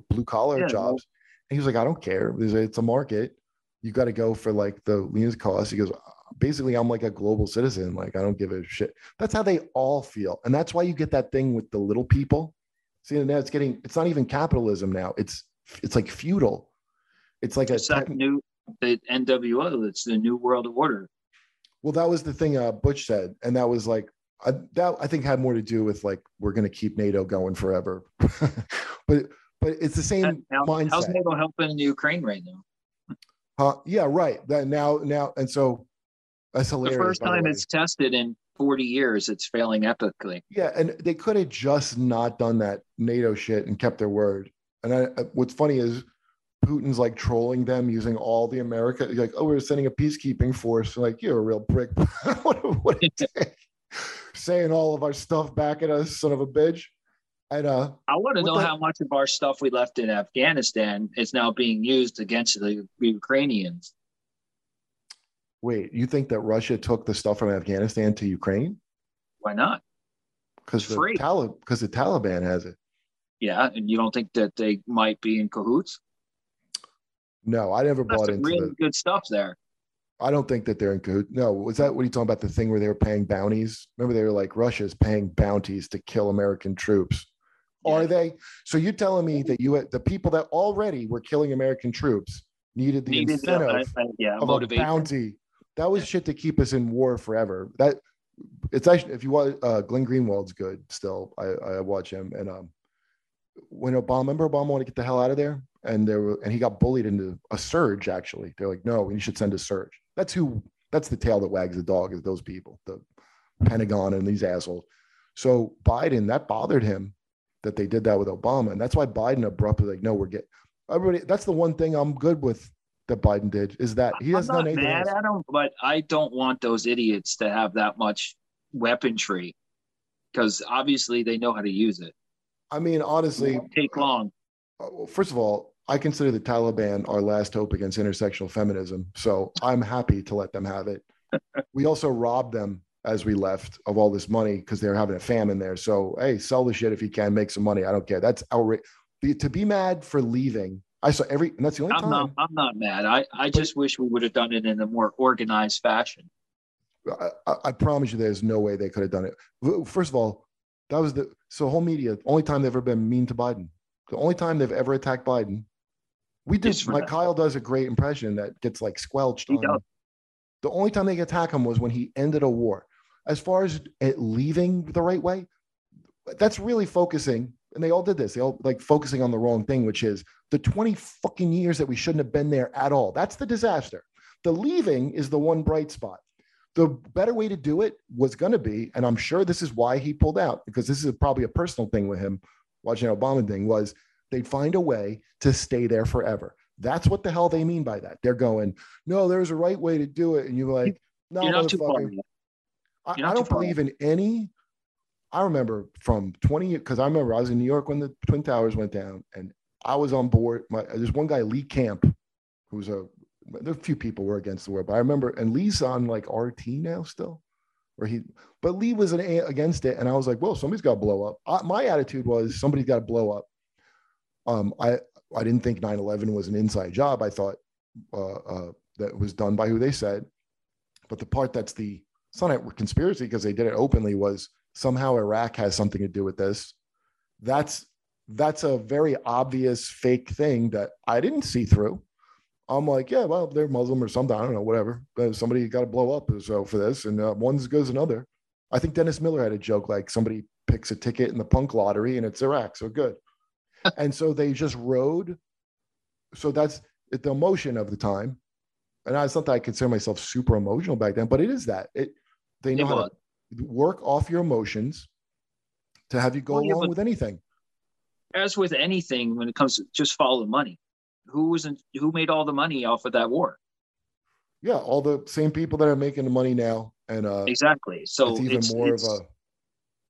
blue collar Yeah, jobs. And he was like, I don't care. A- It's a market. You got to go for like the leanest cost. He goes, basically, I'm like a global citizen. Like, I don't give a shit. That's how they all feel. And that's why you get that thing with the little people. See, now it's getting, it's not even capitalism now. It's, it's like feudal. It's like a It's tech, new the NWO. It's the new world order. Well, that was the thing uh, Bush said, and that was like I, that. I think had more to do with like we're going to keep NATO going forever, (laughs) but but it's the same How- mindset. how's NATO helping Ukraine right now? Huh? Yeah, right. That now now and so that's hilarious. The first by the time it's tested in 40 years, it's failing epically. Yeah, and they could have just not done that NATO shit and kept their word. And I, I- what's funny is Putin's like trolling them using all the America, like, oh, we're sending a peacekeeping force. Like, you're a real prick. (laughs) what, a, what a (laughs) dick. Saying all of our stuff back at us, son of a bitch. And uh, I want to What know the- how much of our stuff we left in Afghanistan is now being used against the Ukrainians. wait, you think that Russia took the stuff from Afghanistan to Ukraine Why not? because the. Talib the Taliban has it? Yeah, and you don't think that they might be in cahoots? No, I never That's bought into really the. good stuff there. I don't think that they're in cahoots. No, was that what are you talking about? The thing where they were paying bounties? Remember, they were like Russia's paying bounties to kill American troops. Are they? So you're telling me that you the people that already were killing American troops needed the Needed incentive uh, uh, yeah, of a bounty? That was shit to keep us in war forever. That it's actually if you want uh, Glenn Greenwald's good still. I, I watch him and um when Obama remember Obama wanted to get the hell out of there and there were and he got bullied into a surge actually. They're like, no, you should send a surge. That's who that's the tail that wags the dog is those people, the Pentagon and these assholes. So Biden, that bothered him that they did that with Obama. And that's why Biden abruptly like, no, we're getting everybody. That's the one thing I'm good with that Biden did is that he has not done anything. mad else. at them, but I don't want those idiots to have that much weaponry because obviously they know how to use it. I mean, honestly, take long. uh, first of all, I consider the Taliban our last hope against intersectional feminism. So I'm happy to let them have it. (laughs) we also robbed them as we left of all this money because they were having a famine there. So, hey, sell the shit if you can, make some money. I don't care. That's outrageous. To be mad for leaving, I saw every, and that's the only I'm time. not. I'm not mad. I, I just wish we would have done it in a more organized fashion. I, I- promise you, there's no way they could have done it. First of all, that was the so whole media. Only time they've ever been mean to Biden. The only time they've ever attacked Biden. We did. Like that. Kyle does a great impression that gets like squelched. He on, does. the only time they attack him was when he ended a war. As far as it leaving the right way, that's really focusing. And they all did this. They all like focusing on the wrong thing, which is the 20 fucking years that we shouldn't have been there at all. That's the disaster. The leaving is the one bright spot. The better way to do it was going to be, and I'm sure this is why he pulled out, because this is probably a personal thing with him watching Obama thing, was they'd find a way to stay there forever. That's what the hell they mean by that. They're going, no, there's a right way to do it. And you're like, no, You're not too far. motherfucker. I, I don't believe in any. I remember from 20 because I remember I was in New York when the Twin Towers went down, and I was on board. My there's one guy, Lee Camp, who's a there are a few people were against the war, but I remember, and Lee's on like RT now still, where he, but Lee was an, against it, and I was like, well, somebody's got to blow up. I, my attitude was somebody's got to blow up. Um, I I didn't think 9/11 was an inside job. I thought uh, uh, that it was done by who they said, but the part that's the it's not a conspiracy because they did it openly was somehow Iraq has something to do with this. That's that's a very obvious fake thing that I didn't see through. I'm like, yeah, well, they're Muslim or something. I don't know, whatever. But somebody got to blow up so for this, and uh, one's as another. I think Dennis Miller had a joke like somebody picks a ticket in the punk lottery and it's Iraq, so good. (laughs) and so they just rode. So that's the emotion of the time. And it's not that I consider myself super emotional back then, but it is that it. They know It how was. to work off your emotions to have you go Well, along but- with anything. As with anything, when it comes to just follow the money, who was in, who made all the money off of that war? Yeah, all the same people that are making the money now, and uh, Exactly. So it's even more it's- of a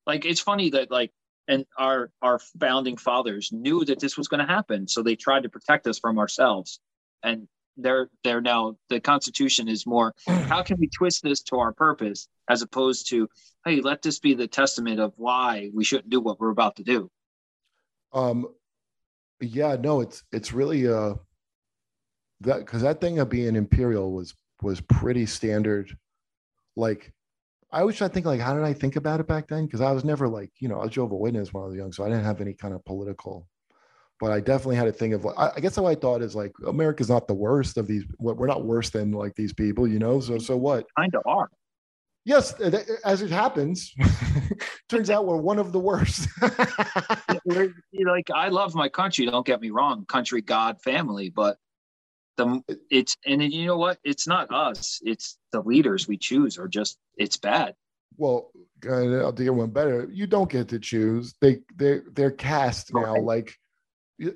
like it's funny that like and our our founding fathers knew that this was going to happen so they tried to protect us from ourselves and they're they're now the constitution is more how can we twist this to our purpose as opposed to hey let this be the testament of why we shouldn't do what we're about to do. Um yeah no it's it's really uh that because that thing of being imperial was was pretty standard. Like i always try to think like how did i think about it back then? Because i was never like you know i was jehovah witness when i was young so i didn't have any kind of political but i definitely had a thing of like i, I guess how i thought is like america's not the worst of these what we're not worse than like these people you know so so what? Kind of are Yes, as it happens, (laughs) turns out we're one of the worst. We're- you know, like I love my country. Don't get me wrong, country, God, family. But the it's and you know what? It's not us. It's the leaders we choose are just it's bad. well, I'll get one better. You don't get to choose. They they they're cast now. Right. Like,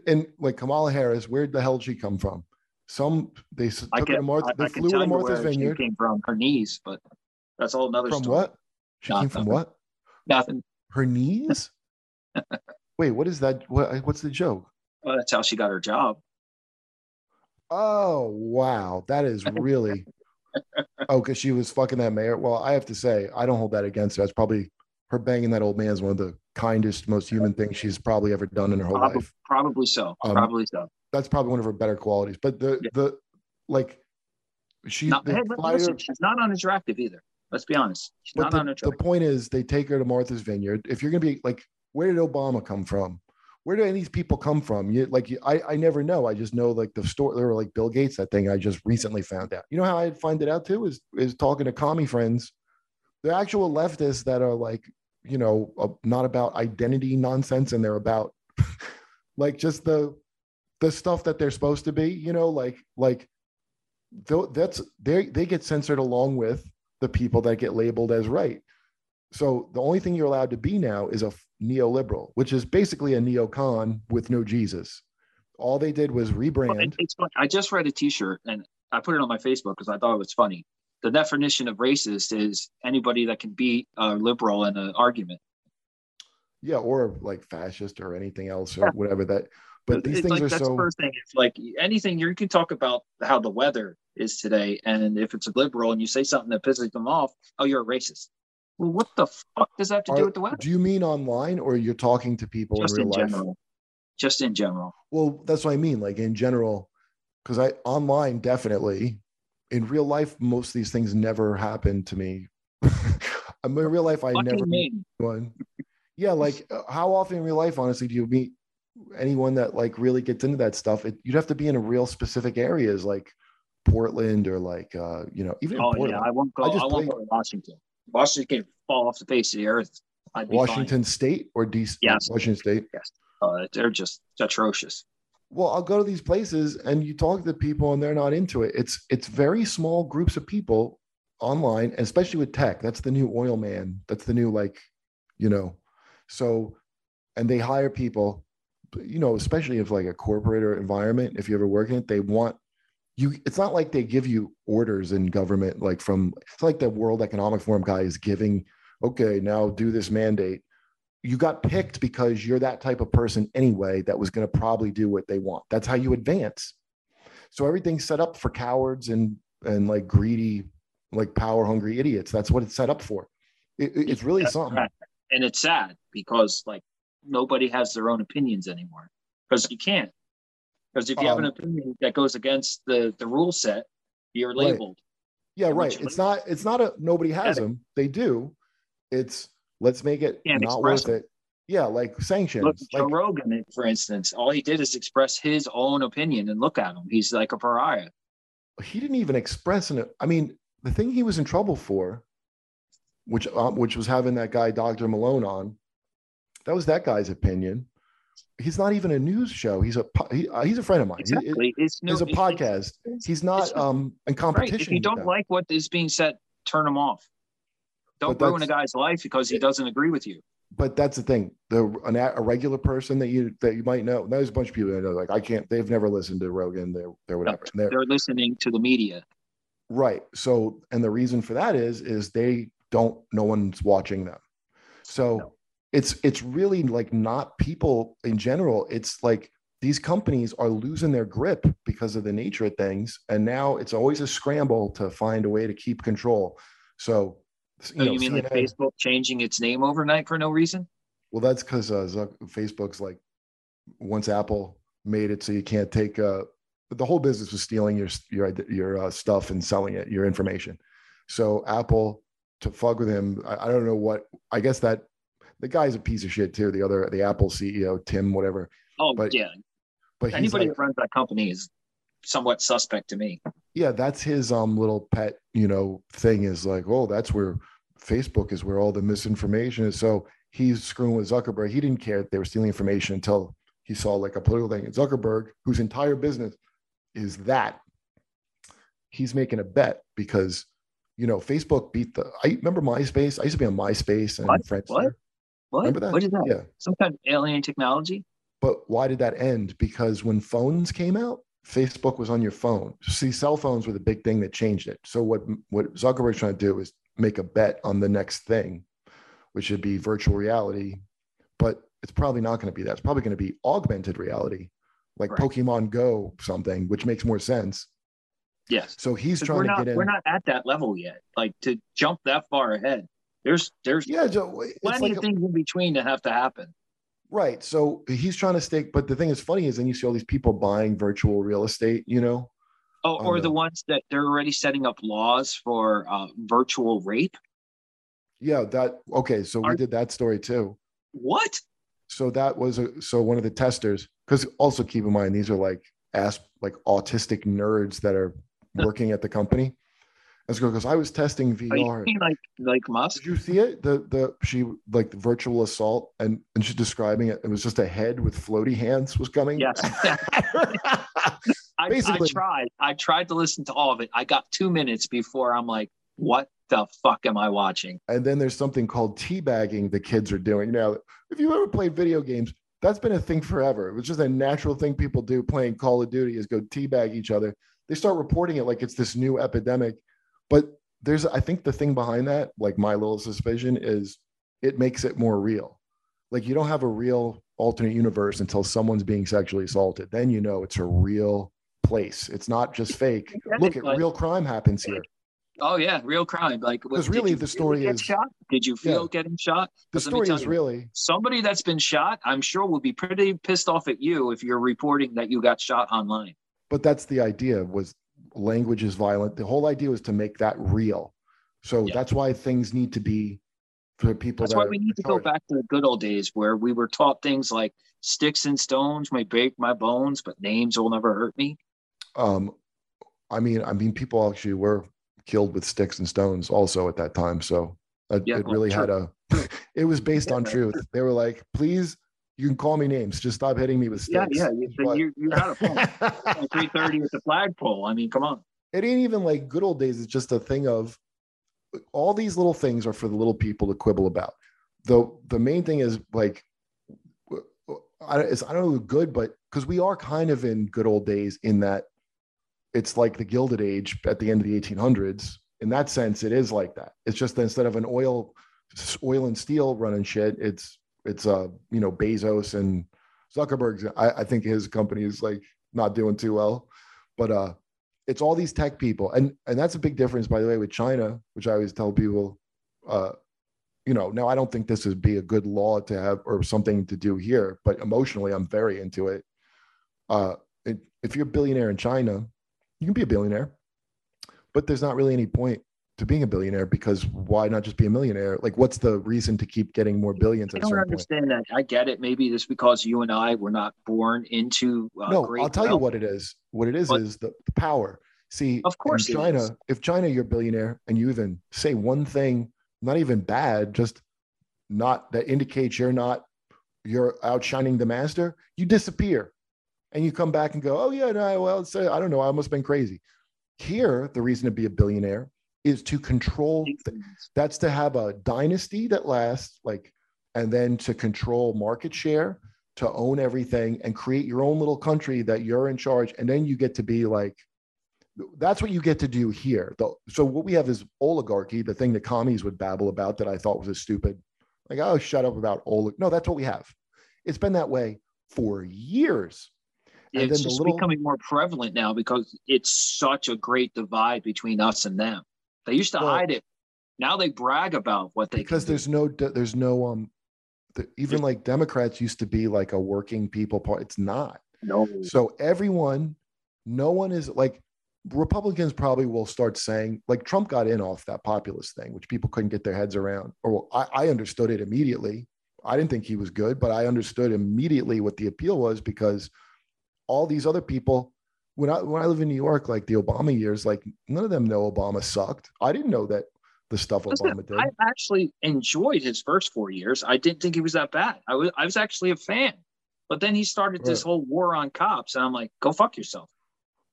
and like Kamala Harris, where the hell did she come from? Some they took her can to Martha. I, They I flew her to you Martha's where she Vineyard. came from her knees, but that's all another From story. what? She came from what? Nothing. Her knees? (laughs) Wait, what is that? What, what's the joke? Well, that's how she got her job. Oh wow, that is really. (laughs) oh, because she was fucking that mayor. Well, I have to say, I don't hold that against her. That's probably her banging that old man is one of the kindest, most human things she's probably ever done in her whole Probably, life. probably so. Um, probably so. That's probably one of her better qualities. But the Yeah. the like she Not, hey, her- listen, she's not unattractive either. Let's be honest. She's but the, the point is they take her to Martha's Vineyard. If you're gonna be like, where did Obama come from? Where do any of these people come from? You like you, I, I never know. I just know like the store they were like Bill Gates, that thing I just recently found out. You know how I find it out too is is talking to commie friends, the actual leftists that are like, you know, uh, not about identity nonsense and they're about (laughs) like just the the stuff that they're supposed to be, you know, like like though that's they they get censored along with the people that get labeled as right. So the only thing you're allowed to be now is a neoliberal, which is basically a neocon with no Jesus. All they did was rebrand. it- it's funny. I just read a T-shirt and I put it on my Facebook because I thought it was funny. The definition of racist is anybody that can beat a liberal in an argument. yeah, or like fascist or anything else or whatever that. But these It's things like, are that's so the first thing. It's like anything you can talk about how the weather is today, and if it's a liberal and you say something that pisses them off, oh, you're a racist. Well, what the fuck does that have to do with the weather? do you mean online or you're talking to people Just in in real life? general. Just in general. Well, that's what I mean. Like in general, because I online definitely. In real life, most of these things never happen to me. Mean, (laughs) in real life, I Fucking never meet one. Yeah, like uh, how often in real life, honestly, do you meet anyone that like really gets into that stuff? It, you'd have to be in a real specific areas like Portland or like uh, you know, even Oh Portland, yeah, I won't go. I I, just won't played- go to Washington. Washington can fall off the face of the earth. Washington State or DC. Yes. Washington State. Yes. Uh, they're just atrocious. well i'll go to these places and you talk to people and they're not into it it's it's very small groups of people online especially with tech that's the new oil man that's the new like you know so and they hire people you know especially if like a corporate or environment if you ever work in it they want you it's not like they give you orders in government like from it's like the world economic forum guy is giving okay now do this mandate. You got picked because you're that type of person anyway that was going to probably do what they want. That's how you advance. So everything's set up for cowards and and like greedy like power hungry idiots. That's what it's set up for. It, it- it's really That's something. right. And it's sad because like nobody has their own opinions anymore because you can't. Because if you have an Um, opinion that goes against the the rule set, you're Right. labeled. yeah and right once you it's not it's not a nobody has Yeah. them they do it's let's make it Can't not worth them. it yeah like sanctions Look, Joe like Rogan, for instance, all he did is express his own opinion, and look at him. He's like a pariah. he didn't even express an i mean the thing he was in trouble for which um, which was having that guy dr malone on that was that guy's opinion he's not even a news show he's a he, uh, he's a friend of mine He- Exactly. It's no. he's a it- it- podcast he's not um in Right. competition If you don't like what is being said, turn him off. Don't ruin a guy's life because he doesn't agree with you. but that's the thing the an, a regular person that you that you might know there's a bunch of people that know like i can't they've never listened to rogan they're, they're whatever And they're- They're listening to the media. Right. So, and the reason for that is, is they don't, no one's watching them. So it's, it's really like not people in general. It's like these companies are losing their grip because of the nature of things. And now it's always a scramble to find a way to keep control. So, you So know, you mean like Facebook changing its name overnight for no reason? Well, that's because uh, Zuck- Facebook's like once Apple made it so you can't take uh, the whole business was stealing your your your uh, stuff and selling it, your information. So Apple to fuck with him, I, I don't know what. I guess that the guy's a piece of shit too. The other, the Apple CEO Tim, whatever. Oh But- yeah. But Anybody like, that runs that company is somewhat suspect to me. yeah, that's his um little pet, you know, thing is like, oh, that's where Facebook is where all the misinformation is. So he's screwing with Zuckerberg. He didn't care that they were stealing information until he saw like a political thing. And Zuckerberg, whose entire business is that, he's making a bet because you know Facebook beat the. I remember MySpace. I used to be on MySpace and What? Friendster. What? What? Remember that? What is that? Yeah. Some kind of alien technology? But why did that end? Because when phones came out, Facebook was on your phone. See, cell phones were the big thing that changed it. So what what Zuckerberg's trying to do is make a bet on the next thing, which would be virtual reality. But it's probably not going to be that. It's probably going to be augmented reality, like Right. Pokemon Go something, which makes more sense. Yes. So he's trying to not get in. we're not at that level yet. Like to jump that far ahead. There's there's yeah, Joe, plenty like of things in between that have to happen. Right. So he's trying to stake, but the thing is funny is then you see all these people buying virtual real estate, you know? Oh, or the- the ones that they're already setting up laws for uh, virtual rape. Yeah, that okay. So we did that story too. What? So that was a so one of the testers, because also keep in mind these are like ass like autistic nerds that are working at the company. So because I was testing oh, VR. like like Musk? Did you see it? The the she like the virtual assault and and she's describing it. It was just a head with floaty hands was coming. Yes. (laughs) I, I tried. I tried to listen to all of it. I got two minutes before I'm like, what the fuck am I watching? And then there's something called teabagging the kids are doing. Now, if you ever played video games, that's been a thing forever. It was just a natural thing people do playing Call of Duty is go teabag each other. They start reporting it like it's this new epidemic. But there's, I think the thing behind that, like my little suspicion, is it makes it more real. Like you don't have a real alternate universe until someone's being sexually assaulted. Then you know it's a real place. It's not just fake. Look at real crime happens here. Oh yeah, real crime. Like, what- Because really the story get is- shot. Did you feel Yeah. getting shot? The 'Cause let me story is you, really somebody that's been shot. I'm sure will be pretty pissed off at you if you're reporting that you got shot online. but that's the idea was language is violent the whole idea was to make that real so Yeah. that's why things need to be for people That's that why we need to go back to the good old days where we were taught things like sticks and stones may break my bones, but names will never hurt me. um i mean i mean people actually were killed with sticks and stones also at that time so uh, Yeah, it really had a (laughs) it was based on Yeah. truth they were like please you can call me names just stop hitting me with Yeah, sticks yeah. You, But- you, you had a point. (laughs) Three thirty with the flagpole. I mean, come on. it ain't even like good old days. It's just a thing of all these little things are for the little people to quibble about. The the main thing is like I don't, it's, I don't know good, but because we are kind of in good old days in that it's like the Gilded Age at the end of the 1800s. In that sense, it is like that. It's just that instead of an oil oil and steel running shit, it's it's uh you know Bezos and Zuckerberg's. I, I think his company is like not doing too well, but uh it's all these tech people and and that's a big difference by the way with china which i always tell people uh you know now i don't think this would be a good law to have or something to do here but emotionally i'm very into it uh it, if you're a billionaire in china you can be a billionaire but there's not really any point to being a billionaire because why not just be a millionaire like what's the reason to keep getting more billions I don't certain point understand that. I get it. Maybe it's because you and I were not born into. Uh, no great i'll tell you what it is what it is But- is the, the power see Of course in china is. if china you're a billionaire and you even say one thing not even bad just not that indicates you're not you're outshining the master you disappear and you come back and go oh yeah no well it's, uh, i don't know i must have been crazy here the reason to be a billionaire is to control th- that's to have a dynasty that lasts like and then to control market share to own everything and create your own little country that you're in charge and then you get to be like that's what you get to do here. So what we have is oligarchy the thing that commies would babble about that i thought was a stupid like oh shut up about olig no that's what we have. It's been that way for years. And It's just little becoming more prevalent now because it's such a great divide between us and them. They used to Well- hide it. Now they brag about what they because can do. there's no there's no um the, even like democrats used to be like a working people part it's not no. so everyone no one is like republicans probably will start saying like trump got in off that populist thing which people couldn't get their heads around or I, I understood it immediately i didn't think he was good but i understood immediately what the appeal was because all these other people when i when i live in new york like the obama years like none of them know obama sucked i didn't know that the stuff Listen, Obama did. I actually enjoyed his first four years. I didn't think he was that bad. I was I was actually a fan. But then he started this whole war on cops, and I'm like, go fuck yourself.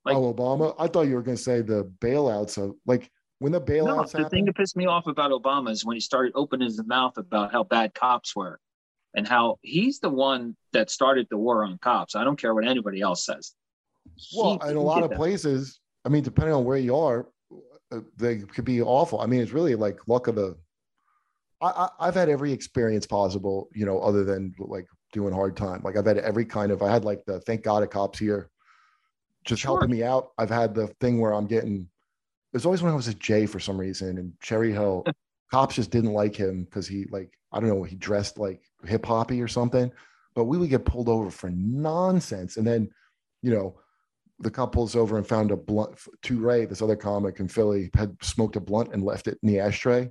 Like- oh, Obama! I thought you were going to say the bailouts of like when the bailouts. No, the thing that pissed me off about Obama is when he started opening his mouth about how bad cops were, and how he's the one that started the war on cops. I don't care what anybody else says. Well, in a lot of places, I mean, depending on where you are, uh, they could be awful. I mean, it's really like luck of the. I, I I've had every experience possible, you know, other than like doing hard time. Like I've had every kind of. I had like the thank God a cops here, just Sure. helping me out. I've had the thing where I'm getting. There's always when I was at Jay for some reason in Cherry Hill, (laughs) cops just didn't like him because he like I don't know he dressed like hip hoppy or something. But we would get pulled over for nonsense, and then, you know, the cop pulls over and found a blunt. Ray, this other comic in Philly, had smoked a blunt and left it in the ashtray,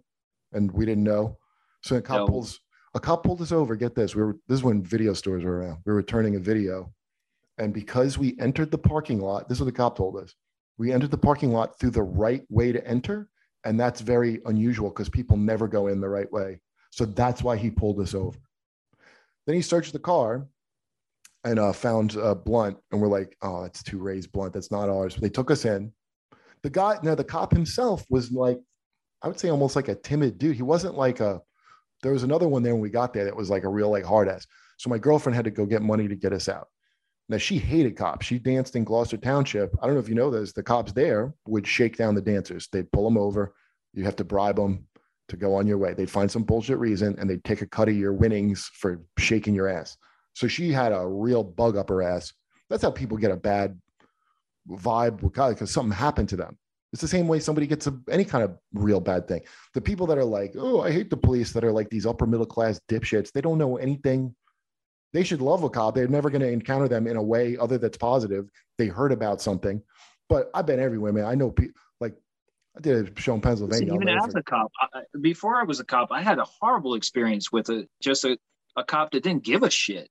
and we didn't know. So a cop No. pulls a cop pulled us over. Get this, we were this is when video stores were around. We were returning a video, and because we entered the parking lot, this is what the cop told us. We entered the parking lot through the right way to enter, and that's very unusual because people never go in the right way. So that's why he pulled us over. Then he searched the car and uh, found a blunt, and we're like, "Oh, that's two Ray's blunt. That's not ours." They took us in. The guy, now the cop himself was like, I would say almost like a timid dude. He wasn't like a. There was another one there when we got there that was like a real like hard ass. So my girlfriend had to go get money to get us out. Now she hated cops. She danced in Gloucester Township. I don't know if you know this. The cops there would shake down the dancers. They'd pull them over. You have to bribe them to go on your way. They'd find some bullshit reason and they'd take a cut of your winnings for shaking your ass. So she had a real bug up her ass. That's how people get a bad vibe with God because something happened to them. It's the same way somebody gets a, any kind of real bad thing. The people that are like, oh, I hate the police, that are like these upper middle class dipshits, they don't know anything. They should love a cop. They're never going to encounter them in a way other that's positive. They heard about something. But I've been everywhere, man. I know people like I did a show in Pennsylvania. I'll even as a cop, I, before I was a cop, I had a horrible experience with a just a, a cop that didn't give a shit.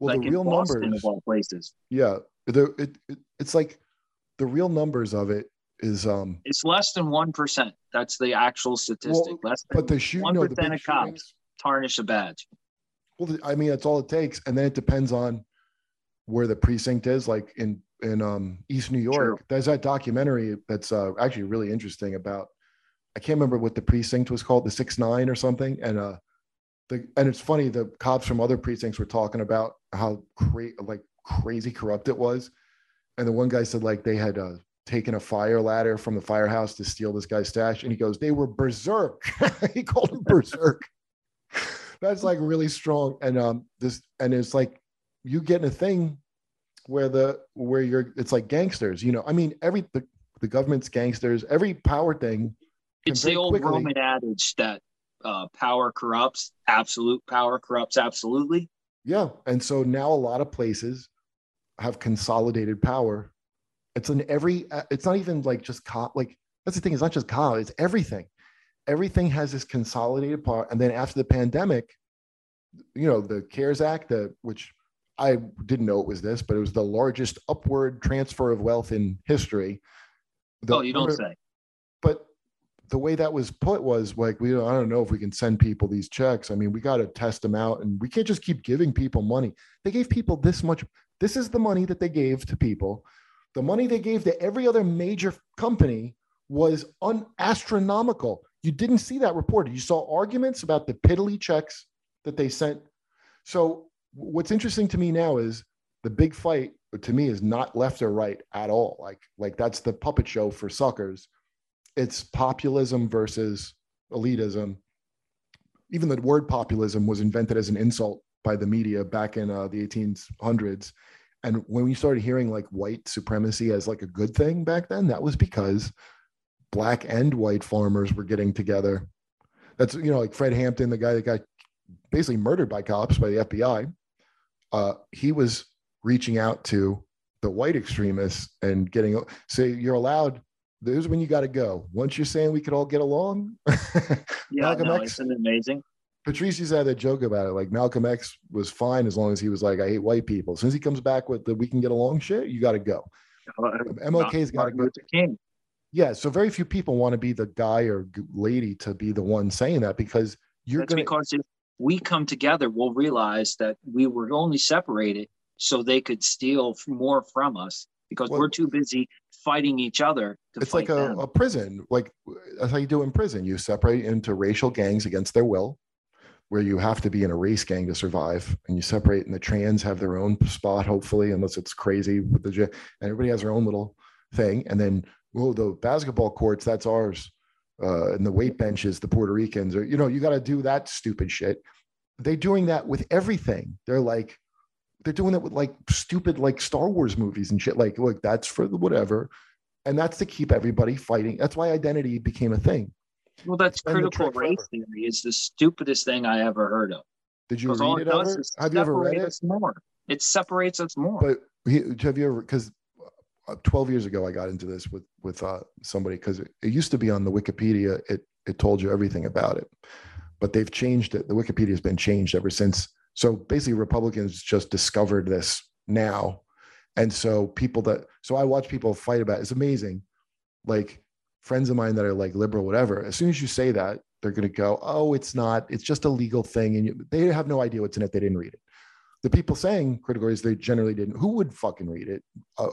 Well, like the real Boston, numbers, of all places. yeah, the, it, it, it's like the real numbers of it is um It's less than one percent. That's the actual statistic. Well, less than but the shoot one no the percent of cops shootings, tarnish a badge. well i mean that's all it takes and then it depends on where the precinct is like in in um east new york True. there's that documentary that's uh, actually really interesting about i can't remember what the precinct was called the six nine or something and uh the and it's funny the cops from other precincts were talking about how cra- like crazy corrupt it was. And the one guy said like they had uh taken a fire ladder from the firehouse to steal this guy's stash. And he goes they were berserk. (laughs) He called them berserk. (laughs) That's like really strong. And um this and it's like you get in a thing where the where you're it's like gangsters you know? I mean every the, the government's gangsters every power thing It's the old quickly- Roman adage that uh, power corrupts. Absolute power corrupts absolutely. Yeah. And so now a lot of places have consolidated power. It's in every, uh, it's not even like just cop, like that's the thing, it's not just cop, it's everything. Everything has this consolidated power. And then after the pandemic, you know, the CARES Act, the, which I didn't know it was this, but it was the largest upward transfer of wealth in history. The- oh, you don't say. The way that was put was like we I don't know if we can send people these checks. I mean, we got to test them out, and we can't just keep giving people money. They gave people this much. This is the money that they gave to people. The money they gave to every other major company was unastronomical. You didn't see that reported. You saw arguments about the piddly checks that they sent. So what's interesting to me now is the big fight to me is not left or right at all. Like like that's the puppet show for suckers it's populism versus elitism. Even the word populism was invented as an insult by the media back in uh, the 1800s. And when we started hearing like white supremacy as like a good thing back then, that was because black and white farmers were getting together. That's, you know, like Fred Hampton, the guy that got basically murdered by cops by the FBI. Uh, he was reaching out to the white extremists and getting, say, you're allowed there's when you got to go. Once you're saying we could all get along, (laughs) Yeah, Malcolm no, X- isn't amazing? Patrice used to have that joke about it. Like Malcolm X was fine as long as he was like, I hate white people. As soon as he comes back with the we can get along shit, you got to go. Uh, MLK's got to go. Luther King. Yeah, so very few people want to be the guy or lady to be the one saying that because you're gonna because if we come together, we'll realize that we were only separated so they could steal more from us because Well- we're too busy fighting each other it's like a, a prison like that's how you do in prison. You separate into racial gangs against their will where you have to be in a race gang to survive and you separate and the trans have their own spot hopefully unless it's crazy with the and everybody has their own little thing and then well the basketball courts that's ours. Uh, and the weight benches the puerto ricans or you know you got to do that stupid shit. They're doing that with everything. They're like they're doing it with like stupid like Star Wars movies and shit. Like, look, that's for the whatever, and that's to keep everybody fighting. That's why identity became a thing. well, that's been the critical race forever. theory. It's the stupidest thing I ever heard of. Did you read it it ever? Have you ever read it? us more. It separates us more. But he, have you ever? Because twelve years ago, I got into this with with uh, somebody because it, it used to be on the Wikipedia. It it told you everything about it, but they've changed it. The Wikipedia has been changed ever since. So basically, Republicans just discovered this now, and so people that so I watch people fight about. It. It's amazing. Like friends of mine that are like liberal, whatever. As soon as you say that, they're going to go, "Oh, it's not. It's just a legal thing," and you, they have no idea what's in it. They didn't read it the people saying critical race they generally didn't who would fucking read it uh,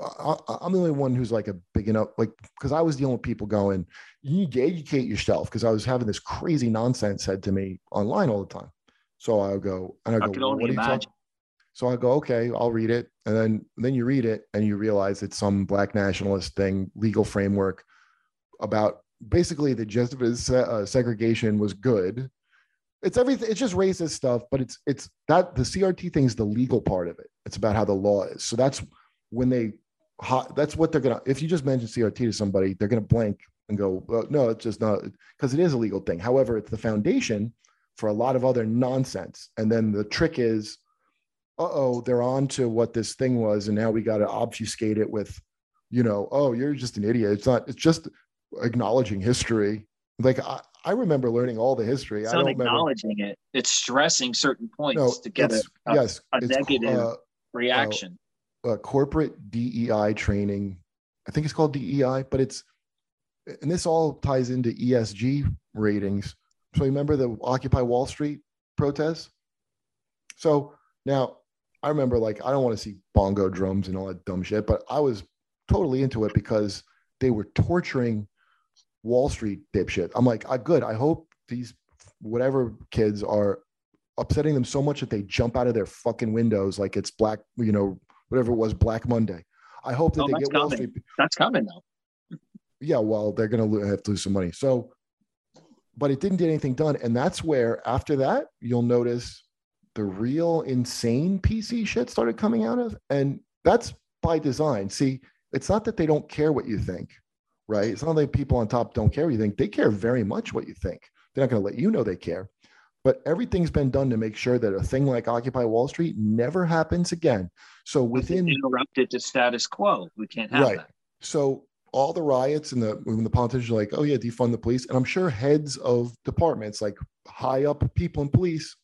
I, i'm the only one who's like a big enough like because i was dealing with people going you need to educate yourself because i was having this crazy nonsense said to me online all the time so I'll go and i I go well, what are you talking so i go okay i'll read it. And then then you read it and you realize it's some black nationalist thing legal framework about basically the gist of his uh, segregation was good. It's everything it's just racist stuff but it's it's that the crt thing is the legal part of it. It's about how the law is. So that's when they that's what they're gonna if you just mention crt to somebody they're gonna blank and go well, no it's just not because it is a legal thing. However it's the foundation for a lot of other nonsense and then the trick is uh-oh they're on to what this thing was and now we got to obfuscate it with you know oh you're just an idiot it's not it's just acknowledging history like i, I remember learning all the history It's i don't remember acknowledging it. It's stressing certain points no, to get a, a, yes, a negative uh, reaction. uh, corporate DEI training. I think it's called DEI, but it's and this all ties into ESG ratings. So you remember the Occupy Wall Street protests? So now I remember like I don't want to see bongo drums and all that dumb shit, but I was totally into it because they were torturing Wall Street dipshit. I'm like, I good. I hope these whatever kids are upsetting them so much that they jump out of their fucking windows like it's black, you know, whatever it was, Black Monday. I hope that Oh, they get Wall. Street. That's coming though. Yeah, well, they're gonna have to lose some money. So, but it didn't get anything done, and that's where after that you'll notice the real insane PC shit started coming out of, and that's by design. See, it's not that they don't care what you think, right? It's not like people on top don't care what you think. They care very much what you think. They're not going to let you know they care. But everything's been done to make sure that a thing like Occupy Wall Street never happens again. So within interrupted the status quo. We can't have right. that. So all the riots and the when the politicians are like, oh yeah, defund the police, and I'm sure heads of departments, like high up people in police,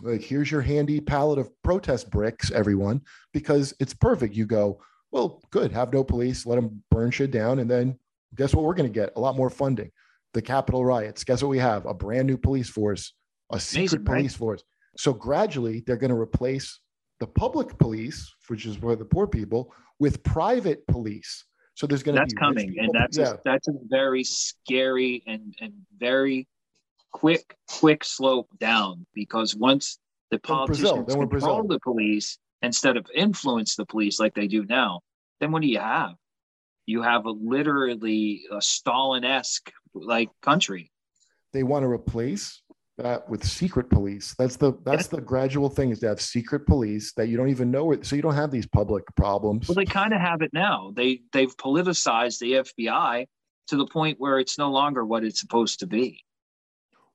like here's your handy palette of protest bricks, everyone, because it's perfect. You go, well, good, have no police, let them burn shit down, and then guess what? We're going to get a lot more funding. The Capitol riots. Guess what we have? A brand new police force, a secret Amazing, right? police force. So gradually, they're going to replace the public police, which is for the poor people, with private police. So there's going to That's coming, and that's yeah, a, that's a very scary and and very quick quick slope down because once the Then Brazil, politicians control the police instead of influence the police like they do now, then what do you have? You have a literally a Stalin-esque like country. they want to replace that with secret police. That's the that's the gradual thing is to have secret police that you don't even know it, so you don't have these public problems. Well, they kind of have it now. They they've politicized the FBI to the point where it's no longer what it's supposed to be.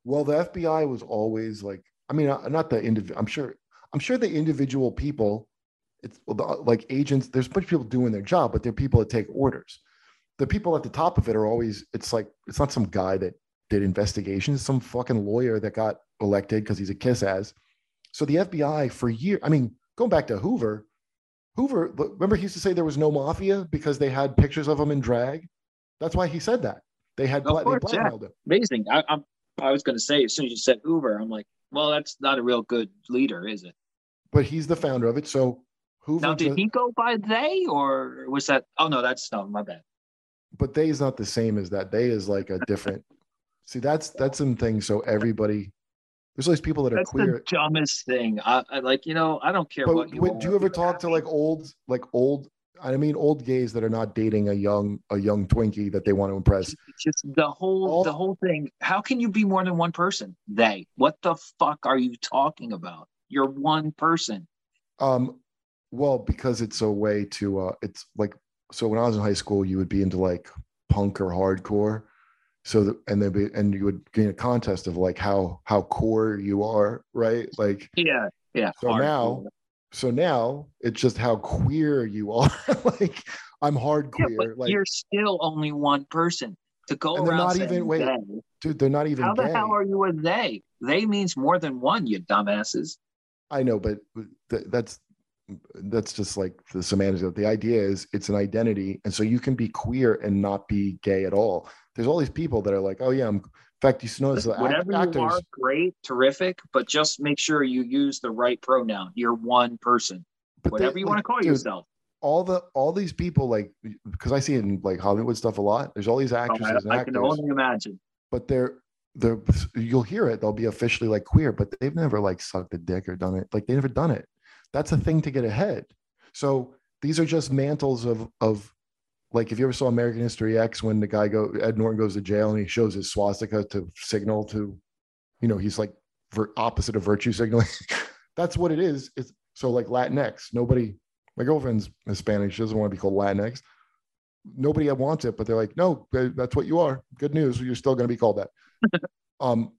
Well, the FBI was always like, I mean, uh, not the individual. I'm sure. I'm sure the individual people, it's like agents. There's a bunch of people doing their job, but they're people that take orders. The people at the top of it are always. It's like it's not some guy that did investigations. Some fucking lawyer that got elected because he's a kiss ass. So the FBI for years. I mean, going back to Hoover. Hoover, remember he used to say there was no mafia because they had pictures of him in drag. That's why he said that. They had Of bla- they course, yeah. blackmailed him. Amazing. I, I'm. I was going to say as soon as you said Hoover, I'm like, well, that's not a real good leader, is it? But he's the founder of it. So Hoover Now, did just- he go by they or was that? Oh no, that's no, my bad. but they is not the same as that. They is like a different. See, that's that's some thing. So everybody, there's always people that are That's queer. the dumbest thing. I, I like, you know, I don't care But what you. are. do you ever talk to like old, like old? I mean, old gays that are not dating a young a young Twinkie that they want to impress. It's just the whole the whole thing. How can you be more than one person? They. What the fuck are you talking about? You're one person. Um, well, because it's a way to. uh It's like so. When I was in high school, you would be into like punk or hardcore. So that, and then be and you would gain a contest of like how how core you are, right? Like Yeah, yeah. So hardcore. now, so now it's just how queer you (laughs) are. like I'm hard Yeah, queer. but like you're still only one person. To go And they're around not even- wait, they, dude, they're not even how the gay. hell are you a they? They means more than one, you dumbasses. I know, but th- that's that's just like the semantics. of. The idea is it's an identity, and so you can be queer and not be gay at all. There's all these people that are like, oh yeah, I'm. In fact, you know, the act- Whatever you actors. are, great, terrific, but just make sure you use the right pronoun. You're one person. But they- Whatever you want to call dude, yourself. all the all these people like because I see it in like Hollywood stuff a lot. There's all these Oh, actresses and I, I actors. can only imagine. but they're they're you'll hear it they'll be officially like queer but they've never like sucked a dick or done it like they never done it that's a thing to get ahead so these are just mantles of of like if you ever saw american history x when the guy go ed norton goes to jail and he shows his swastika to signal to you know he's like ver- opposite of virtue signaling (laughs) that's what it is it's so like latinx nobody my girlfriend's hispanic she doesn't want to be called latinx nobody wants it, but they're like, no, that's what you are. Good news, you're still going to be called that. (laughs) um,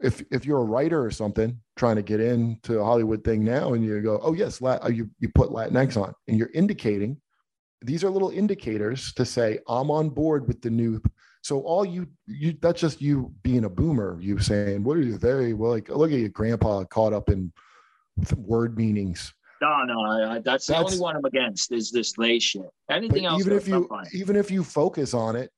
if if you're a writer or something trying to get into a Hollywood thing now, and you go, oh yes, Lat- uh, you you put Latinx on, and you're indicating these are little indicators to say I'm on board with the new. So all you you that's just you being a boomer. You saying what are you very well like look at your grandpa caught up in word meanings. No, no, I, I, that's, the only one I'm against is this lay shit. Anything else, even if you even if you focus on it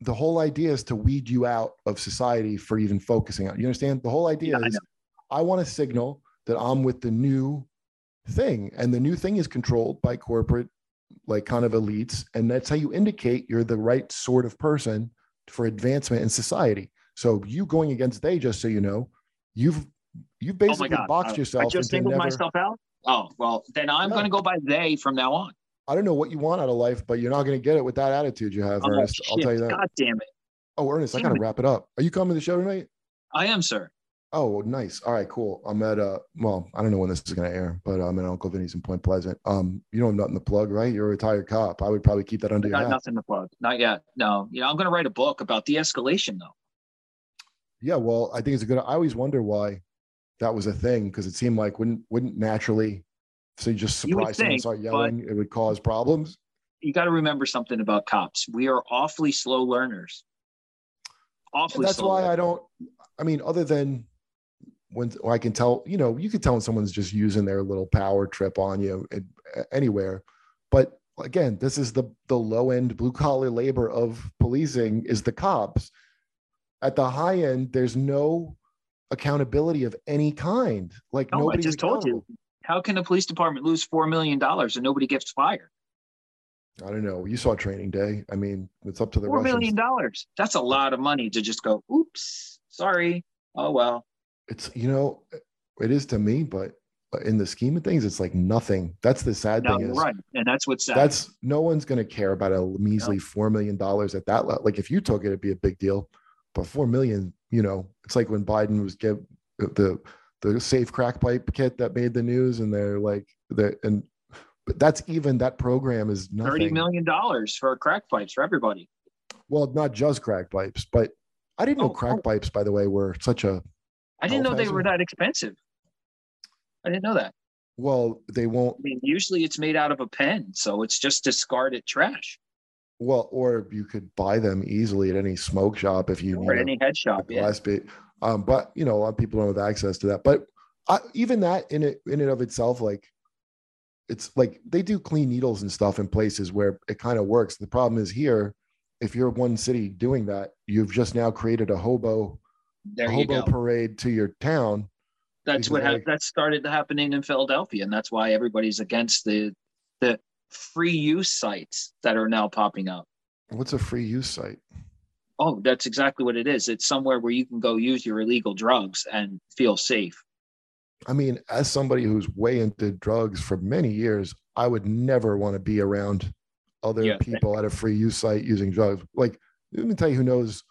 the whole idea is to weed you out of society for even focusing on it. you understand the whole idea Yeah, is know. I, want to signal that i'm with the new thing and the new thing is controlled by corporate like kind of elites and that's how you indicate you're the right sort of person for advancement in society so you going against they just so you know you've you've Oh basically God. boxed uh, I- yourself I just singled never, myself out. Oh well, then I'm No. going to go by they from now on. I don't know what you want out of life, but you're not going to get it with that attitude you have, Oh, Earnest. I'll tell you that. God damn it! Oh, Earnest, I got to it. wrap it up. Are you coming to the show tonight? I am, sir. Oh, nice. All right, cool. I'm at uh well, I don't know when this is gonna air, but I'm at Uncle Vinnie's in Point Pleasant. Um, you don't have nothing to plug, right? You're a retired cop. I would probably keep that under I your got hat. nothing to plug. Not yet. No. You know, I'm going to write a book about de-escalation, though. Yeah, well, I think it's a good I always wonder why that was a thing because it seemed like wouldn't wouldn't naturally so you just You surprise someone think, start yelling, it would cause problems. You got to remember something about cops. We are awfully slow learners. And Awfully that's slow. why I don't I mean, other than when I can tell, you know, you can tell when someone's just using their little power trip on you anywhere. But again, this is the the low end blue collar labor of policing is the cops. At the high end, there's no accountability of any kind. Like No, I just told you. How can a police department lose four million dollars and nobody gets fired? I don't know. You saw Training Day. I mean, it's up to the Four Russians. million dollars. That's a lot of money to just go. Oops, sorry. Oh well. It's you know, it is to me, but in the scheme of things, it's like nothing. That's the sad No, thing is right, and that's what's sad. that's no one's going to care about a measly four million dollars at that level. Like if you took it, it'd be a big deal, but four million, you know, it's like when Biden was give the the safe crack pipe kit that made the news, and they're like the and but that's even that program is nothing. thirty million dollars for crack pipes for everybody. Well, not just crack pipes, but I didn't know Oh, crack oh. pipes, by the way, were such a I didn't know they were that expensive. I didn't know that. well. They won't I mean, usually it's made out of a pen, so it's just discarded trash well, or you could buy them easily at any smoke shop if you or any head shop. Yeah. Um, but you know, a lot of people don't have access to that. But I, even that in it in and of itself, like it's like they do clean needles and stuff in places where it kind of works. The problem is here, if you're one city doing that, you've just now created a hobo There hobo parade to your town. That's what they- hap that started happening in Philadelphia, and that's why everybody's against the the free use sites that are now popping up. What's a free use site? Oh, that's exactly what it is. It's somewhere where you can go use your illegal drugs and feel safe. I mean, as somebody who's way into drugs for many years, I would never want to be around other Yeah. people at a free use site using drugs. Like, let me tell you who knows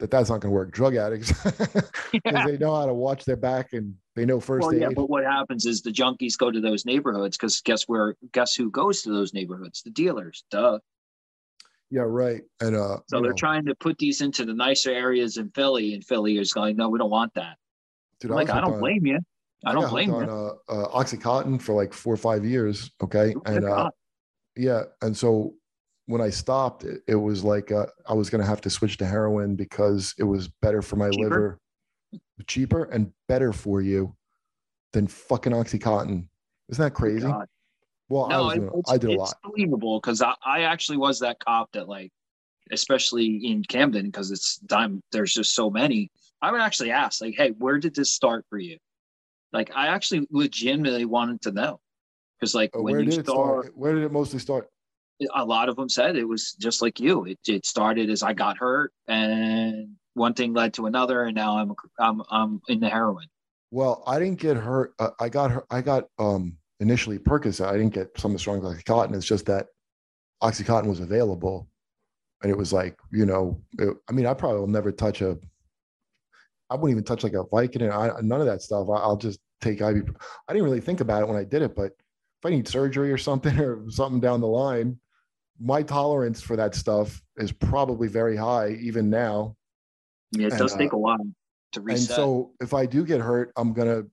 that that's not going to work. Drug addicts, (laughs) because they know how to watch their back and they know first well, aid. yeah, but what happens is the junkies go to those neighborhoods because guess where? Guess who goes to those neighborhoods? The dealers. Duh. yeah, right. And uh, So they're know, trying to put these into the nicer areas in Philly, and Philly is going, no, we don't want that. dude, I'm like, I don't on- blame you. I don't blame hooked you. on uh, uh, OxyContin for like four or five years. Okay, and uh, yeah, and so when I stopped, it, it was like uh, I was going to have to switch to heroin because it was better for my Cheaper? liver, cheaper and better for you than fucking OxyContin. Isn't that crazy? God. Well, I no, was doing, I did a lot. it's believable because I, I actually was that cop that like, especially in Camden because it's time. There's just so many. I would actually ask like, hey, where did this start for you? Like, I actually legitimately wanted to know because like Uh, when Where you start, start? Where did it mostly start? A lot of them said it was just like you. It, it started as I got hurt and one thing led to another, and now I'm I'm I'm in the heroin. Well, I didn't get hurt. Uh, I got hurt. I got um initially Percocet. I didn't get some something strong like Oxycontin. It's just that Oxycontin was available, and it was like you know. It, I mean, I probably will never touch a. I wouldn't even touch like a Vicodin. I, none of that stuff. I, I'll just take IV. I didn't really think about it when I did it, but if I need surgery or something (laughs) or something down the line, my tolerance for that stuff is probably very high even now. Yeah, it And, does uh, take a while to reset. And so if I do get hurt, I'm gonna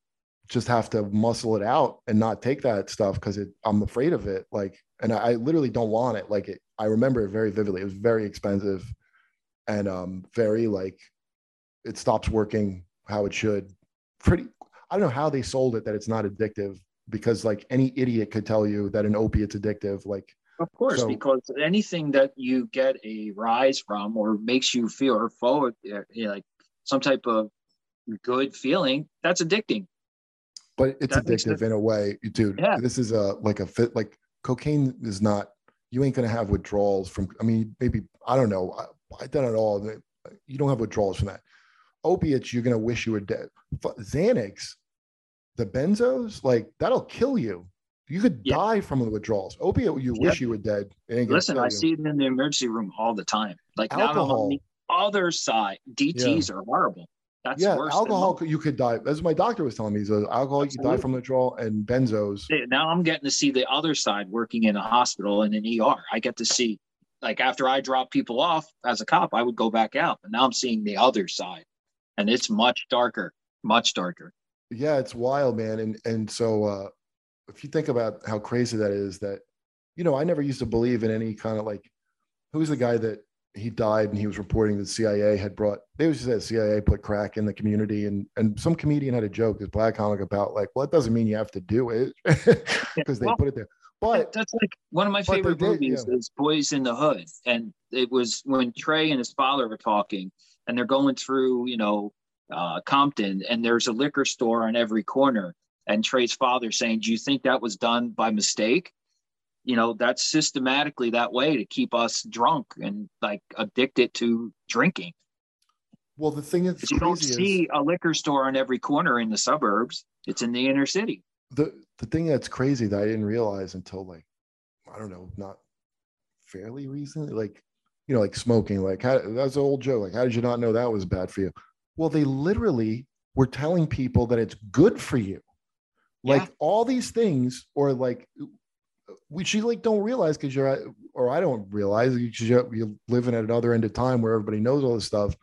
just have to muscle it out and not take that stuff because it I'm afraid of it. Like, and I, I literally don't want it. Like it, I remember it very vividly. It was very expensive and um very like it stops working how it should. Pretty I don't know how they sold it that it's not addictive because like any idiot could tell you that an opiate's addictive. Like Of course, So- because anything that you get a rise from or makes you feel or forward, uh, you know, like some type of good feeling, that's addicting. but it's That addictive in a way, dude. Yeah. This is a like a fit. Like cocaine is not. You ain't gonna have withdrawals from. I mean, maybe I don't know. I, I done it all. You don't have withdrawals from that. Opiates, you're gonna wish you were dead. Xanax, the benzos, like that'll kill you. You could Yeah. die from the withdrawals. Opiate, you wish you were dead. It ain't gonna Listen, I see it in the emergency room all the time. Like now Alcohol. on the other side, DTs are horrible. That's yeah, worse. alcohol. You could die. As my doctor was telling me, says alcohol, you die Absolutely. from withdrawal, and benzos. Now I'm getting to see the other side working in a hospital and an ER. I get to see, like, after I drop people off as a cop, I would go back out. But now I'm seeing the other side, and it's much darker, much darker. yeah it's wild man and and so uh if you think about how crazy that is that you know i never used to believe in any kind of like who's the guy that he died and he was reporting that cia had brought they was said cia put crack in the community and and some comedian had a joke this black comic about like well it doesn't mean you have to do it (laughs) because they Well, put it there but That's like one of my favorite did, movies yeah. is Boyz n the Hood. And it was when Trey and his father were talking and they're going through, you know, uh, Compton and there's a liquor store on every corner. And Trey's father saying, Do you think that was done by mistake? You know, that's systematically that way to keep us drunk and like addicted to drinking. well the thing 'Cause you don't crazy is see a liquor store on every corner in the suburbs, it's in the inner city. the the thing that's crazy that I didn't realize until like I don't know, not fairly recently, like you know, like smoking. Like how, that's an old joke. Like, how did you not know that was bad for you? Well, they literally were telling people that it's good for you. Like Yeah. all these things, or like which you like don't realize because you're at, or I don't realize because you're, you're living at another end of time where everybody knows all this stuff.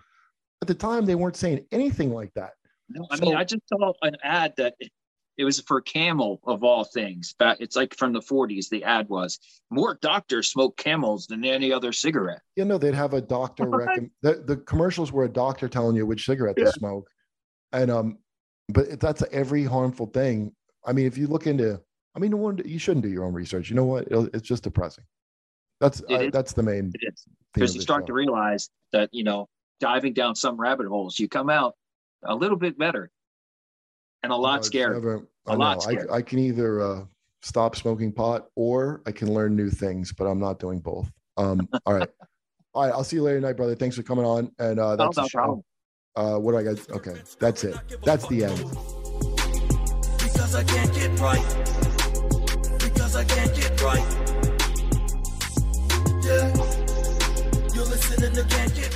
At the time, they weren't saying anything like that. No, I mean, I just saw an ad that it, it was for Camel of all things. But it's like from the 40s. The ad was more doctors smoke Camels than any other cigarette. You know, they'd have a doctor recommend the, the commercials were a doctor telling you which cigarette Yeah. to smoke. And um, but that's every harmful thing. I mean, if you look into, I mean, one, you shouldn't do your own research. You know what? It'll, it's just depressing. That's uh, that's the main. Because you start to realize that you know diving down some rabbit holes, you come out a little bit better and a lot No, scarier. never- A I lot know. I, scarier. I can either uh, stop smoking pot or I can learn new things, but I'm not doing both. Um, (laughs) all right. All right. I'll see you later tonight, brother. Thanks for coming on. And uh, that's no show. problem. Uh, what do I got? Okay. That's it. That's the end. Because I can't get right. Because I can't get right. Yeah. You're listening to Can't Get